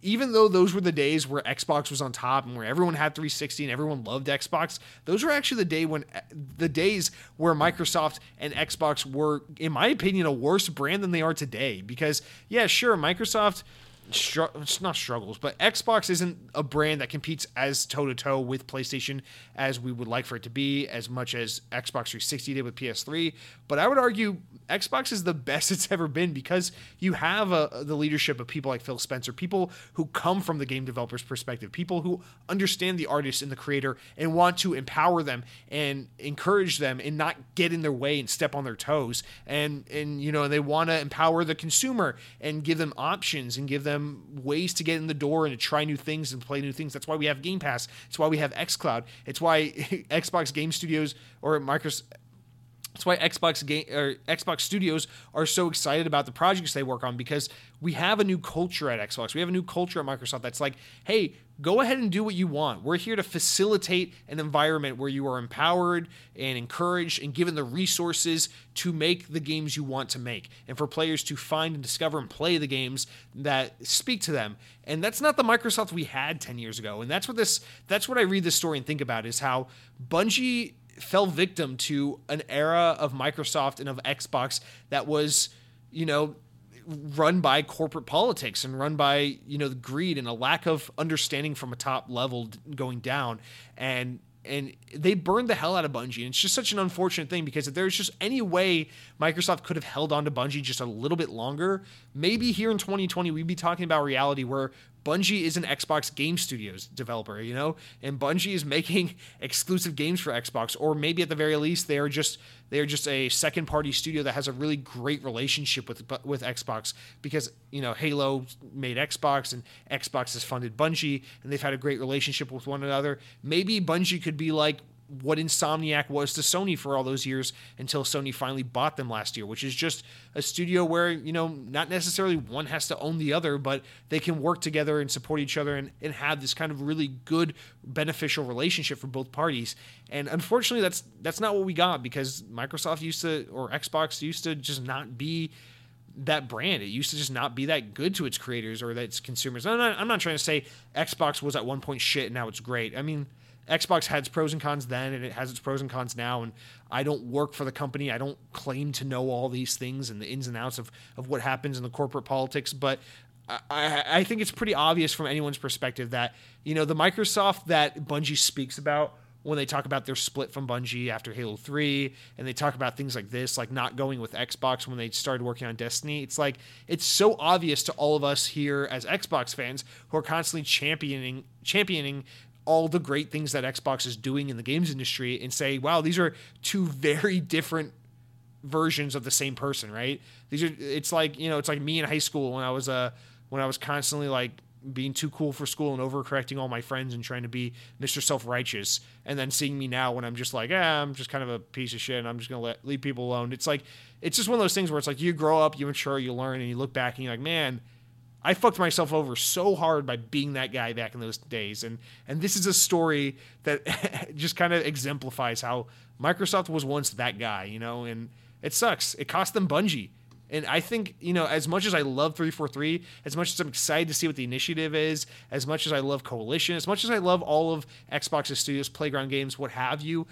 even though those were the days where Xbox was on top and where everyone had 360 and everyone loved Xbox, those were actually the day when eh, the days where Microsoft and Xbox were, in my opinion, a worse brand than they are today. Because yeah, sure, Microsoft it's not struggles, but Xbox isn't a brand that competes as toe to toe with PlayStation as we would like for it to be, as much as Xbox 360 did with PS3. But I would argue Xbox is the best it's ever been because you have a, the leadership of people like Phil Spencer, people who come from the game developer's perspective, people who understand the artist and the creator and want to empower them and encourage them and not get in their way and step on their toes. And and you know they want to empower the consumer and give them options and give them them ways to get in the door and to try new things and play new things. That's why we have Game Pass. It's why we have XCloud. It's why Xbox Game Studios or Microsoft that's why Xbox game or Xbox Studios are so excited about the projects they work on because we have a new culture at Xbox. We have a new culture at Microsoft that's like, hey, go ahead and do what you want. We're here to facilitate an environment where you are empowered and encouraged and given the resources to make the games you want to make and for players to find and discover and play the games that speak to them. And that's not the Microsoft we had 10 years ago. And that's what this that's what I read this story and think about is how Bungie fell victim to an era of Microsoft and of Xbox that was, you know, run by corporate politics and run by you know the greed and a lack of understanding from a top level going down and and they burned the hell out of Bungie. And it's just such an unfortunate thing because if there's just any way Microsoft could have held on to Bungie just a little bit longer, maybe here in 2020 we'd be talking about reality where Bungie is an Xbox Game Studios developer, you know, and Bungie is making exclusive games for Xbox, or maybe at the very least they are just they are just a second party studio that has a really great relationship with with Xbox because you know Halo made Xbox and Xbox has funded Bungie and they've had a great relationship with one another. Maybe Bungie could be like what Insomniac was to Sony for all those years until Sony finally bought them last year, which is just a studio where, you know, not necessarily one has to own the other, but they can work together and support each other and, and have this kind of really good beneficial relationship for both parties. And unfortunately that's that's not what we got because Microsoft used to or Xbox used to just not be that brand. It used to just not be that good to its creators or its consumers. I'm not, I'm not trying to say Xbox was at one point shit and now it's great. I mean, Xbox had its pros and cons then, and it has its pros and cons now. And I don't work for the company. I don't claim to know all these things and the ins and outs of, of what happens in the corporate politics. But I, I think it's pretty obvious from anyone's perspective that, you know, the Microsoft that Bungie speaks about when they talk about their split from Bungie after Halo 3 and they talk about things like this like not going with Xbox when they started working on Destiny it's like it's so obvious to all of us here as Xbox fans who are constantly championing championing all the great things that Xbox is doing in the games industry and say wow these are two very different versions of the same person right these are it's like you know it's like me in high school when I was uh when I was constantly like being too cool for school and overcorrecting all my friends and trying to be Mr. Self Righteous, and then seeing me now when I'm just like, ah, I'm just kind of a piece of shit and I'm just gonna let leave people alone. It's like it's just one of those things where it's like you grow up, you mature, you learn, and you look back and you're like, man, I fucked myself over so hard by being that guy back in those days. And and this is a story that just kind of exemplifies how Microsoft was once that guy, you know, and it sucks. It cost them Bungie. And I think, you know, as much as I love 343, as much as I'm excited to see what the initiative is, as much as I love Coalition, as much as I love all of Xbox's studios, Playground Games, what have you,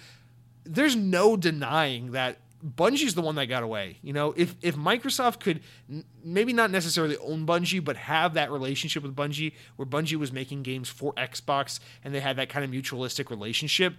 there's no denying that Bungie's the one that got away. You know, if if Microsoft could n- maybe not necessarily own Bungie, but have that relationship with Bungie where Bungie was making games for Xbox and they had that kind of mutualistic relationship,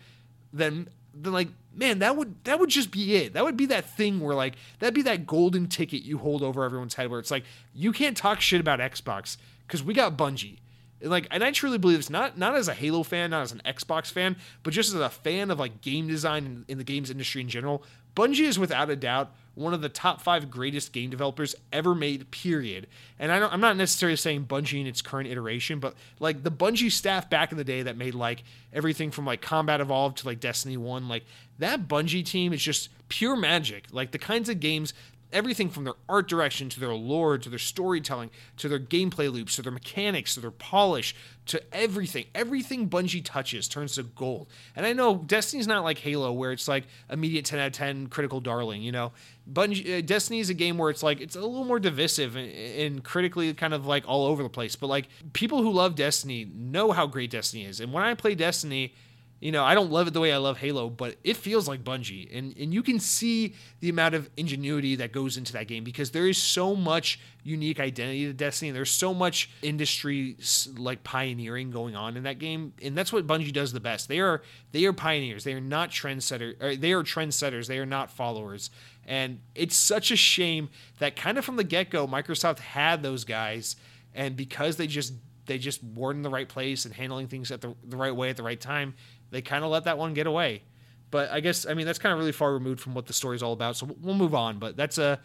then then like man that would that would just be it that would be that thing where like that'd be that golden ticket you hold over everyone's head where it's like you can't talk shit about xbox because we got bungie and like and i truly believe it's not not as a halo fan not as an xbox fan but just as a fan of like game design in, in the games industry in general bungie is without a doubt one of the top five greatest game developers ever made, period. And I am not necessarily saying Bungie in its current iteration, but like the Bungie staff back in the day that made like everything from like Combat Evolved to like Destiny 1, like that Bungie team is just pure magic. Like the kinds of games everything from their art direction to their lore to their storytelling to their gameplay loops to their mechanics to their polish to everything. Everything bungie touches turns to gold. And i know destiny's not like halo where it's like immediate 10 out of 10 critical darling you know? Bungie uh, destiny is a game where it's like it's a little more divisive and, and critically kind of like all over the place. But like people who love destiny know how great destiny is. And when i play destiny you know, I don't love it the way I love Halo, but it feels like Bungie. And and you can see the amount of ingenuity that goes into that game because there is so much unique identity to Destiny. There's so much industry like pioneering going on in that game. And that's what Bungie does the best. They are they are pioneers. They are not trendsetters. They are trendsetters. They are not followers. And it's such a shame that kind of from the get-go Microsoft had those guys and because they just they just weren't in the right place and handling things at the, the right way at the right time they kind of let that one get away. But I guess I mean that's kind of really far removed from what the story's all about. So we'll move on. But that's a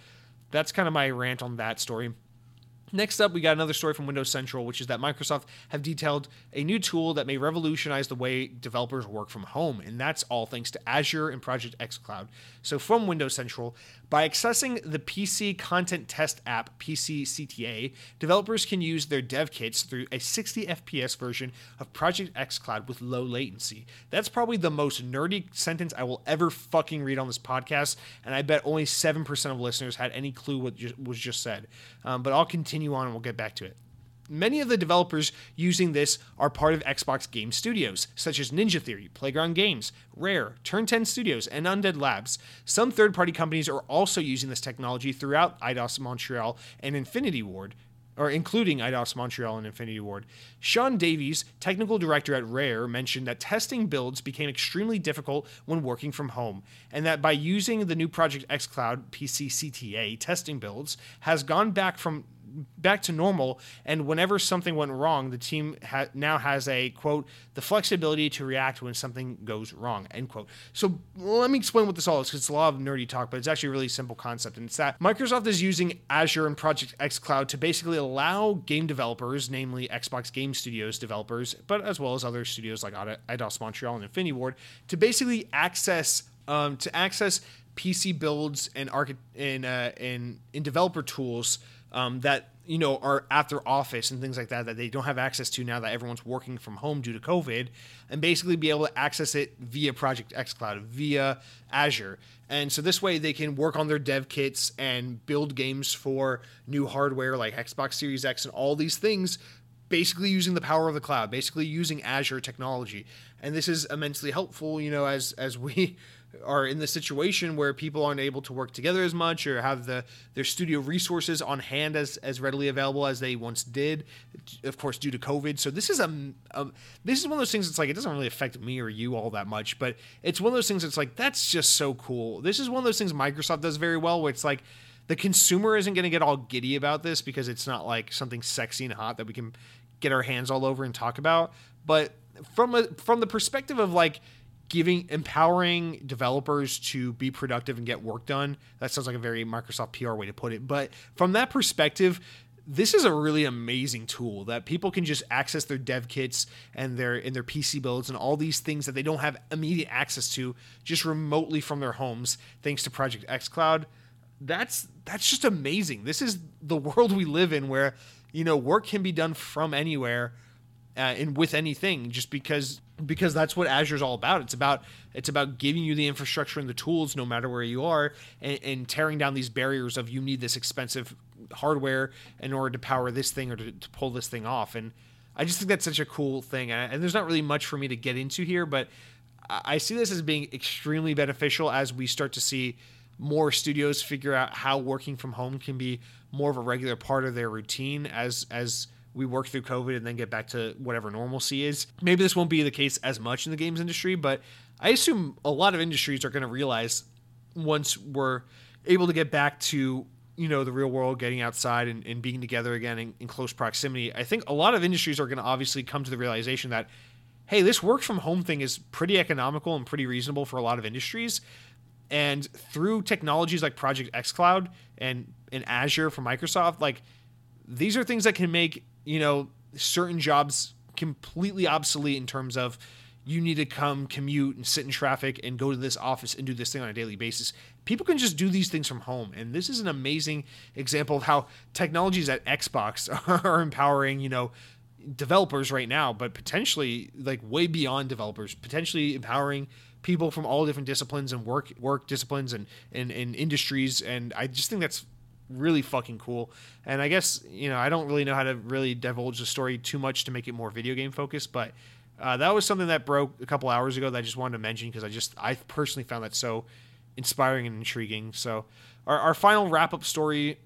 that's kind of my rant on that story. Next up, we got another story from Windows Central, which is that Microsoft have detailed a new tool that may revolutionize the way developers work from home, and that's all thanks to Azure and Project xCloud. So, from Windows Central, by accessing the PC Content Test app, PC CTA, developers can use their dev kits through a 60 FPS version of Project xCloud with low latency. That's probably the most nerdy sentence I will ever fucking read on this podcast, and I bet only 7% of listeners had any clue what was just said. Um, but I'll continue on and we'll get back to it. Many of the developers using this are part of Xbox Game Studios, such as Ninja Theory, Playground Games, Rare, Turn 10 Studios, and Undead Labs. Some third party companies are also using this technology throughout Eidos Montreal and Infinity Ward, or including Eidos Montreal and Infinity Ward. Sean Davies, technical director at Rare, mentioned that testing builds became extremely difficult when working from home, and that by using the new Project xCloud PC CTA testing builds has gone back from back to normal. And whenever something went wrong, the team ha- now has a quote the flexibility to react when something goes wrong end quote. So let me explain what this all is because it's a lot of nerdy talk, but it's actually a really simple concept. And it's that Microsoft is using Azure and Project xCloud to basically allow game developers, namely Xbox Game Studios developers, but as well as other studios like Eidos Montreal and Infinity Ward, to basically access um, to access PC builds and archi- in, uh, in in developer tools um, that you know are at their office and things like that that they don't have access to now that everyone's working from home due to COVID, and basically be able to access it via Project xCloud via Azure. And so this way they can work on their dev kits and build games for new hardware like Xbox Series X and all these things basically using the power of the cloud, basically using Azure technology. And this is immensely helpful, you know, as as we are in the situation where people aren't able to work together as much or have the their studio resources on hand as as readily available as they once did of course due to covid. So this is a, a this is one of those things that's like it doesn't really affect me or you all that much but it's one of those things that's like that's just so cool. This is one of those things microsoft does very well where it's like the consumer isn't going to get all giddy about this because it's not like something sexy and hot that we can get our hands all over and talk about. But from a from the perspective of like giving empowering developers to be productive and get work done. That sounds like a very Microsoft PR way to put it, but from that perspective, this is a really amazing tool that people can just access their dev kits and their in their PC builds and all these things that they don't have immediate access to just remotely from their homes thanks to Project xCloud. That's that's just amazing. This is the world we live in where you know work can be done from anywhere uh, and with anything just because because that's what Azure's all about. It's about it's about giving you the infrastructure and the tools no matter where you are and, and tearing down these barriers of you need this expensive hardware in order to power this thing or to, to pull this thing off. And I just think that's such a cool thing. And, and there's not really much for me to get into here, but I see this as being extremely beneficial as we start to see more studios figure out how working from home can be more of a regular part of their routine as as we work through COVID and then get back to whatever normalcy is. Maybe this won't be the case as much in the games industry, but I assume a lot of industries are going to realize once we're able to get back to you know the real world getting outside and, and being together again in, in close proximity i think a lot of industries are going to obviously come to the realization that hey this work from home thing is pretty economical and pretty reasonable for a lot of industries and through technologies like project xcloud and, and azure from microsoft like these are things that can make you know, certain jobs completely obsolete in terms of you need to come commute and sit in traffic and go to this office and do this thing on a daily basis. People can just do these things from home. And this is an amazing example of how technologies at Xbox are empowering, you know, developers right now, but potentially like way beyond developers, potentially empowering people from all different disciplines and work work disciplines and, and, and industries. And I just think that's really fucking cool. And I guess you know I don't really know how to really divulge the story too much to make it more video game focused, but uh, that was something that broke a couple hours ago that I just wanted to mention because I just I personally found that so inspiring and intriguing. So our, our final wrap up story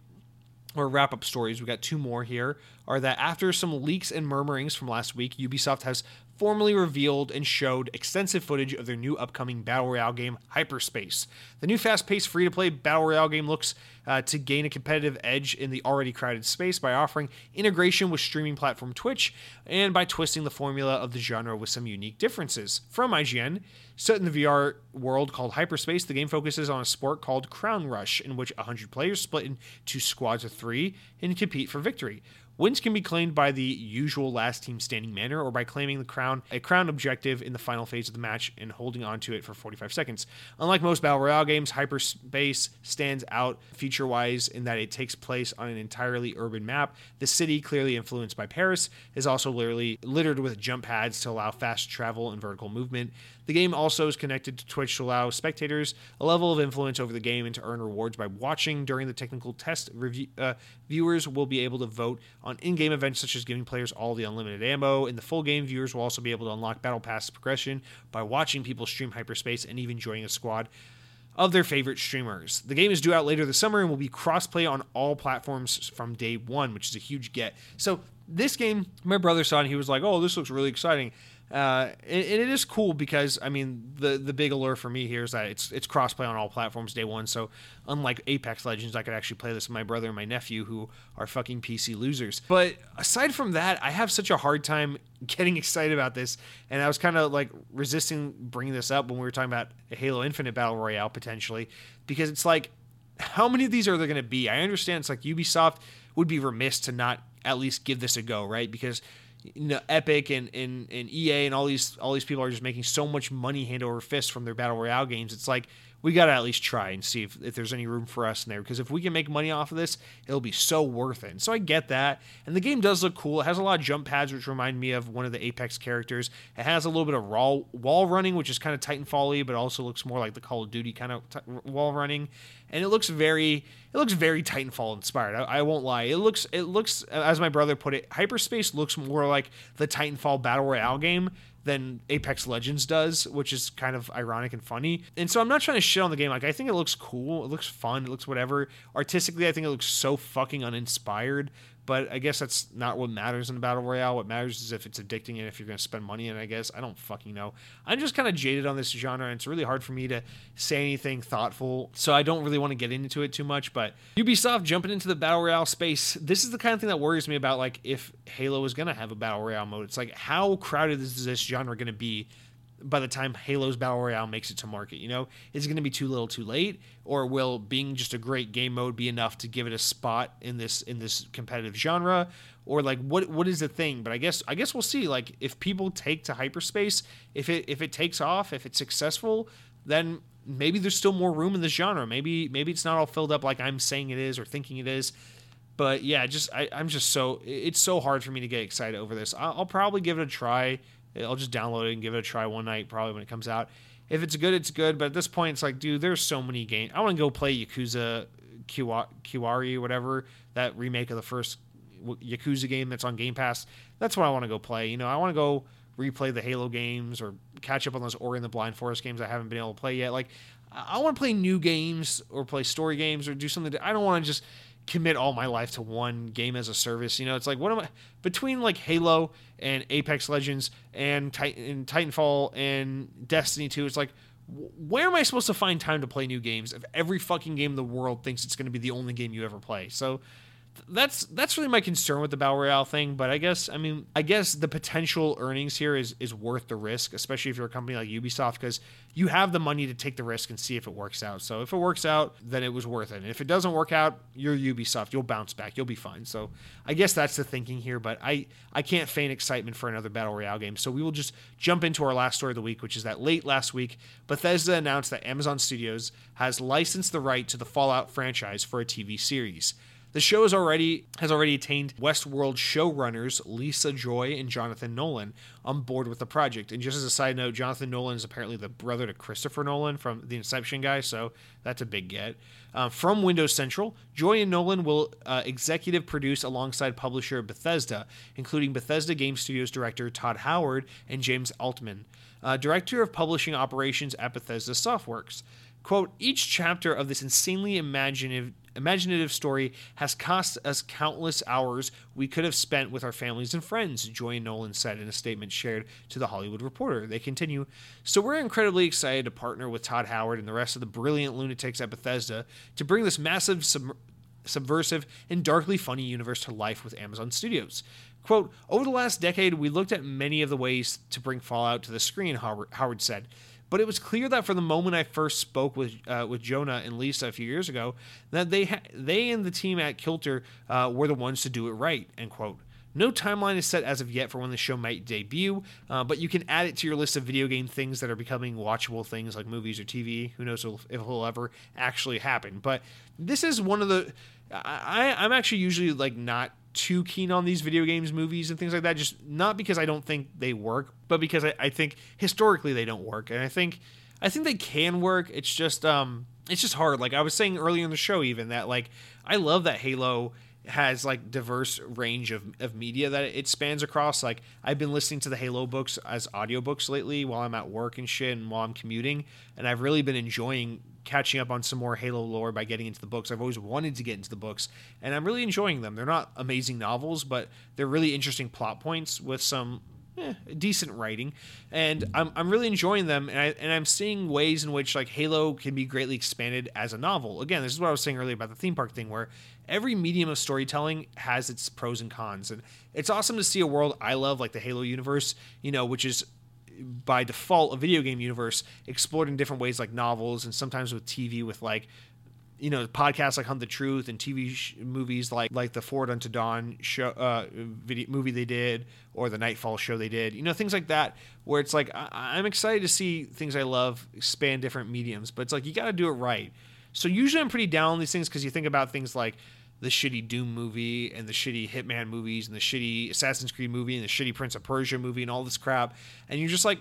or wrap up stories, we got two more here, are that after some leaks and murmurings from last week, Ubisoft has formally revealed and showed extensive footage of their new upcoming Battle Royale game, Hyper Scape. The new fast paced free to play Battle Royale game looks uh, to gain a competitive edge in the already crowded space by offering integration with streaming platform Twitch and by twisting the formula of the genre with some unique differences. From IGN, set in the VR world called Hyper Scape, the game focuses on a sport called Crown Rush, in which 100 players split into squads of three and compete for victory. Wins can be claimed by the usual last team standing manner or by claiming the crown, a crown objective in the final phase of the match and holding on to it for 45 seconds. Unlike most Battle Royale games, Hyper Scape stands out feature wise in that it takes place on an entirely urban map. The city, clearly influenced by Paris, is also literally littered with jump pads to allow fast travel and vertical movement. The game also is connected to Twitch to allow spectators a level of influence over the game and to earn rewards by watching during the technical test. Review, uh, viewers will be able to vote in game events such as giving players all the unlimited ammo. In the full game, viewers will also be able to unlock Battle Pass progression by watching people stream Hyper Scape and even joining a squad of their favorite streamers. The game is due out later this summer and will be crossplay on all platforms from day one, which is a huge get. So, this game, my brother saw and he was like, oh, this looks really exciting. Uh, and, it is cool because I mean the the big allure for me here is that it's it's crossplay on all platforms day one. So unlike Apex Legends, I could actually play this with my brother and my nephew who are fucking PC losers. But aside from that, I have such a hard time getting excited about this, and I was kind of like resisting bringing this up when we were talking about a Halo Infinite battle royale potentially because it's like how many of these are there going to be? I understand it's like Ubisoft would be remiss to not at least give this a go, right? Because you know, Epic and, and, and EA and all these all these people are just making so much money hand over fist from their battle royale games. It's like we got to at least try and see if, if there's any room for us in there because if we can make money off of this, it'll be so worth it. So I get that. And the game does look cool. It has a lot of jump pads, which remind me of one of the Apex characters. It has a little bit of raw wall running, which is kind of Titanfall but also looks more like the Call of Duty kind of t- wall running. And it looks very, it looks very Titanfall inspired. I, I won't lie. It looks, it looks, as my brother put it, Hyper Scape looks more like the Titanfall battle royale game than Apex Legends does, which is kind of ironic and funny. And so I'm not trying to shit on the game. Like I think it looks cool, it looks fun, it looks whatever. Artistically, I think it looks so fucking uninspired. But I guess that's not what matters in a battle royale. What matters is if it's addicting and if you're going to spend money it, I guess I don't fucking know. I'm just kind of jaded on this genre, and it's really hard for me to say anything thoughtful. So I don't really want to get into it too much. But Ubisoft jumping into the battle royale space. This is the kind of thing that worries me about like if Halo is going to have a battle royale mode. It's like how crowded is this genre going to be? By the time Halo's Battle Royale makes it to market? You know, is it going to be too little, too late, or will being just a great game mode be enough to give it a spot in this in this competitive genre? Or like what what is the thing? But I guess I guess we'll see. Like if people take to Hyper Scape, if it if it takes off, if it's successful, then maybe there's still more room in this genre. Maybe maybe it's not all filled up like I'm saying it is or thinking it is. But yeah, just I, I'm just so it's so hard for me to get excited over this. I'll, I'll probably give it a try I'll just download it and give it a try one night, probably when it comes out. If it's good, it's good. But at this point, it's like, dude, there's so many games. I want to go play Yakuza Kiwami, whatever that remake of the first Yakuza game that's on Game Pass. That's what I want to go play. You know, I want to go replay the Halo games or catch up on those Ori and the Blind Forest games I haven't been able to play yet. Like, I want to play new games or play story games or do something. I don't want to just commit all my life to one game as a service. You know, it's like what am I between like Halo and Apex Legends and, Titan, and Titanfall and Destiny 2, it's like where am I supposed to find time to play new games if every fucking game in the world thinks it's going to be the only game you ever play? So that's that's really my concern with the battle royale thing. But I guess I mean I guess the potential earnings here is is worth the risk, especially if you're a company like Ubisoft, because you have the money to take the risk and see if it works out. So if it works out, then it was worth it. And if it doesn't work out, you're Ubisoft. You'll bounce back. You'll be fine. So I guess that's the thinking here. But I I can't feign excitement for another battle royale game. So we will just jump into our last story of the week, which is that late last week, Bethesda announced that Amazon Studios has licensed the right to the Fallout franchise for a TV series. The show has already has already attained Westworld showrunners Lisa Joy and Jonathan Nolan on board with the project. And just as a side note, Jonathan Nolan is apparently the brother to Christopher Nolan from the Inception guy, so that's a big get. Uh, from Windows Central, Joy and Nolan will uh, executive produce alongside publisher Bethesda, including Bethesda Game Studios director Todd Howard and James Altman, uh, director of publishing operations at Bethesda Softworks. Quote, each chapter of this insanely imaginative imaginative story has cost us countless hours we could have spent with our families and friends, Joy and Nolan said in a statement shared to The Hollywood Reporter. They continue, So we're incredibly excited to partner with Todd Howard and the rest of the brilliant lunatics at Bethesda to bring this massive sub- subversive and darkly funny universe to life with Amazon Studios. Quote, over the last decade, we looked at many of the ways to bring Fallout to the screen, Howard said. But it was clear that from the moment I first spoke with uh, with Jonah and Lisa a few years ago, that they ha- they and the team at Kilter uh, were the ones to do it right. End quote. No timeline is set as of yet for when the show might debut, uh, but you can add it to your list of video game things that are becoming watchable things like movies or TV. Who knows if it'll ever actually happen? But this is one of the. I, I'm actually usually like not too keen on these video games, movies, and things like that. Just not because I don't think they work, but because I, I think historically they don't work, and I think I think they can work. It's just um, it's just hard. Like I was saying earlier in the show, even that like I love that Halo has like diverse range of, of media that it spans across like i've been listening to the halo books as audiobooks lately while i'm at work and shit and while i'm commuting and i've really been enjoying catching up on some more halo lore by getting into the books i've always wanted to get into the books and i'm really enjoying them they're not amazing novels but they're really interesting plot points with some eh, decent writing, and I'm, I'm really enjoying them, and, I, and I'm seeing ways in which like Halo can be greatly expanded as a novel. Again, this is what I was saying earlier about the theme park thing, where every medium of storytelling has its pros and cons. And it's awesome to see a world I love, like the Halo universe, you know, which is by default a video game universe explored in different ways, like novels and sometimes with TV, with like you know podcasts like Hunt the Truth and TV sh- movies like like the Forward Unto Dawn show uh, video movie they did or the Nightfall show they did. You know things like that where it's like I- I'm excited to see things I love span different mediums, but it's like you got to do it right. So usually I'm pretty down on these things because you think about things like the shitty Doom movie and the shitty Hitman movies and the shitty Assassin's Creed movie and the shitty Prince of Persia movie and all this crap. And you're just like,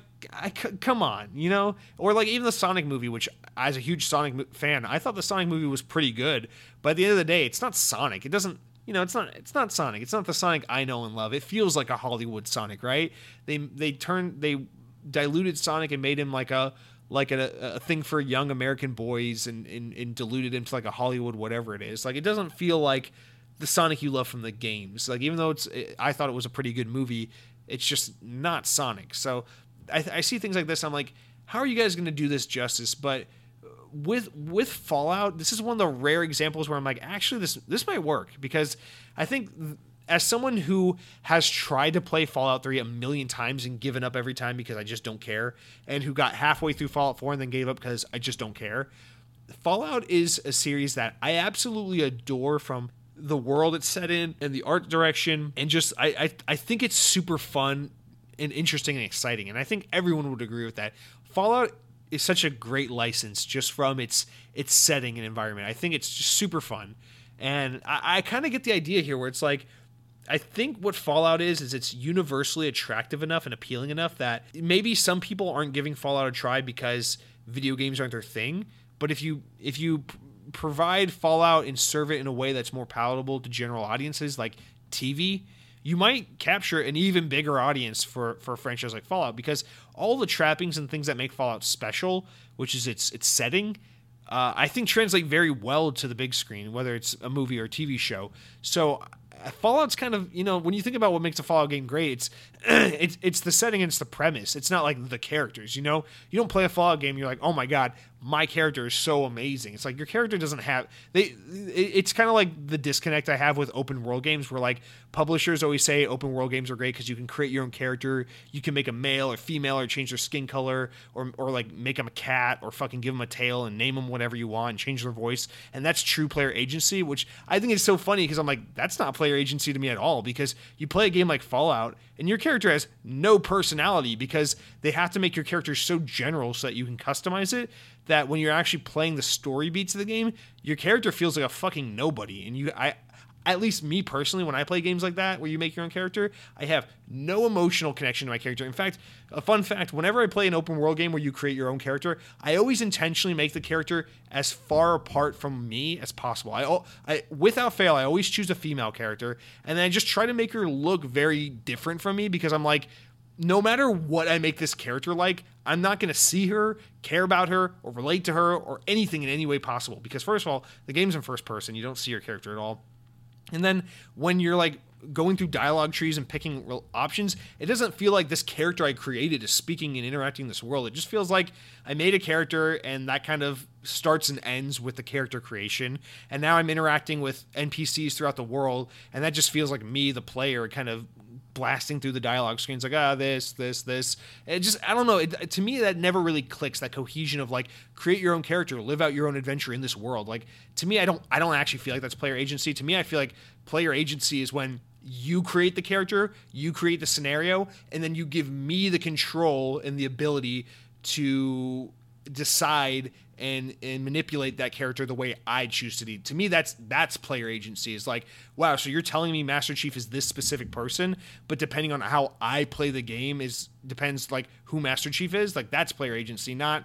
come on, you know? Or like even the Sonic movie, which as a huge Sonic fan, I thought the Sonic movie was pretty good. But at the end of the day, it's not Sonic. It doesn't you know, it's not it's not Sonic. It's not the Sonic I know and love. It feels like a Hollywood Sonic, right? They they turned they diluted Sonic and made him like a like a, a thing for young American boys and, and, and diluted into like a Hollywood whatever it is. Like it doesn't feel like the Sonic you love from the games. Like even though it's I thought it was a pretty good movie, it's just not Sonic. So I, I see things like this. I'm like, how are you guys going to do this justice? But with with Fallout, this is one of the rare examples where I'm like, actually, this this might work because I think as someone who has tried to play Fallout 3 a million times and given up every time because I just don't care, and who got halfway through Fallout 4 and then gave up because I just don't care. Fallout is a series that I absolutely adore from the world it's set in and the art direction and just I, I I think it's super fun and interesting and exciting and I think everyone would agree with that. Fallout is such a great license just from its its setting and environment. I think it's just super fun. And I, I kind of get the idea here where it's like I think what Fallout is is it's universally attractive enough and appealing enough that maybe some people aren't giving Fallout a try because video games aren't their thing. But if you if you provide Fallout and serve it in a way that's more palatable to general audiences like TV, you might capture an even bigger audience for for a franchise like Fallout because all the trappings and things that make Fallout special, which is its its setting, uh, I think translate very well to the big screen, whether it's a movie or a TV show. So Fallout's kind of you know when you think about what makes a Fallout game great, it's it's it's the setting, and it's the premise. It's not like the characters. You know, you don't play a Fallout game, you're like, oh my god, my character is so amazing. It's like your character doesn't have they. It's kind of like the disconnect I have with open world games, where like publishers always say open world games are great because you can create your own character, you can make a male or female or change their skin color, or or like make them a cat or fucking give them a tail and name them whatever you want and change their voice, and that's true player agency, which I think is so funny because I'm like that's not player agency to me at all because you play a game like Fallout and your character has no personality because they have to make your character so general so that you can customize it that when you're actually playing the story beats of the game, your character feels like a fucking nobody. And you, I, at least me personally, when I play games like that where you make your own character, I have no emotional connection to my character. In fact, a fun fact whenever I play an open world game where you create your own character, I always intentionally make the character as far apart from me as possible. I, I without fail, I always choose a female character and then I just try to make her look very different from me because I'm like, no matter what I make this character like, I'm not going to see her, care about her, or relate to her, or anything in any way possible. Because, first of all, the game's in first person. You don't see your character at all. And then when you're like going through dialogue trees and picking options, it doesn't feel like this character I created is speaking and interacting in this world. It just feels like I made a character and that kind of starts and ends with the character creation. And now I'm interacting with NPCs throughout the world, and that just feels like me, the player, kind of blasting through the dialogue screens like ah this this this. It just i don't know it, to me that never really clicks that cohesion of like create your own character live out your own adventure in this world. Like to me i don't i don't actually feel like that's player agency. To me i feel like player agency is when you create the character you create the scenario and then you give me the control and the ability to decide and and manipulate that character the way I choose to do. To me, that's that's player agency. Is like, wow, so you're telling me Master Chief is this specific person, but depending on how I play the game is depends like who Master Chief is. Like that's player agency, not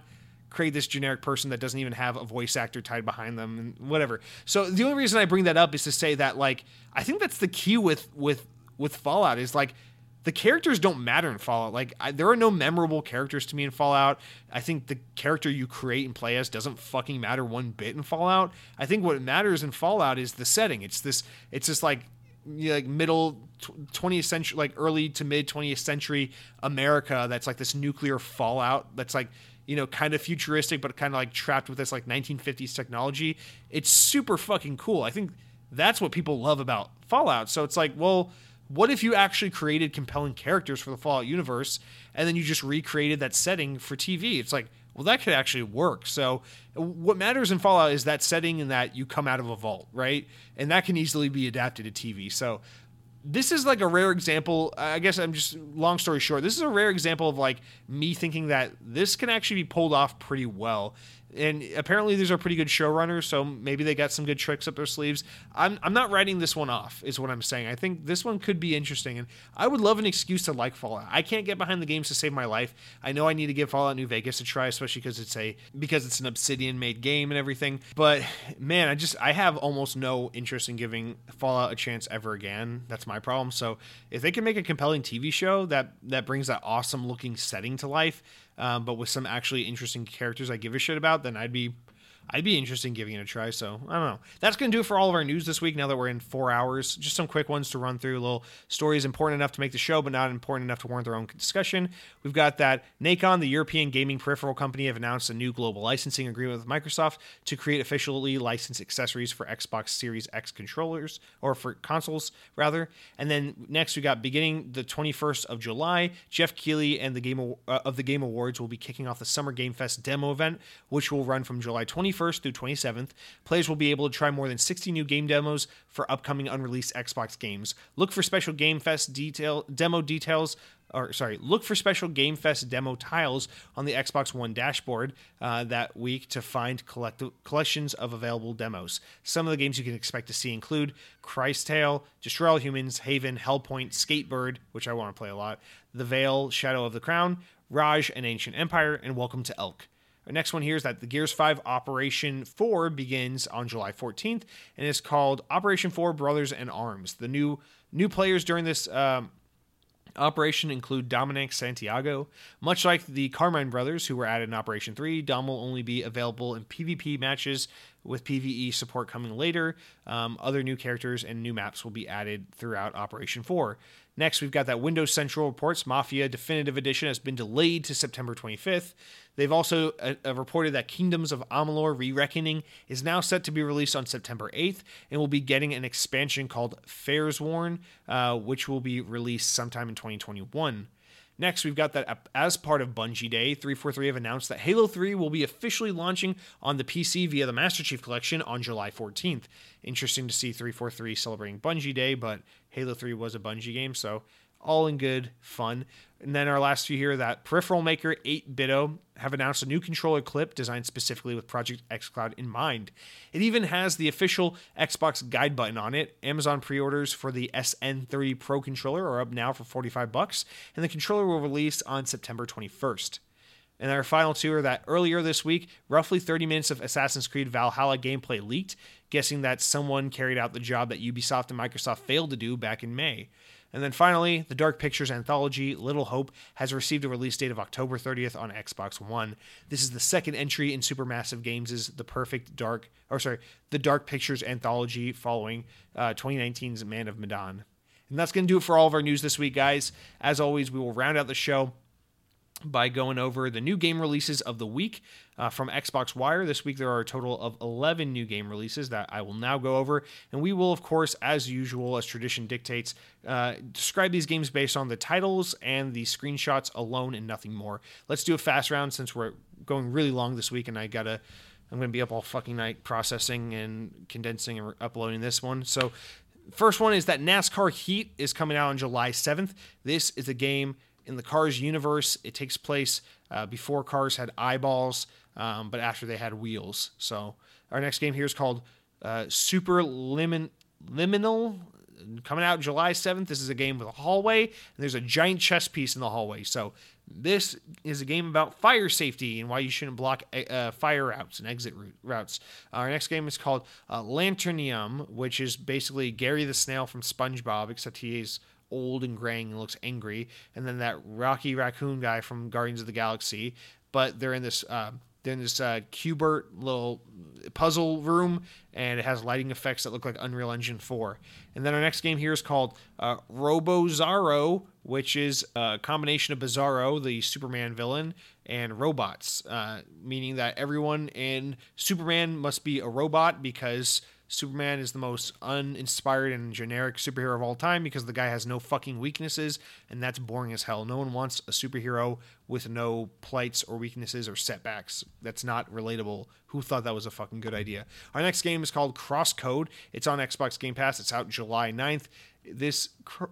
create this generic person that doesn't even have a voice actor tied behind them and whatever. So the only reason I bring that up is to say that like I think that's the key with with with Fallout is like the characters don't matter in Fallout. Like I, there are no memorable characters to me in Fallout. I think the character you create and play as doesn't fucking matter one bit in Fallout. I think what matters in Fallout is the setting. It's this. It's this like like middle 20th century, like early to mid 20th century America. That's like this nuclear fallout. That's like you know kind of futuristic, but kind of like trapped with this like 1950s technology. It's super fucking cool. I think that's what people love about Fallout. So it's like well what if you actually created compelling characters for the Fallout universe and then you just recreated that setting for TV? It's like, well, that could actually work. So, what matters in Fallout is that setting and that you come out of a vault, right? And that can easily be adapted to TV. So, this is like a rare example. I guess I'm just long story short. This is a rare example of like me thinking that this can actually be pulled off pretty well. And apparently these are pretty good showrunners, so maybe they got some good tricks up their sleeves. I'm, I'm not writing this one off, is what I'm saying. I think this one could be interesting, and I would love an excuse to like Fallout. I can't get behind the games to save my life. I know I need to give Fallout New Vegas a try, especially because it's a because it's an Obsidian made game and everything. But man, I just I have almost no interest in giving Fallout a chance ever again. That's my problem. So if they can make a compelling TV show that that brings that awesome looking setting to life um, but with some actually interesting characters I give a shit about, then I'd be I'd be interested in giving it a try. So I don't know. That's going to do it for all of our news this week. Now that we're in four hours, just some quick ones to run through. Little stories important enough to make the show, but not important enough to warrant their own discussion. We've got that Nacon, the European gaming peripheral company, have announced a new global licensing agreement with Microsoft to create officially licensed accessories for Xbox Series X controllers or for consoles rather. And then next we got beginning the 21st of July, Geoff Keighley and the game uh, of the Game Awards will be kicking off the Summer Game Fest demo event, which will run from July 21st 21st through 27th. Players will be able to try more than 60 new game demos for upcoming unreleased Xbox games. Look for special Game Fest detail demo details or sorry, look for special Game Fest demo tiles on the Xbox One dashboard uh, that week to find collect- collections of available demos. Some of the games you can expect to see include Cris Tale, Destroy All Humans, Haven, Hellpoint, Skatebird, which I want to play a lot, The Vale, Shadow of the Crown, Raj, and Ancient Empire, and Welcome to Elk. Next one here is that the Gears 5 Operation 4 begins on July 14th and is called Operation 4 Brothers in Arms. The new new players during this um, operation include Dominic Santiago. Much like the Carmine brothers who were added in Operation 3, Dom will only be available in PvP matches with PvE support coming later. Um, other new characters and new maps will be added throughout Operation 4. Next, we've got that Windows Central reports Mafia Definitive Edition has been delayed to September 25th. They've also uh, uh, reported that Kingdoms of Amalur Re Reckoning is now set to be released on September 8th and will be getting an expansion called Fatesworn, uh, which will be released sometime in 2021. Next, we've got that as part of Bungie Day, 343 have announced that Halo 3 will be officially launching on the PC via the Master Chief Collection on July 14th. Interesting to see 343 celebrating Bungie Day, but Halo 3 was a Bungie game, so all in good fun. And then our last few here that peripheral maker 8BitDo have announced a new controller clip designed specifically with Project xCloud in mind. It even has the official Xbox guide button on it. Amazon pre-orders for the SN30 Pro controller are up now for 45 bucks, and the controller will release on September 21st. And our final two are that earlier this week, roughly 30 minutes of Assassin's Creed Valhalla gameplay leaked, guessing that someone carried out the job that Ubisoft and Microsoft failed to do back in May. And then finally, the Dark Pictures anthology, Little Hope, has received a release date of October 30th on Xbox One. This is the second entry in Supermassive Games' The Perfect Dark, or sorry, the Dark Pictures anthology following uh, 2019's Man of Medan. And that's going to do it for all of our news this week, guys. As always, we will round out the show by going over the new game releases of the week uh, from Xbox Wire. This week there are a total of 11 new game releases that I will now go over. And we will, of course, as usual, as tradition dictates, uh, describe these games based on the titles and the screenshots alone and nothing more. Let's do a fast round since we're going really long this week and I gotta. I'm going to be up all fucking night processing and condensing and uploading this one. So, first one is that NASCAR Heat is coming out on July 7th. This is a game in the Cars universe. It takes place uh, before cars had eyeballs, um, but after they had wheels. So our next game here is called uh, Super Liminal. Coming out July 7th. This is a game with a hallway, and there's a giant chess piece in the hallway. So this is a game about fire safety and why you shouldn't block uh, fire routes and exit routes. Our next game is called uh, Lanternium, which is basically Gary the Snail from SpongeBob, except he is old and graying and looks angry, and then that Rocky Raccoon guy from Guardians of the Galaxy. But they're in this uh, they're in this uh, Q*bert little puzzle room, and it has lighting effects that look like Unreal Engine 4. And then our next game here is called uh, Robozarro, which is a combination of Bizarro, the Superman villain, and robots, uh, meaning that everyone in Superman must be a robot because Superman is the most uninspired and generic superhero of all time because the guy has no fucking weaknesses, and that's boring as hell. No one wants a superhero with no plights or weaknesses or setbacks. That's not relatable. Who thought that was a fucking good idea? Our next game is called Crosscode. It's on Xbox Game Pass. It's out July 9th. This cr-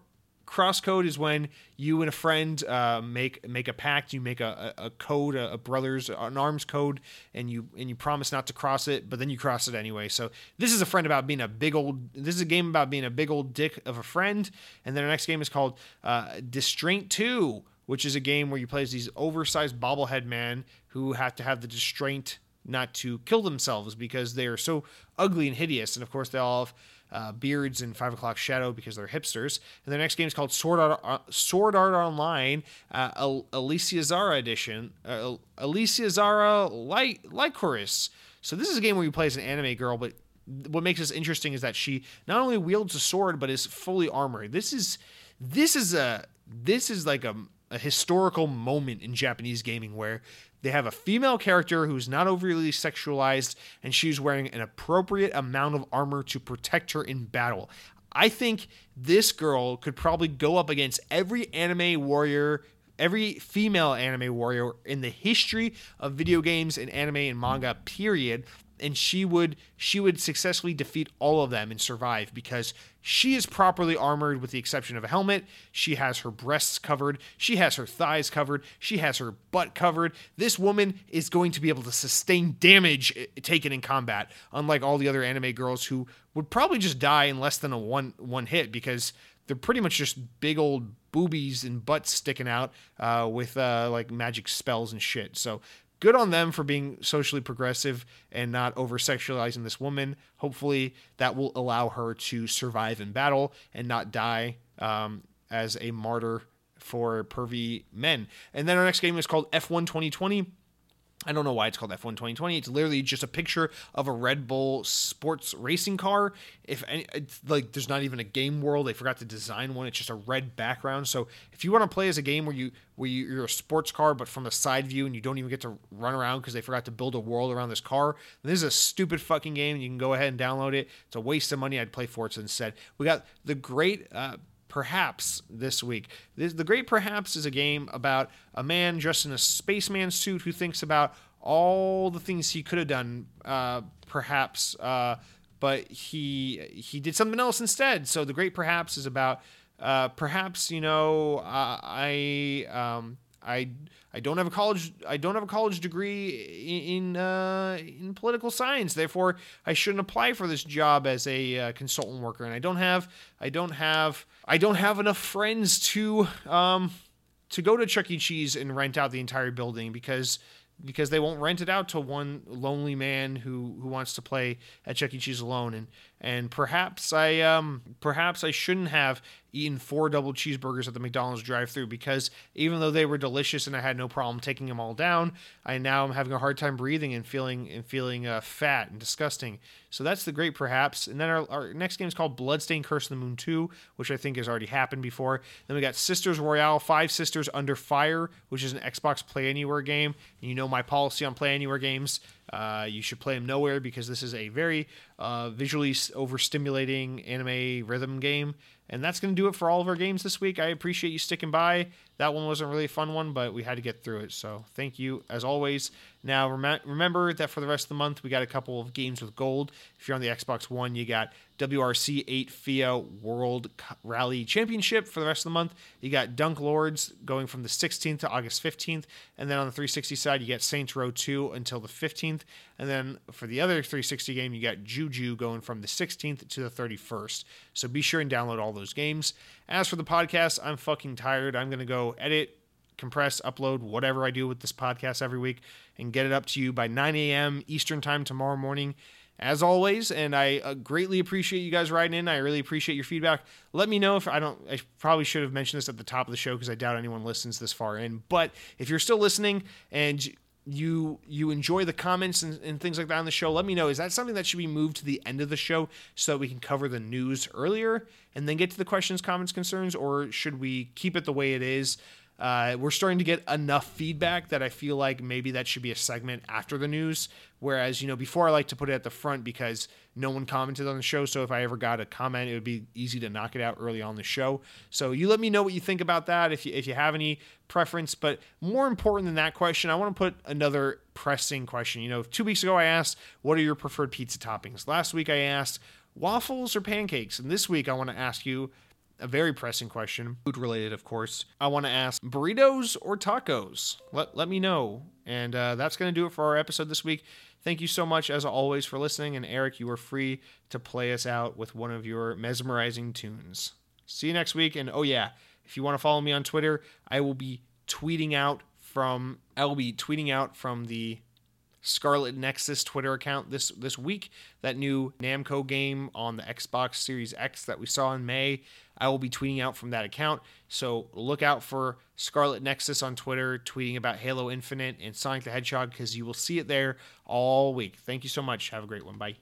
Crosscode is when you and a friend uh, make make a pact. You make a, a, code, a, a, brothers, an arms code, and you and you promise not to cross it, but then you cross it anyway. So this is a friend about being a big old. This is a game about being a big old dick of a friend. And then our next game is called uh, Distraint Two, which is a game where you play as these oversized bobblehead men who have to have the distraint not to kill themselves because they are so ugly and hideous. And of course, they all have uh, beards in Five O'clock Shadow because they're hipsters. And their next game is called Sword Art, uh, Sword Art Online, uh, Alicization edition, uh, Alicization Light Lycoris. So this is a game where you play as an anime girl, but what makes this interesting is that she not only wields a sword but is fully armored. This is this is a this is like a, a historical moment in Japanese gaming where they have a female character who's not overly sexualized, and she's wearing an appropriate amount of armor to protect her in battle. I think this girl could probably go up against every anime warrior, every female anime warrior in the history of video games and anime and manga, period and she would she would successfully defeat all of them and survive because she is properly armored with the exception of a helmet. She has her breasts covered, she has her thighs covered, she has her butt covered. This woman is going to be able to sustain damage eh, taken in combat, unlike all the other anime girls who would probably just die in less than a one one hit because they're pretty much just big old boobies and butts sticking out uh, with uh, like magic spells and shit. So good on them for being socially progressive and not over sexualizing this woman. Hopefully, that will allow her to survive in battle and not die um, as a martyr for pervy men. And then our next game is called F1 2020. I don't know why it's called F1 2020. It's literally just a picture of a Red Bull sports racing car. If any, it's like there's not even a game world, they forgot to design one. It's just a red background. So if you want to play as a game where you where you're a sports car but from a side view and you don't even get to run around because they forgot to build a world around this car, this is a stupid fucking game. You can go ahead and download it. It's a waste of money. I'd play Forza instead. We got the great uh, Perhaps this week. This, the Great Perhaps is a game about a man dressed in a spaceman suit who thinks about all the things he could have done, uh, perhaps, uh, but he he did something else instead. So the Great Perhaps is about uh, perhaps you know I um, I I don't have a college I don't have a college degree in uh, in political science. Therefore, I shouldn't apply for this job as a uh, consultant worker. And I don't have I don't have I don't have enough friends to um, to go to Chuck E. Cheese and rent out the entire building because because they won't rent it out to one lonely man who who wants to play at Chuck E. Cheese alone. And and perhaps I um perhaps I shouldn't have eaten four double cheeseburgers at the McDonald's drive-through because even though they were delicious and I had no problem taking them all down, I now am having a hard time breathing and feeling and feeling uh, fat and disgusting. So that's the great perhaps. And then our, our next game is called Bloodstained Curse of the Moon 2, which I think has already happened before. Then we got Sisters Royale, Five Sisters Under Fire, which is an Xbox Play Anywhere game. And you know my policy on Play Anywhere games. Uh, you should play them nowhere because this is a very uh, visually overstimulating anime rhythm game. And that's going to do it for all of our games this week. I appreciate you sticking by. That one wasn't really a fun one, but we had to get through it. So thank you as always. Now, rem- remember that for the rest of the month, we got a couple of games with gold. If you're on the Xbox One, you got WRC 8 FIA World Rally Championship for the rest of the month. You got Dunk Lords going from the 16th to August 15th. And then on the 360 side, you get Saints Row 2 until the 15th. And then for the other 360 game, you got Juju going from the 16th to the 31st. So be sure and download all those games. As for the podcast, I'm fucking tired. I'm going to go edit, compress, upload, whatever I do with this podcast every week, and get it up to you by 9 a.m. Eastern Time tomorrow morning. As always, and I uh, greatly appreciate you guys writing in. I really appreciate your feedback. Let me know if I don't. I probably should have mentioned this at the top of the show because I doubt anyone listens this far in. But if you're still listening and you you enjoy the comments and, and, things like that on the show let me know. Is that something that should be moved to the end of the show so that we can cover the news earlier and then get to the questions comments concerns or should we keep it the way it is uh, we're starting to get enough feedback that I feel like maybe that should be a segment after the news. Whereas, you know, before I like to put it at the front because no one commented on the show. So if I ever got a comment, it would be easy to knock it out early on the show. So you let me know what you think about that if you, if you have any preference. But more important than that question, I want to put another pressing question. You know, two weeks ago I asked, what are your preferred pizza toppings? Last week I asked, waffles or pancakes? And this week I want to ask you, a very pressing question, food related, of course. I want to ask burritos or tacos? Let, let me know. And uh, that's going to do it for our episode this week. Thank you so much, as always, for listening. And Eric, you are free to play us out with one of your mesmerizing tunes. See you next week. And oh, yeah, if you want to follow me on Twitter, I will be tweeting out from I will be tweeting out from the Scarlet Nexus Twitter account this this week. That new Namco game on the Xbox Series X that we saw in May. I will be tweeting out from that account. So look out for Scarlet Nexus on Twitter tweeting about Halo Infinite and Sonic the Hedgehog because you will see it there all week. Thank you so much. Have a great one. Bye.